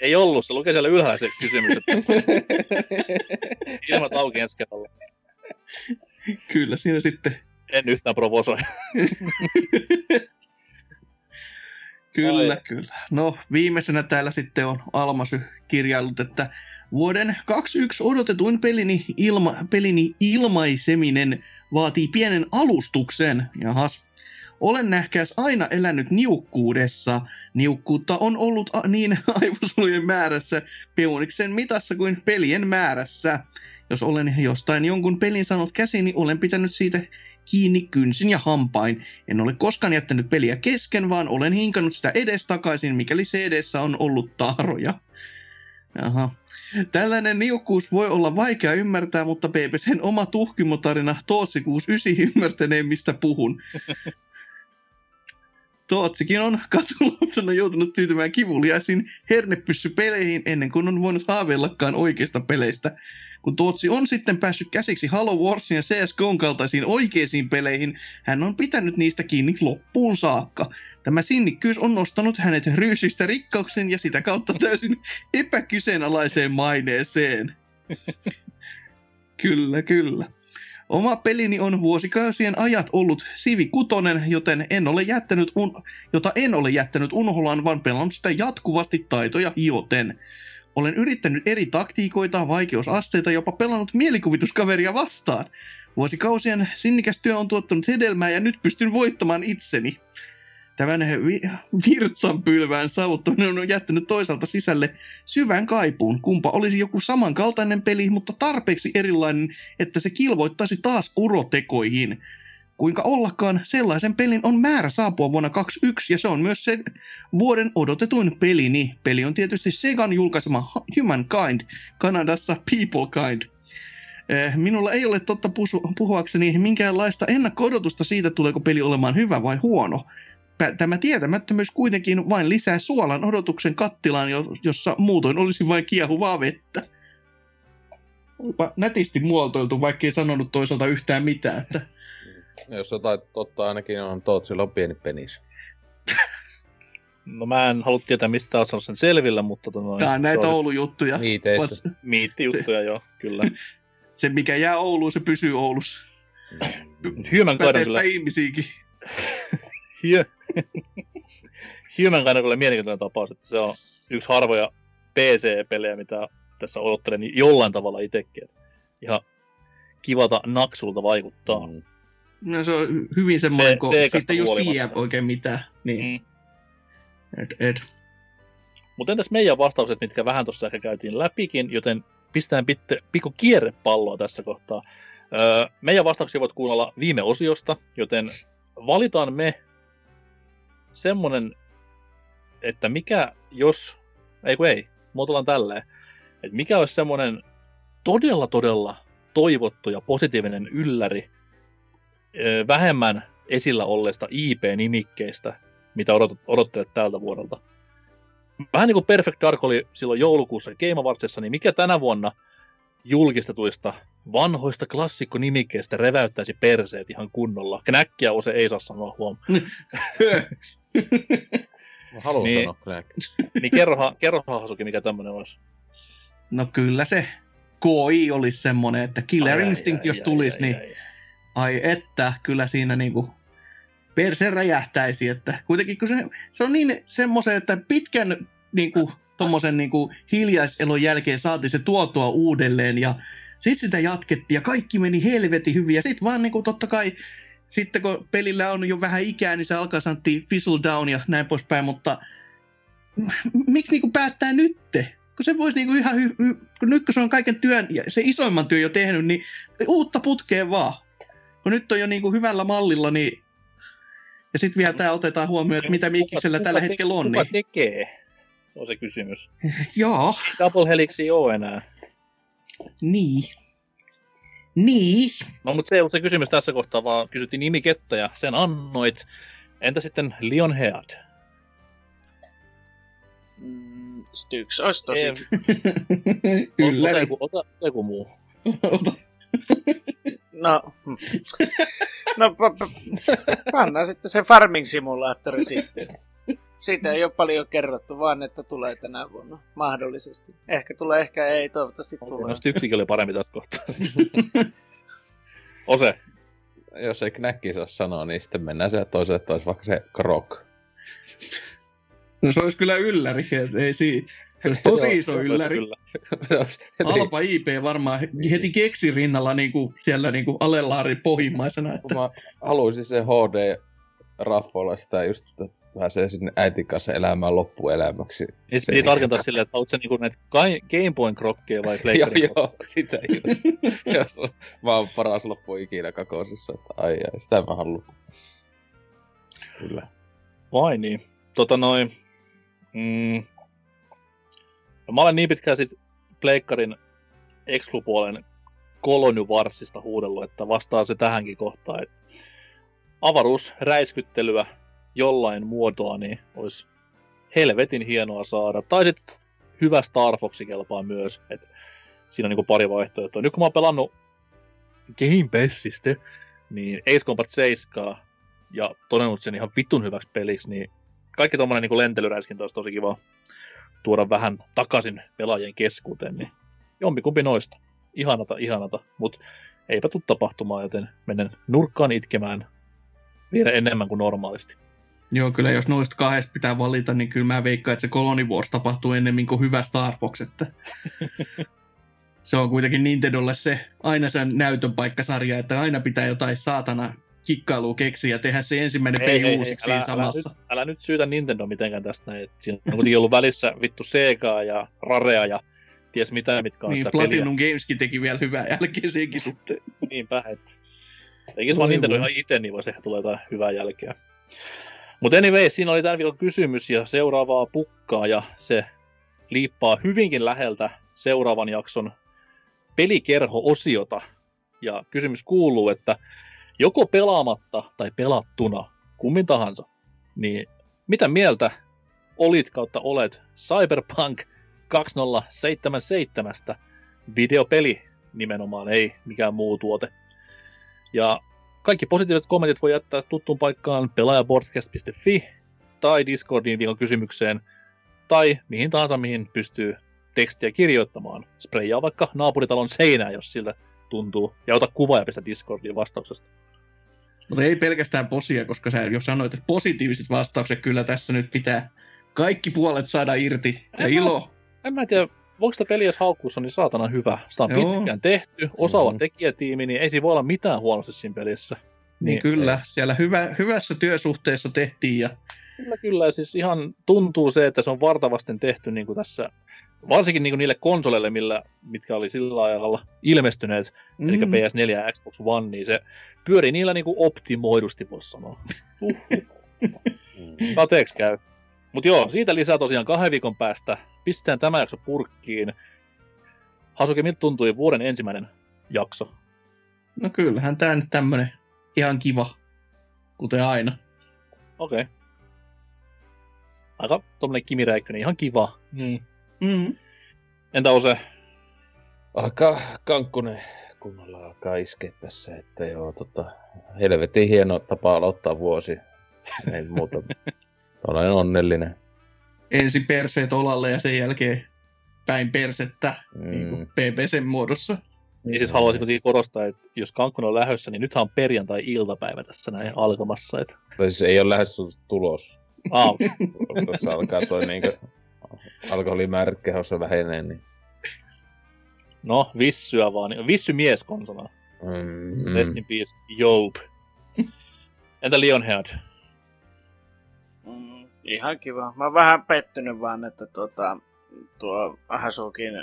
Speaker 2: Ei ollut, se lukee siellä ylhäällä se kysymys, että ilmat auki ensi kerralla.
Speaker 1: Kyllä siinä sitten.
Speaker 2: En yhtään provosoi.
Speaker 1: Kyllä,
Speaker 2: Ai.
Speaker 1: kyllä. No, viimeisenä täällä sitten on Almasy kirjaillut, että vuoden 21 odotetuin pelini, ilma, pelini ilmaiseminen vaatii pienen alustuksen. Jahas. Olen nähkääs aina elänyt niukkuudessa. Niukkuutta on ollut a- niin aivosolujen määrässä, peuniksen mitassa kuin pelien määrässä. Jos olen jostain jonkun pelin saanut käsiin, niin olen pitänyt siitä kiinni kynsin ja hampain. En ole koskaan jättänyt peliä kesken, vaan olen hinkannut sitä edestakaisin, mikäli CD-ssä on ollut taaroja. Jaha. Tällainen niukkuus voi olla vaikea ymmärtää, mutta BBCn oma tuhkimotarina Tootsi 69 ymmärtänee, mistä puhun. Tootsikin on katulapsena joutunut tyytymään kivuliaisiin hernepyssypeleihin ennen kuin on voinut haaveillakaan oikeista peleistä. Kun Tootsi on sitten päässyt käsiksi Halo Warsin ja CSGOn kaltaisiin oikeisiin peleihin, hän on pitänyt niistä kiinni loppuun saakka. Tämä sinnikkyys on nostanut hänet ryysistä rikkauksen ja sitä kautta täysin epäkyseenalaiseen maineeseen. kyllä, kyllä. Oma pelini on vuosikausien ajat ollut Sivi Kutonen, joten en ole jättänyt un- jota en ole jättänyt unholaan, vaan pelannut sitä jatkuvasti taitoja hioten. Olen yrittänyt eri taktiikoita, vaikeusasteita, jopa pelannut mielikuvituskaveria vastaan. Vuosikausien sinnikäs työ on tuottanut hedelmää ja nyt pystyn voittamaan itseni. Tämän vi- virtsanpylvään saavuttaminen on jättänyt toisaalta sisälle syvän kaipuun, kumpa olisi joku samankaltainen peli, mutta tarpeeksi erilainen, että se kilvoittaisi taas urotekoihin. Kuinka ollakaan, sellaisen pelin on määrä saapua vuonna 2021 ja se on myös se vuoden odotetuin pelini. Peli on tietysti Segan julkaisema Humankind, Kanadassa Peoplekind. Eh, Minulla ei ole totta puhuakseni minkäänlaista ennakko-odotusta siitä, tuleeko peli olemaan hyvä vai huono. Tämä tietämättömyys kuitenkin vain lisää suolan odotuksen kattilaan, jo- jossa muutoin olisi vain kiehuvaa vettä. Olipa nätisti muotoiltu, vaikkei sanonut toisaalta yhtään mitään. Että
Speaker 3: Jos jotain totta ainakin on Tootsilla on pieni penis.
Speaker 2: No mä en halua tietää, mistä olet saanut sen selvillä, mutta tota noin,
Speaker 1: Tää on näitä
Speaker 2: se
Speaker 1: Oulun-juttuja.
Speaker 3: Niiteissä.
Speaker 2: Miittijuttuja joo, kyllä.
Speaker 1: Se, mikä jää Ouluun, se pysyy Oulussa.
Speaker 2: On
Speaker 1: Päteepä
Speaker 2: kyllä,
Speaker 1: ihmisiäkin.
Speaker 2: Hu- Humankind on kyllä mielenkiintoinen tapaus, että se on yksi harvoja PC-pelejä, mitä tässä odottelen jollain tavalla itsekin. Ihan kivalta naksulta vaikuttaa.
Speaker 3: Mm.
Speaker 1: No, se on hy- hyvin semmoinen,
Speaker 2: Se-
Speaker 1: kun
Speaker 2: seikasta
Speaker 1: sitten just tiedä oikein mitään. Niin,
Speaker 2: Mm.
Speaker 1: ed, ed.
Speaker 2: Mutta entäs meidän vastaukset, mitkä vähän tuossa ehkä käytiin läpikin, joten pistetään pitte, pikku kierrepalloa tässä kohtaa. Öö, meidän vastauksia voit kuunnella viime osiosta, joten valitaan me semmonen, että mikä jos, ei kun ei, muotoillaan tälleen, että mikä olisi semmonen todella todella toivottu ja positiivinen ylläri vähemmän esillä olleista IP-nimikkeistä, mitä odot, odottelet tältä vuodelta vähän niin kuin Perfect Dark oli silloin joulukuussa Game Awardsissa, niin mikä tänä vuonna julkistetuista vanhoista klassikkonimikkeistä reväyttäisi perseet ihan kunnolla? Knäkkiä ose ei saa sanoa huom.
Speaker 3: Mä haluan
Speaker 2: Niin.
Speaker 3: sanoa Crack.
Speaker 2: Niin kerrohan, kerrohan Hasuki, mikä tämmönen olisi.
Speaker 1: No kyllä se KI olisi semmoinen, että Killer
Speaker 2: Ai, ai,
Speaker 1: Instinct
Speaker 2: ai,
Speaker 1: jos
Speaker 2: ai,
Speaker 1: tulisi,
Speaker 2: ai,
Speaker 1: niin
Speaker 2: ai.
Speaker 1: ai että, kyllä siinä niinku perse räjähtäisi, että kuitenkin kun se, se on niin semmoisen, että pitkän niinku tommosen niinku hiljaiselon jälkeen saatiin se tuotua uudelleen ja sitten sitä jatkettiin ja kaikki meni helvetin hyvin ja sitten vaan niinku totta kai sitten kun pelillä on jo vähän ikää, niin se alkaa sanottiin fizzle down ja näin poispäin, mutta miksi niinku päättää nytte? Kun se voisi niinku ihan, hy- hy- kun nyt kun se on kaiken työn ja se isoimman työn jo tehnyt, niin uutta putkeen vaan. Kun nyt on jo niinku hyvällä mallilla, niin ja sitten vielä tämä otetaan huomioon, että mitä Mikiksellä
Speaker 2: Kuka-
Speaker 1: tällä hetkellä on.
Speaker 2: Kuka
Speaker 1: Niin.
Speaker 2: tekee? Se on se kysymys.
Speaker 1: Joo,
Speaker 2: Double Helixia ole enää.
Speaker 1: Niin. Niin.
Speaker 2: No mutta se ei ollut se kysymys tässä kohtaa, vaan kysyttiin nimikettä ja sen annoit. Entä sitten Lionhead?
Speaker 4: Mm, Styx olisi tosi...
Speaker 2: Ei,
Speaker 1: Ylläri.
Speaker 2: Ota joku, ota, ota joku muu.
Speaker 1: Ota.
Speaker 4: No, no p- p- pannaan sitten se farming simulaattori sitten. Siitä ei ole paljon kerrottu, vaan että tulee tänä vuonna. Mahdollisesti. Ehkä tulee, ehkä ei, toivottavasti tulee.
Speaker 2: No Styxikin oli parempi tästä kohtaa. Ose.
Speaker 3: Jos ei Knäkki saa sanoa, niin sitten mennään se toiselle, että olisi vaikka se Krok.
Speaker 1: No se olisi kyllä ylläri, että ei siinä. Se tosi iso ylläri.
Speaker 2: Kyllä.
Speaker 3: Se heti-
Speaker 1: Alpa IP varmaan heti keksi rinnalla niinku siellä niinku alelaari pohjimmaisena. Että...
Speaker 3: mä haluaisin se HD raffoilla sitä just, että pääsee sinne äitin kanssa elämään loppuelämäksi.
Speaker 2: Ei
Speaker 3: Se-
Speaker 2: piti tarkentaa silleen, että haluatko sä niinku näitä Ga- Game Boyn krokkeja vai
Speaker 3: joo,
Speaker 2: Playcarin
Speaker 3: joo, sitä just. On- mä oon paras loppu ikinä kakosissa, että ai ai, sitä mä haluan. Kyllä.
Speaker 2: Vai niin. Tota noin. Mm, no mä olen niin pitkään sit Pleikkarin Exclu-puolen kolonyvarsista huudellut, että vastaa se tähänkin kohtaan, että avaruusräiskyttelyä jollain muotoa niin olisi helvetin hienoa saada. Tai sitten hyvä Star Fox kelpaa myös, että siinä on niinku pari vaihtoehtoa. Nyt kun mä oon pelannut Game Passista, niin Ace Combat 7 ja todennut sen ihan vitun hyväksi peliksi, niin kaikki tommonen niin lentelyräiskintä olisi tosi kiva tuoda vähän takaisin pelaajien keskuuteen, niin jompikumpi noista. Ihanata, ihanata, mutta eipä tule tapahtumaan, joten menen nurkkaan itkemään vielä enemmän kuin normaalisti.
Speaker 1: Joo, kyllä jos noista kahdesta pitää valita, niin kyllä mä veikkaan, että se Colony Wars tapahtuu ennemmin kuin hyvä Star Fox. Että... se on kuitenkin Nintendolle se aina sen näytön paikkasarja, että aina pitää jotain saatana kikkailua keksiä ja tehdä se ensimmäinen peli uusiksi
Speaker 2: älä,
Speaker 1: siinä
Speaker 2: älä,
Speaker 1: samassa.
Speaker 2: nyt, älä nyt syytä Nintendo mitenkään tästä näin. Siinä on kuitenkin ollut välissä vittu Segaa ja Rarea ja ties mitä, mitkä on
Speaker 1: Niin,
Speaker 2: sitä peliä.
Speaker 1: Platinum Gameskin teki vielä hyvää jälkeen senkin suhteen.
Speaker 2: Niinpä, että tekis vaan
Speaker 1: Voi
Speaker 2: Nintendo ihan itse, niin voisi ehkä tulla jotain hyvää jälkeä. Mutta anyway, siinä oli tämän viikon kysymys ja seuraavaa pukkaa ja se liippaa hyvinkin läheltä seuraavan jakson pelikerho-osiota. Ja kysymys kuuluu, että joko pelaamatta tai pelattuna, kummin tahansa, niin mitä mieltä olit kautta olet Cyberpunk 2077 videopeli nimenomaan, ei mikään muu tuote. Ja kaikki positiiviset kommentit voi jättää tuttuun paikkaan pelaajaboardcast.fi tai Discordin viikon kysymykseen tai mihin tahansa, mihin pystyy tekstiä kirjoittamaan. Spreijaa vaikka naapuritalon seinää, jos siltä tuntuu, ja ota kuva ja pistä Discordiin vastauksesta.
Speaker 1: Mutta ei pelkästään posia, koska sä jo sanoit, että positiiviset vastaukset kyllä tässä nyt pitää kaikki puolet saada irti. Ja
Speaker 2: En
Speaker 1: ilo.
Speaker 2: En mä tiedä, voiko sitä peliä jos haukkuus on niin saatana hyvä. Sitä on
Speaker 1: Joo.
Speaker 2: pitkään tehty, osaava
Speaker 3: Mhm.
Speaker 2: tekijätiimi, niin ei siinä voi olla mitään huonosti siinä pelissä.
Speaker 1: Niin, niin kyllä, siellä hyvä, hyvässä työsuhteessa tehtiin ja
Speaker 2: Kyllä, kyllä. Ja Siis ihan tuntuu se, että se on vartavasten tehty niin kuin tässä, varsinkin niin kuin niille konsoleille, millä, mitkä oli sillä ajalla ilmestyneet, mm. eli PS4 ja Xbox One, niin se pyörii niillä niin kuin optimoidusti, voisi sanoa. Uh,
Speaker 3: Mm.
Speaker 2: kateeksi käy. Mutta joo, siitä lisää tosiaan kahden viikon päästä. Pistetään tämä jakso purkkiin. Hasuki, miltä tuntui vuoden ensimmäinen jakso?
Speaker 1: no kyllähän tää nyt tämmönen ihan kiva, kuten aina.
Speaker 2: Okei. Okay. Aika tommonen Kimi Räikkönen, ihan kiva. Niin.
Speaker 1: Mm.
Speaker 2: Entä Ose?
Speaker 3: Alkaa Kankkunen kunnolla alkaa iskeä tässä, että joo, tota, helvetin hieno tapa aloittaa vuosi. Ei muuta. Olen onnellinen.
Speaker 1: Ensin perseet olalle ja sen jälkeen päin persettä mm. niin kuin PPCn muodossa.
Speaker 2: Niin siis haluaisin kuitenkin korostaa, että jos Kankkunen on lähdössä, niin nythän on perjantai-iltapäivä tässä näin alkamassa. Että...
Speaker 3: Tai siis ei ole lähes tulos. Tuossa alkaa toi niinku alkoholimäärät kehossa vähenee, niin...
Speaker 2: no, vissyä vaan. Vissy mies konsona.
Speaker 3: Mm,
Speaker 2: Rest in peace, Job. Entä Lionhead?
Speaker 4: Mm, ihan kiva. Mä oon vähän pettynyt vaan, että tuota, tuo Hasukin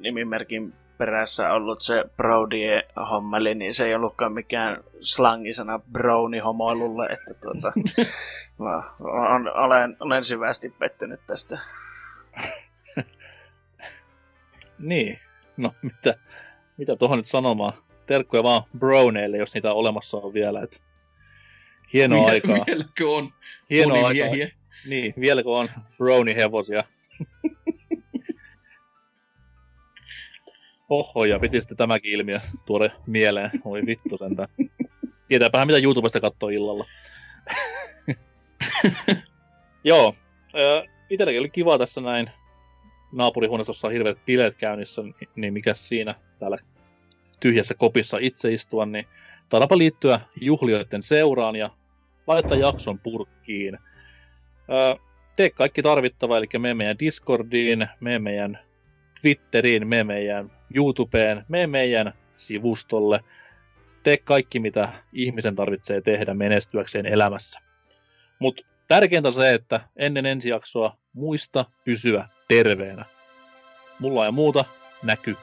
Speaker 4: nimimerkin perässä ollut se Brody hommeli, niin se ei ollutkaan mikään slangisana browni homoilulle, että tuota, mä on, olen, olen syvästi pettynyt tästä.
Speaker 2: Niin. No, mitä, mitä tuohon nyt sanomaan? Terkkuja vaan browneille, jos niitä olemassa on vielä. Et hienoa
Speaker 1: Viel-
Speaker 2: aikaa.
Speaker 1: Vieläkö on
Speaker 2: Hienoa aikaa. Niin, vieläkö on brownie-hevosia? Oho, ja piti sitten tämäkin ilmiö tuoda mieleen. Oi vittu sentään. Tietääpähän mitä YouTubesta katsoo illalla. Joo, itselläkin oli kiva tässä näin naapurihuoneessa, on hirveät bileet käynnissä, niin- mikä siinä täällä tyhjässä kopissa itse istua, niin taidapa liittyä juhlioiden seuraan ja laittaa jakson purkkiin. Ö, tee kaikki tarvittava, eli mene meidän Discordiin, mene meidän Twitteriin, mene meidän YouTubeen, mene meidän sivustolle. Tee kaikki, mitä ihmisen tarvitsee tehdä menestyäkseen elämässä. Mutta tärkeintä se, että ennen ensi jaksoa muista pysyä terveenä. Mulla ei muuta näky.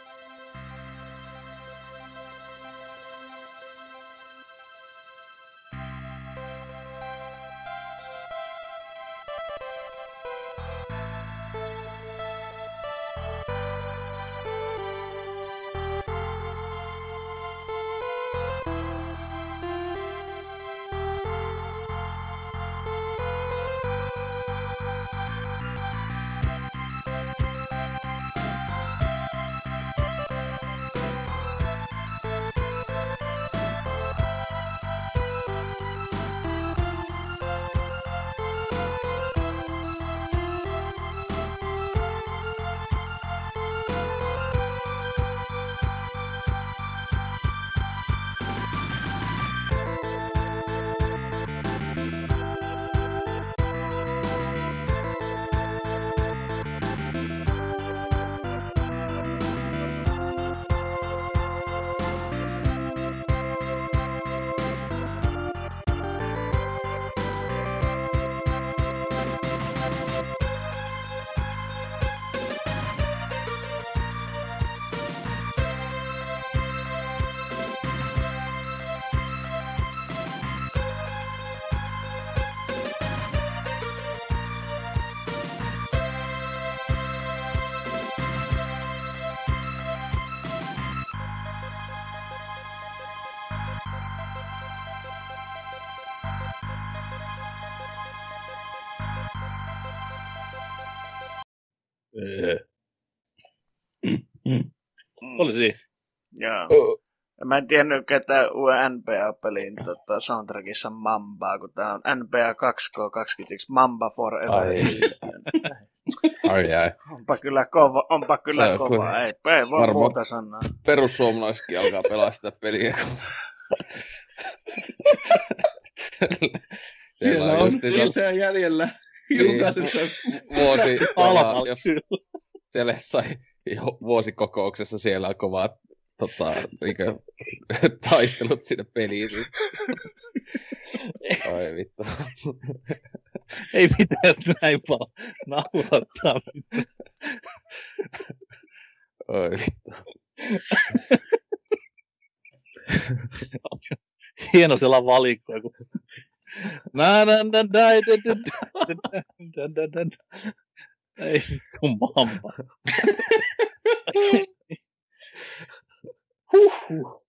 Speaker 4: Mä en tiennyt, ketä uuden NBA-pelin tota, soundtrackissa on Mamba, kun tää on NBA 2K21 Mamba Forever.
Speaker 3: Ai. Ai ai.
Speaker 4: Onpa kyllä kova, onpa kyllä
Speaker 3: on
Speaker 4: kova. Ei, ei voi muuta sanoa.
Speaker 3: Perussuomalaisetkin alkaa pelaa sitä peliä.
Speaker 1: Siellä on lisää jäljellä.
Speaker 3: Niin.
Speaker 1: Jokaisessa
Speaker 3: vuosi,
Speaker 2: kyllä.
Speaker 3: siellä sai jo vuosikokouksessa siellä on kovat tota, niinkö, taistelut sinne peliin. Ai vittu.
Speaker 2: Ei pitäisi näin paljon nauhoittaa.
Speaker 3: Ai vittu.
Speaker 2: Hieno sellainen valikko, kun Na, na, na, na, na, na, na, Ei vittu mamma. Whew.